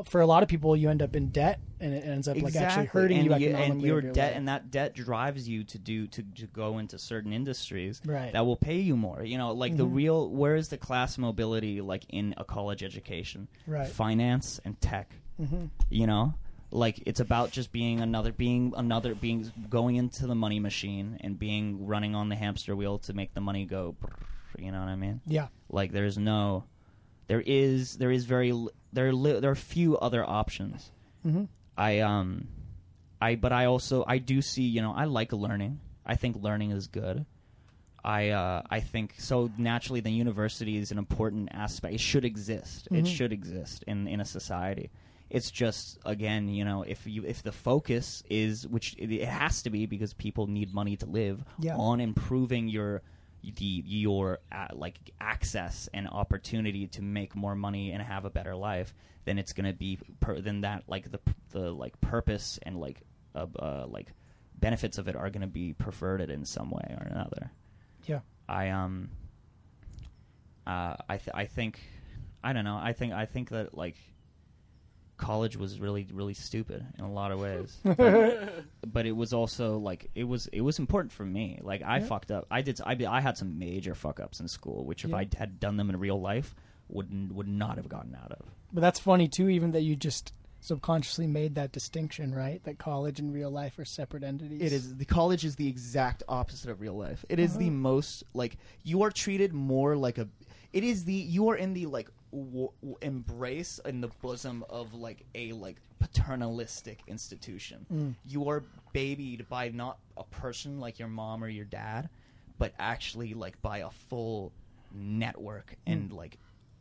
for a lot of people you end up in debt and it ends up like actually hurting and you you- economically and your debt life. and that debt drives you to do to, to go into certain industries Right. that will pay you more you know like the Mhm. real where is the class mobility like in a college education Right. finance and tech hmm you know like it's about just being another being another being going into the money machine and being running on the hamster wheel to make the money go you know what i mean yeah like there's no there is there is very there are li- there are few other options. Hmm i um i but i also i do see you know i like learning. I think learning is good. I uh i think so naturally the university is an important aspect. It should exist. It Mhm. should exist in in a society. It's just again you know if you if the focus is which it it has to be because people need money to live Yeah. on improving your the your uh, like access and opportunity to make more money and have a better life then it's going to be per, then that like the the like purpose and like uh, uh like benefits of it are going to be perverted in some way or another. Yeah. I um uh i th- i think i don't know. I think i think that like college was really really stupid in a lot of ways but, but it was also like it was it was important for me like i Yeah. fucked up i did I, I had some major fuck ups in school which if Yeah. i had done them in real life would n- would not have gotten out of but that's funny too even that you just subconsciously made that distinction right that college and real life are separate entities It is the college is the exact opposite of real life. It is the Uh-huh. most like you are treated more like a. It is the you are in the like w- w- embrace in the bosom of like a like paternalistic institution. Mm. You are babied by not a person like your mom or your dad, but actually like by a full network and like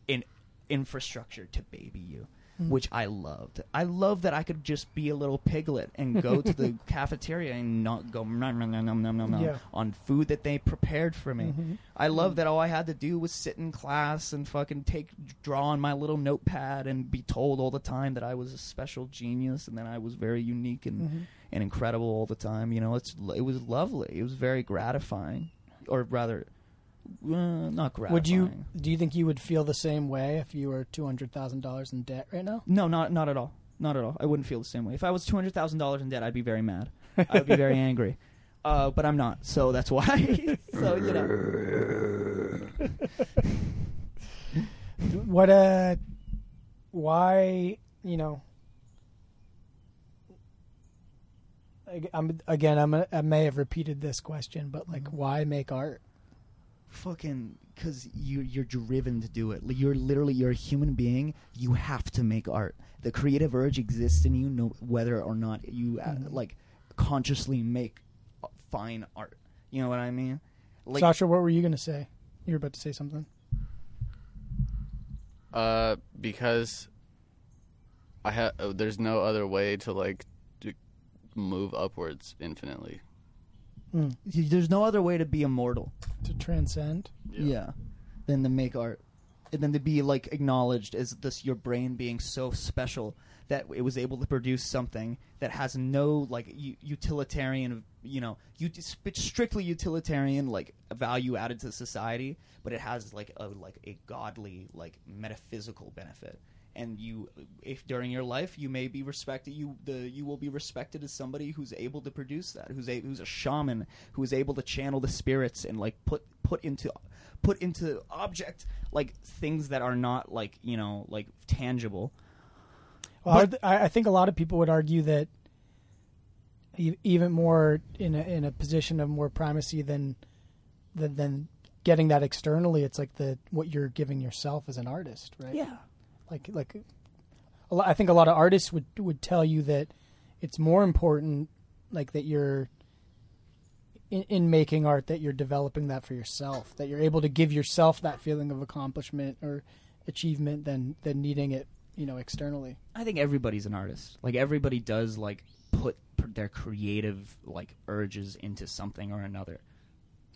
in infrastructure to baby you. Which I loved. I love that I could just be a little piglet and go to the cafeteria and not go nom, nom, nom, nom, nom, nom, Yeah. on food that they prepared for me. Mhm. I love that all I had to do was sit in class and fucking take draw on my little notepad and be told all the time that I was a special genius and that I was very unique and Mhm. and incredible all the time. You know, it's it was lovely. It was very gratifying, or rather, uh, not gratifying. Would you? Do you think you would feel the same way if you were two hundred thousand dollars in debt right now? No, not not at all. Not at all. I wouldn't feel the same way. If I was two hundred thousand dollars in debt, I'd be very mad. I'd be very angry. Uh, but I'm not, so that's why. so you know, What? Uh, why? You know. I'm again. I'm. a- I may have repeated this question, but like, why make art? Fucking, because you you're driven to do it. You're literally you're a human being. You have to make art. The creative urge exists in you, no whether or not you uh, Mhm. like consciously make fine art. You know what I mean? Like, Sasha, what were you gonna say? You were about to say something. Uh, because I have. Uh, there's no other way to like to move upwards infinitely. Hmm. there's no other way to be immortal. To transcend. yeah. than to make art and then to be like acknowledged as this your brain being so special that it was able to produce something that has no like u- utilitarian you know you strictly utilitarian like value added to society but it has like a like a godly like metaphysical benefit and you if during your life you may be respected you the you will be respected as somebody who's able to produce that who's a who's a shaman who is able to channel the spirits and like put put into put into object like things that are not like you know like tangible Well, But- I, I think a lot of people would argue that e- even more in a, in a position of more primacy than, than than getting that externally. It's like the what you're giving yourself as an artist, right? yeah Like like, lot, I think a lot of artists would would tell you that it's more important, like that you're. In, in making art, that you're developing that for yourself, that you're able to give yourself that feeling of accomplishment or achievement than than needing it, you know, externally. i think everybody's an artist like everybody does like put their creative like urges into something or another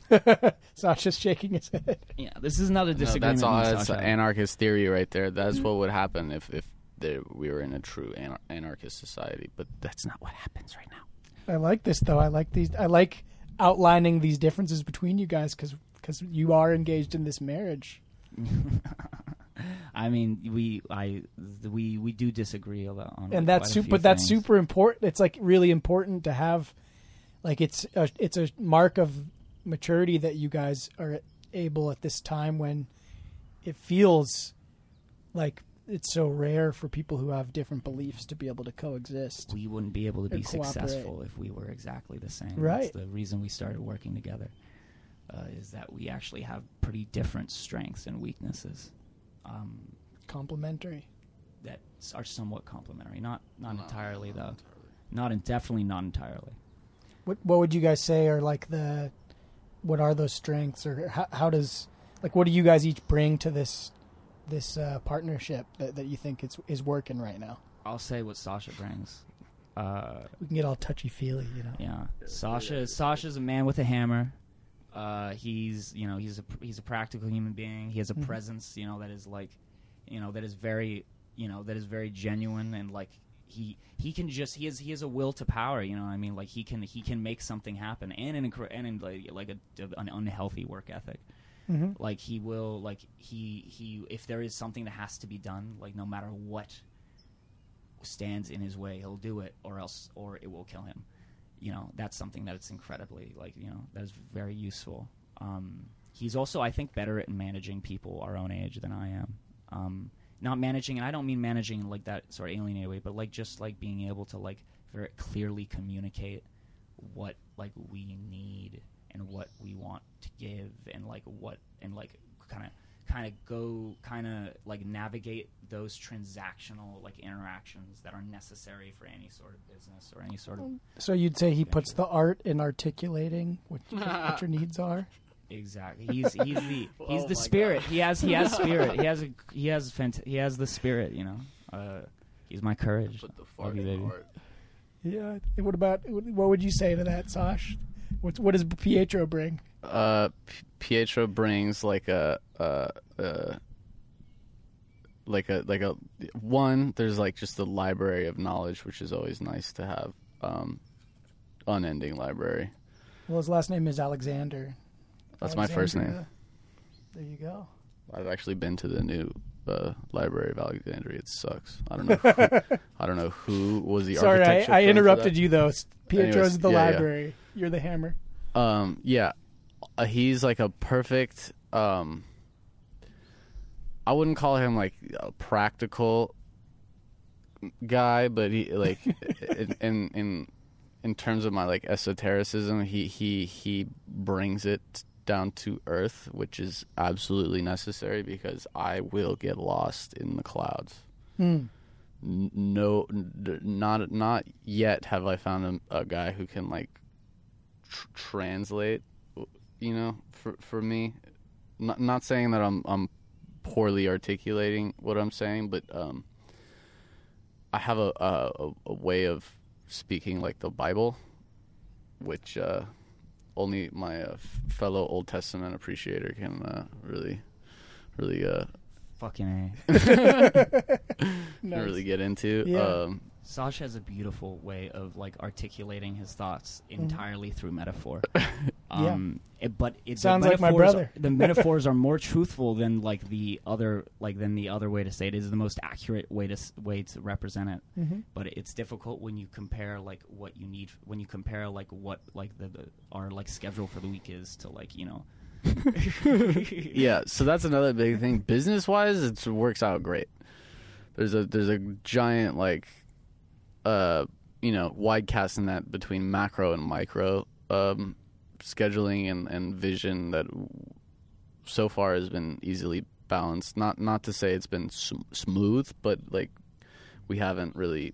Sasha's shaking his head. yeah this is not a No, disagreement that's all. me That's Sasha. anarchist theory right there. That's mm-hmm. what would happen if if there, we were in a true anar- anarchist society. But that's not what happens right now. I like this though. I like these. I like outlining these differences between you guys because because you are engaged in this marriage. I mean, we I we we do disagree a lot on and that's super. But that's things. super important. It's like really important to have, like it's a, it's a mark of maturity that you guys are able at this time when it feels like it's so rare for people who have different beliefs to be able to coexist. We wouldn't be able to be cooperate. successful if we were exactly the same. Right. That's the reason we started working together. Uh, is that we actually have pretty different strengths and weaknesses um, Complementary. that are somewhat complementary. Not not entirely though. Not in, definitely not entirely. What what would you guys say are like the what are those strengths or how, how does like what do you guys each bring to this this uh, partnership that, that you think it's is working right now? I'll say what Sasha brings. Uh, We can get all touchy feely, you know. Yeah, Sasha. Sasha's a man with a hammer. Uh, he's you know he's a he's a practical human being. He has a Mhm. presence you know that is like, you know that is very you know that is very genuine and like he he can just he has he has a will to power. You know what I mean like he can he can make something happen and in a, and in like, like a, an unhealthy work ethic. Mm-hmm. Like he will like he he if there is something that has to be done like no matter what stands in his way he'll do it or else or it will kill him you know that's something that's incredibly like you know that is very useful um, he's also i think better at managing people our own age than i am um, not managing and i don't mean managing like that sort of alienated way but like just like being able to like very clearly communicate what like we need and what we want to give and like what and like kind of kind of go kind of like navigate those transactional like interactions that are necessary for any sort of business or any sort of So you'd say he puts the art in articulating what, what your needs are. exactly he's he's the he's Oh the my spirit he has he has spirit he has a he has fant- he has the spirit you know uh he's my courage Put the fart you, in baby. art. Yeah. What about what would you say to that, Sash? What what does Pietro bring? Uh, Pietro brings like a uh uh like a like a one. There's like just a library of knowledge, which is always nice to have. Um, unending library. Well, his last name is Alexander. That's my first name. There you go. I've actually been to the new uh, Library of Alexandria. It sucks. I don't know. Who, I don't know who was the Sorry, I, I interrupted you though. Pietro's Anyways, the yeah, yeah. library. You're the hammer. Um, yeah, uh, he's like a perfect. Um, I wouldn't call him like a practical guy, but he like in, in in in terms of my like esotericism, he he he brings it down to earth, which is absolutely necessary because I will get lost in the clouds. Hmm. No, not not yet have I found a, a guy who can like tr- translate. You know, for for me, not not saying that I'm I'm poorly articulating what I'm saying, but um, I have a a, a- a way of speaking like the Bible, which uh, only my uh, fellow Old Testament appreciator can uh, really really uh, Fucking a. Nice. really get into. Yeah. Um, Saj has a beautiful way of like articulating his thoughts Mm-hmm. entirely through metaphor. Um, it- but it, Sounds like my brother. The metaphors are more truthful than like the other like than the other way to say it. It is the most accurate way to way to represent it. Mm-hmm. But it's difficult when you compare like what you need when you compare like what like the, the our like schedule for the week is to like you know. yeah, so that's another big thing. Business wise, it works out great. There's a there's a giant like, uh, you know, wide casting net between macro and micro um, scheduling and, and vision that so far has been easily balanced. Not not to say it's been sm- smooth, but like we haven't really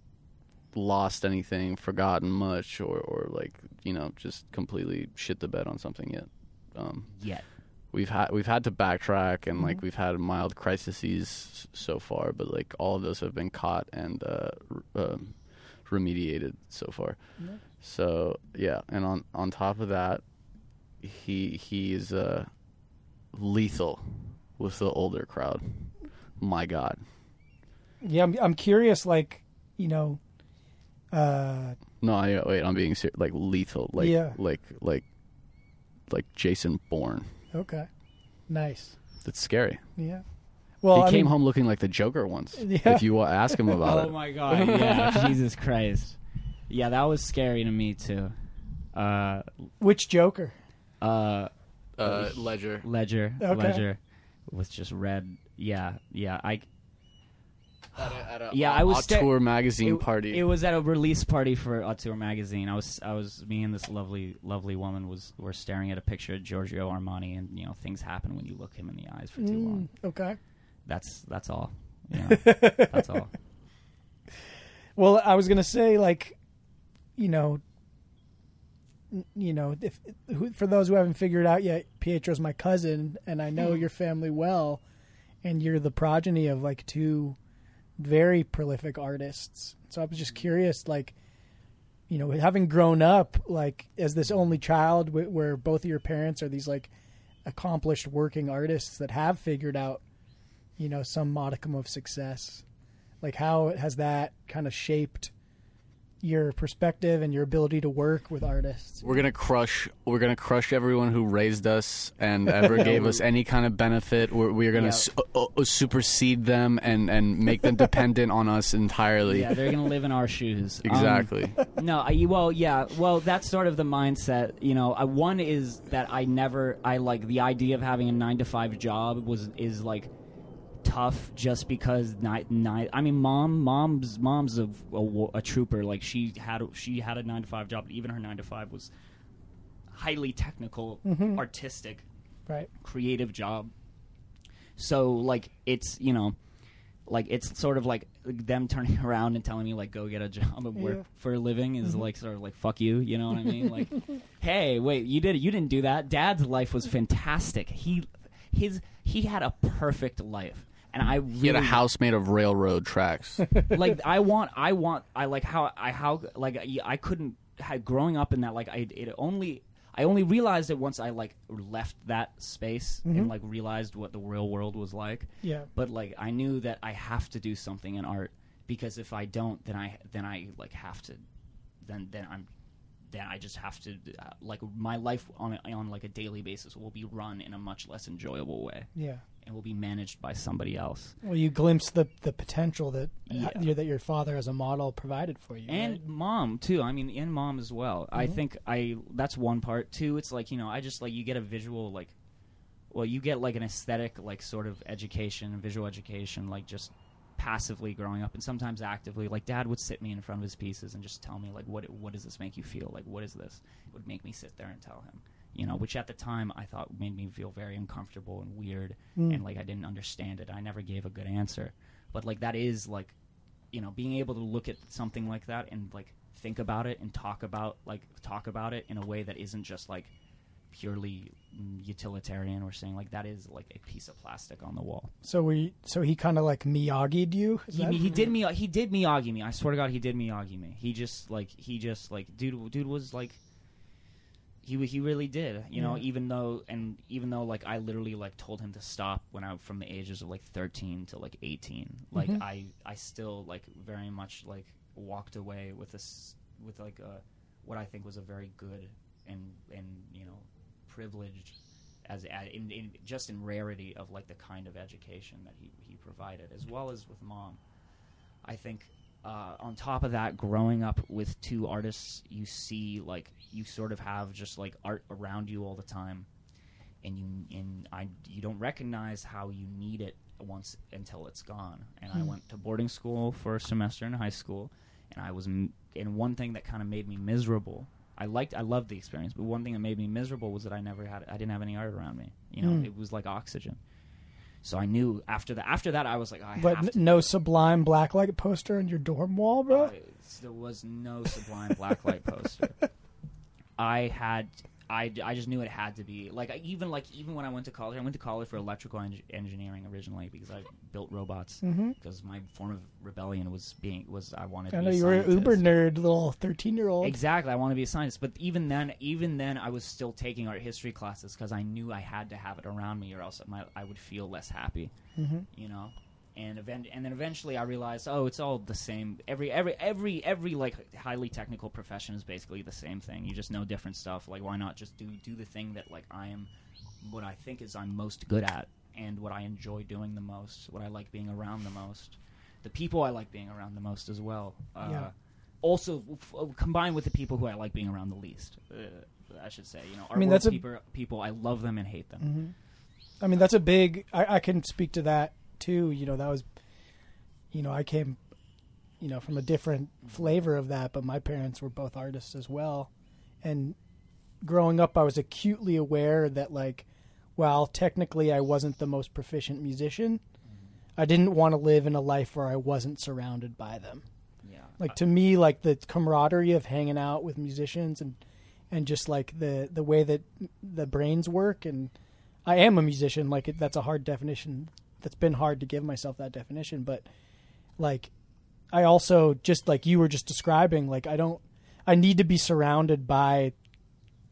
lost anything, forgotten much, or or like you know just completely shit the bed on something yet. Um, Yet. we've had we've had to backtrack and like we've had mild crises so far, but like all of those have been caught and uh, r- um, remediated so far. So yeah, and on on top of that, he he is uh, lethal with the older crowd. My God, Yeah, I'm, I'm curious. Like, you know, uh, no, I, wait, I'm being ser- like lethal, like Yeah. like like like Jason Bourne. okay, nice. That's scary. Yeah. Well, he I came mean, home looking like the Joker once. Yeah. If you ask him about Oh it. Oh my god! Yeah, Jesus Christ. Yeah, that was scary to me too. Uh, which Joker? uh, Uh, Ledger. Ledger, Okay. Ledger, with just red. Yeah, yeah. I At a, at a Yeah, I was sta- tour magazine it, party. It was at a release party for Auteur magazine. I was, I was, me and this lovely, lovely woman was were staring at a picture of Giorgio Armani, and you know things happen when you look him in the eyes for too long. Mm, okay. That's that's all. You know, that's all. Well, I was gonna say, like, you know, n- you know, if who, for those who haven't figured out yet, Pietro's my cousin, and I know hmm. your family well, and you're the progeny of like two very prolific artists. So I was just hmm. curious, like, you know, having grown up like as this only child, wh- where both of your parents are these like accomplished working artists that have figured out, you know, some modicum of success like how has that kind of shaped your perspective and your ability to work with artists we're gonna crush. We're gonna crush everyone who raised us and ever gave us any kind of benefit. We're, we're gonna Yeah. su- uh, uh, supersede them and and make them dependent on us entirely. Yeah, they're gonna live in our shoes. Um, exactly. No, I, well, yeah, well, that's sort of the mindset. You know, I, one is that I never, I like the idea of having a nine to five job was is like tough just because night night. I mean, mom, mom's mom's a, a, a trooper. Like she had she had a nine to five job. But even her nine to five was highly technical, mm-hmm. artistic right creative job. So like it's you know, like it's sort of like them turning around and telling me like go get a job and work Yeah. for a living is mm-hmm. like sort of like fuck you, you know what I mean? Like, hey, wait, you did you didn't do that. Dad's life was fantastic. He his he had a perfect life. And I really He had a house made of railroad tracks. like I want I want I like how I how like I- I couldn't had growing up in that like I it only I only realized it once I like left that space and mm-hmm. like realized what the real world was like. yeah But like I knew that I have to do something in art because if I don't then I then I like have to then then I'm then I just have to uh, like my life on a, on like a daily basis will be run in a much less enjoyable way Yeah. and will be managed by somebody else. Well, you glimpse the the potential that Yeah. uh, that your father as a model provided for you. and right? mom too i mean and mom as well i Mhm. think i that's one part too it's like you know i just like you get a visual like well you get like an aesthetic like sort of education visual education like just passively growing up and sometimes actively like dad would sit me in front of his pieces and just tell me like what what does this make you feel? Like what is this? It would make me sit there and tell him you know which at the time i thought made me feel very uncomfortable and weird Mm. and like i didn't understand it. I never gave a good answer. But like that is like you know being able to look at something like that and like think about it and talk about like talk about it in a way that isn't just like purely utilitarian or saying like that is like a piece of plastic on the wall so we so he kind of like Miyagi'd you. Is he, that- he did me he did miyagi me i swear to god he did miyagi me he just like he just like dude dude was like he he really did you know Yeah. even though and even though like i literally like told him to stop when i from the ages of like 13 to like 18 like Mhm. i i still like very much like walked away with this with like a what i think was a very good and and you know privileged as in, in just in rarity of like the kind of education that he, he provided as well as with mom i think uh, on top of that growing up with two artists you see like you sort of have just like art around you all the time and you and I you don't recognize how you need it once until it's gone and I Hmm. went to boarding school for a semester in high school and I was m- and one thing that kind of made me miserable I liked I loved the experience but one thing that made me miserable was that I never had I didn't have any art around me you know Hmm. it was like oxygen so I knew after that after that I was like I but have n- to no sublime blacklight poster on your dorm wall, bro. uh, there was no sublime blacklight poster. I had, I, I just knew it had to be like I, even like even when I went to college, I went to college for electrical eng- engineering originally because I built robots hmm because my form of rebellion was being was I wanted. I to know be a you were an uber nerd, little thirteen-year-old. Exactly, I want to be a scientist. But even then, even then, I was still taking art history classes because I knew I had to have it around me, or else my, I would feel less happy hmm you know and event and then eventually i realized oh it's all the same every every every every like highly technical profession is basically the same thing you just know different stuff like why not just do do the thing that like i am what i think is i'm most good at and what i enjoy doing the most what i like being around the most the people i like being around the most as well uh, Yeah. also f- uh, combined with the people who i like being around the least uh, i should say you know I mean, that's a- people, people i love them and hate them hmm I mean, that's a big. I, I can speak to that too. You know, that was, you know, I came, you know, from a different flavor of that, but my parents were both artists as well, and growing up, I was acutely aware that like, while technically I wasn't the most proficient musician, I didn't want to live in a life where I wasn't surrounded by them. yeah Like to me, like the camaraderie of hanging out with musicians and and just like the the way that the brains work and I am a musician. Like it, that's a hard definition. That's been hard to give myself that definition, but like I also just like you were just describing. Like I don't. I need to be surrounded by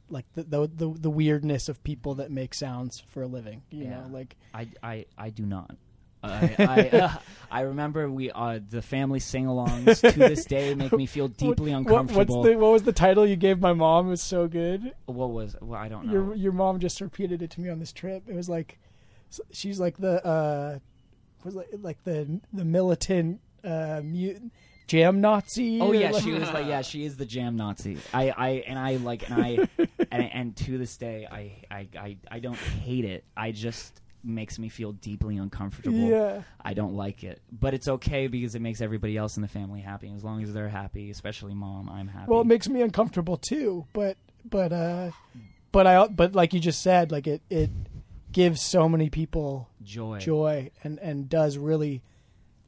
like the the the, the weirdness of people that make sounds for a living. You Yeah. know, like I, I, I do not. I I, uh, I remember we uh, the family sing-alongs to this day make me feel deeply what, uncomfortable. what's the what was the title you gave my mom? It was so good. what was? Well, I don't know. Your your mom just repeated it to me on this trip. It was like she's like the uh was like like the the militant uh mu- jam Nazi. oh yeah, like- she was like yeah, she is the jam Nazi. I, I and I like and I and, and to this day I, I I I don't hate it. I just makes me feel deeply uncomfortable. Yeah. I don't like it, but it's okay because it makes everybody else in the family happy. As long as they're happy, especially mom, I'm happy. Well, it makes me uncomfortable too, but but uh but I but like you just said, like it it gives so many people joy. joy and and does really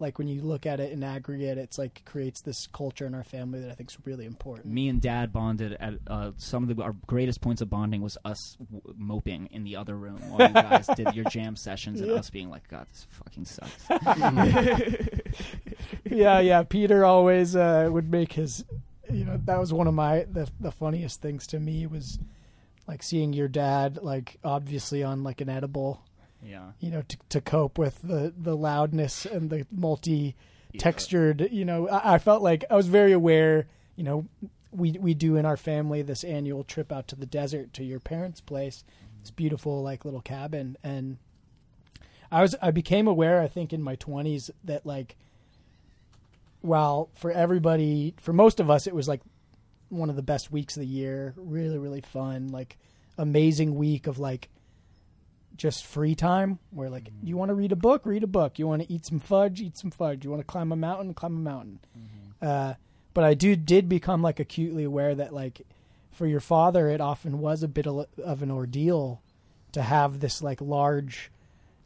like when you look at it in aggregate, it's like creates this culture in our family that I think is really important. me and dad bonded at uh, some of the, our greatest points of bonding was us w- moping in the other room while you guys did your jam sessions and Yeah. us being like god this fucking sucks yeah, yeah. Peter always uh, would make his. You know, that was one of my the the funniest things to me was like seeing your dad like obviously on like an edible. yeah You know, to to cope with the the loudness and the multi textured. You know, I, I felt like I was very aware. You know, we we do in our family this annual trip out to the desert to your parents' place, mm-hmm. this beautiful like little cabin, and I was I became aware I think in my twenties that like, while for everybody for most of us it was like one of the best weeks of the year, really really fun, like amazing week of like just free time where like you want to read a book read a book. You want to eat some fudge eat some fudge. You want to climb a mountain climb a mountain. Uh, but i do did become like acutely aware that like for your father it often was a bit of of an ordeal to have this like large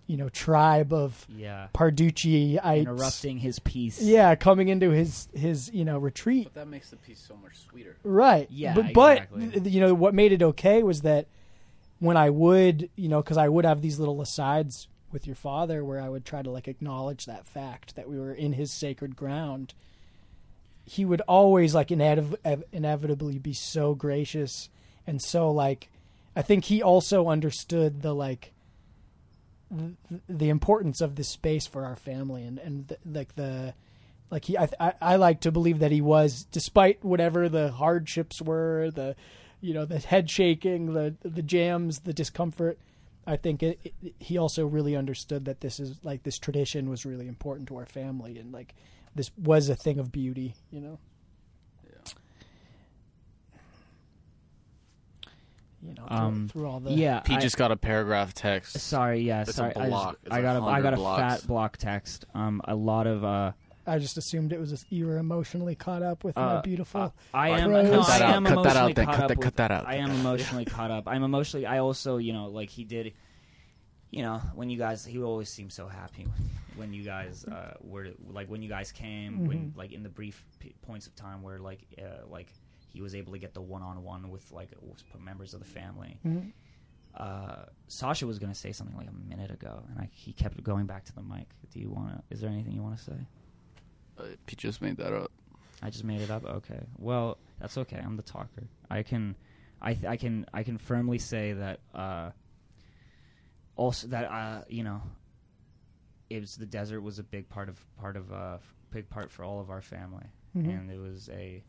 you know tribe of Yeah. parducci Interrupting his peace. yeah coming into his his you know retreat But that makes the piece so much sweeter. Right. Yeah, But, but exactly. th- you know what made it okay was that when I would, you know, because I would have these little asides with your father where I would try to like acknowledge that fact that we were in his sacred ground. He would always like inev- ev- inevitably be so gracious and so like I think he also understood the like th- the importance of this space for our family and and th- like the like he I, I I like to believe that he was despite whatever the hardships were the you know the head shaking the the jams the discomfort I think it, it, he also really understood that this is like this tradition was really important to our family and like this was a thing of beauty you know you know through, Um, through all the Yeah. Pete I- just got a paragraph text. Sorry, yeah, It's a sorry. I, block. just, It's I a got a, I got a blocks. fat block text. Um, a lot of uh, I just assumed it was a, you were emotionally caught up with my Uh, beautiful uh, I Cut am. that no, out. I Cut am that out, then. caught Cut up that- with- cut that out. I am emotionally caught up. I'm emotionally. I also, you know, like he did. You know, when you guys, he always seemed so happy when you guys uh, were like when you guys came, when Mhm. like in the brief p- points of time where like uh, like he was able to get the one on one with like members of the family. Mhm. Uh, Sasha was going to say something like a minute ago, and I, he kept going back to the mic. Do you want to? Is there anything you want to say? Uh, Pete just made that up. I just made it up. Okay. Well, that's okay. I'm the talker. I can, I, th- I can, I can firmly say that. Uh, also, that uh, you know, it was the desert was a big part of part of uh, big part for all of our family, Mhm. and it was a.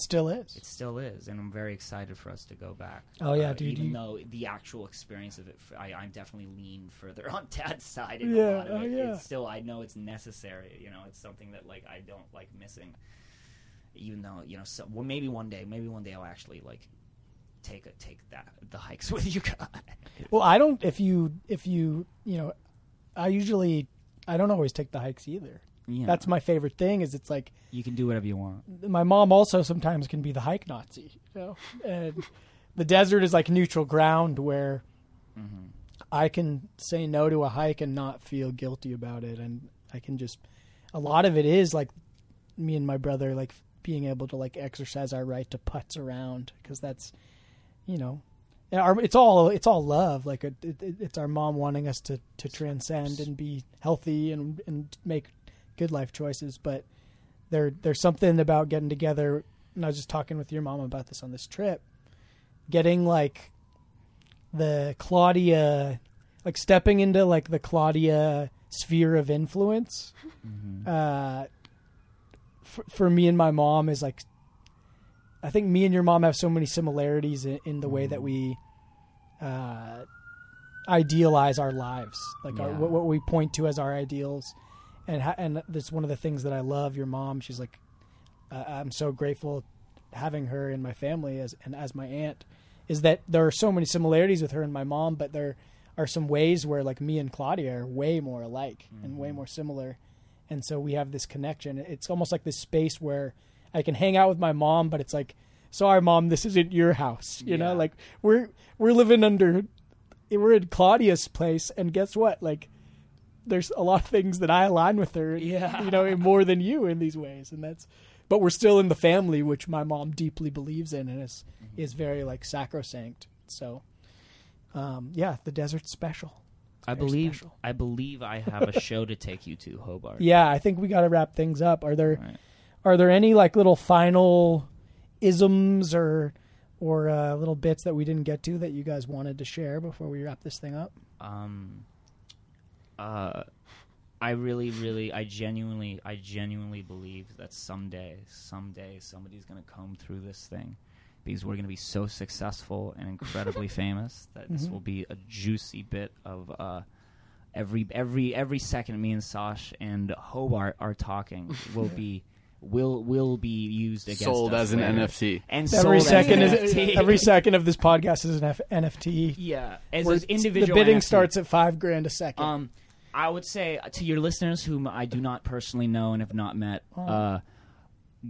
still is It still is, and I'm very excited for us to go back. Oh, yeah, Uh, dude, Even you- though the actual experience of it, I'm definitely lean further on Dad's side. In Yeah, a lot of oh, it. yeah. It's still, I know it's necessary. You know, it's something that like I don't like missing. Even though you know, so, well, maybe one day, maybe one day I'll actually like take a take that the hikes with you guys. Well, I don't. If you, if you, you know, I usually, I don't always take the hikes either. Yeah. That's my favorite thing. Is it's like you can do whatever you want. my mom also sometimes can be the hike Nazi. You know, and the desert is like neutral ground where hmm I can say no to a hike and not feel guilty about it, and I can just. A lot of it is like me and my brother like being able to like exercise our right to putz around because that's, you know, our, it's all it's all love. Like it, it, it's our mom wanting us to to transcend and be healthy and and make good life choices. But there there's something about getting together. And I was just talking with your mom about this on this trip. Getting like the Claudia, like stepping into like the Claudia sphere of influence. hmm Uh, for, for me and my mom is like, I think me and your mom have so many similarities in, in the way that we uh, idealize our lives, like our, what, what we point to as our ideals, and ha- and that's one of the things that I love. Your mom, she's like, uh, I'm so grateful having her in my family as and as my aunt, is that there are so many similarities with her and my mom, but there are some ways where like me and Claudia are way more alike and way more similar, and so we have this connection. It's almost like this space where I can hang out with my mom, but it's like, sorry, mom, this isn't your house. You know, like we're we're living under, we're in Claudia's place, and guess what? Like, there's a lot of things that I align with her. Yeah. you know, more than you in these ways, and that's. But we're still in the family, which my mom deeply believes in, and is Mm-hmm. is very like sacrosanct. So, um, yeah, the desert's special. I believe special. I believe I have a show to take you to Hobart. Yeah, I think we got to wrap things up. Are there Right. are there any like little final isms or or uh, little bits that we didn't get to that you guys wanted to share before we wrap this thing up? um uh I really, really, I genuinely, I genuinely believe that someday, someday, somebody's gonna come through this thing, because we're gonna be so successful and incredibly famous that this Mhm. will be a juicy bit of uh, every every every second me and Sash and Hobart are talking will be will will be used against Sold us as an later. NFT. and every sold as second an is every second of this podcast is an F- NFT. yeah as, as individual the bidding NFT. starts at five grand a second. Um, I would say to your listeners, whom I do not personally know and have not met, Oh. uh,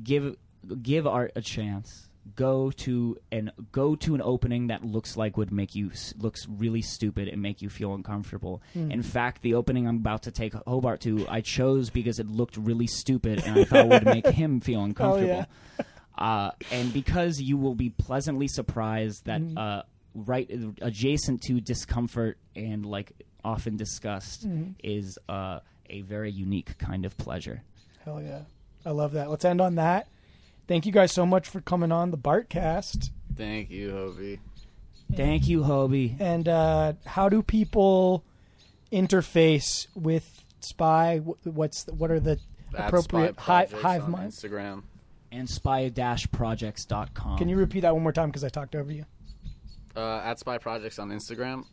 give give art a chance. Go to an go to an opening that looks like would make you s- looks really stupid and make you feel uncomfortable. Hmm. In fact, the opening I'm about to take Hobart to, I chose because it looked really stupid and I thought would make him feel uncomfortable. Uh, and because you will be pleasantly surprised that Mhm. uh, right adjacent to discomfort and like often disgust Mhm. is uh, a very unique kind of pleasure. Hell yeah. I love that. Let's end on that. Thank you guys so much for coming on the Bartcast. Thank you, Hobie. Thank you, Hobie. And uh, how do people interface with Spy? What's the, what are the At appropriate Spy hive, hive on minds? Instagram. And spy-projects.com. Can you repeat that one more time because I talked over you? Uh, at Spy Projects on Instagram.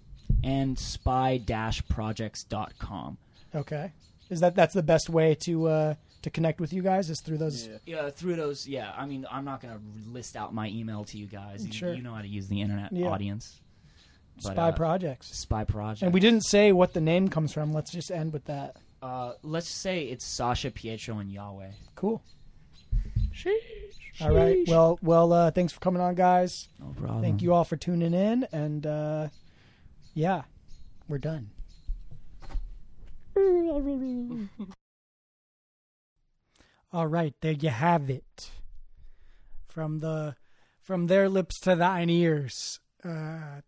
And spy-projects.com. Okay. Is that that's the best way to uh, to connect with you guys? Is through those? Yeah, through those. Yeah, I mean, I'm not gonna list out my email to you guys. You, Sure. you know how to use the internet, Yeah. audience. But, Spy uh, projects. Spy projects. And we didn't say what the name comes from. Let's just end with that. Uh, let's say it's Sasha, Pietro, and Yahweh. Cool. Sheesh. all right. Well, well. Uh, thanks for coming on, guys. No problem. Thank you all for tuning in, and uh, yeah, we're done. all right, there you have it. From the from their lips to thine ears, uh,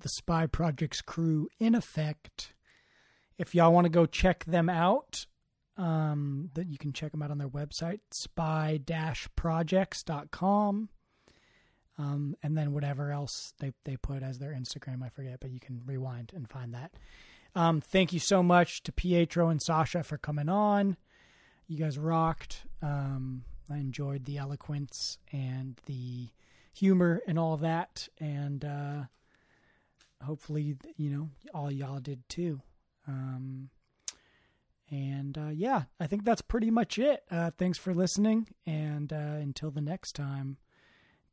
the Spy Project's crew in effect. If y'all want to go check them out, um, that you can check them out on their website, spy-projects.com. Um, and then whatever else they, they put as their Instagram, I forget, but you can rewind and find that. Um, thank you so much to Pietro and Sasha for coming on. You guys rocked. Um, I enjoyed the eloquence and the humor and all that. And uh, hopefully, you know, all y'all did too. Um, and uh, yeah, I think that's pretty much it. Uh, thanks for listening. And uh, until the next time,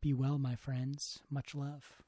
be well, my friends. Much love.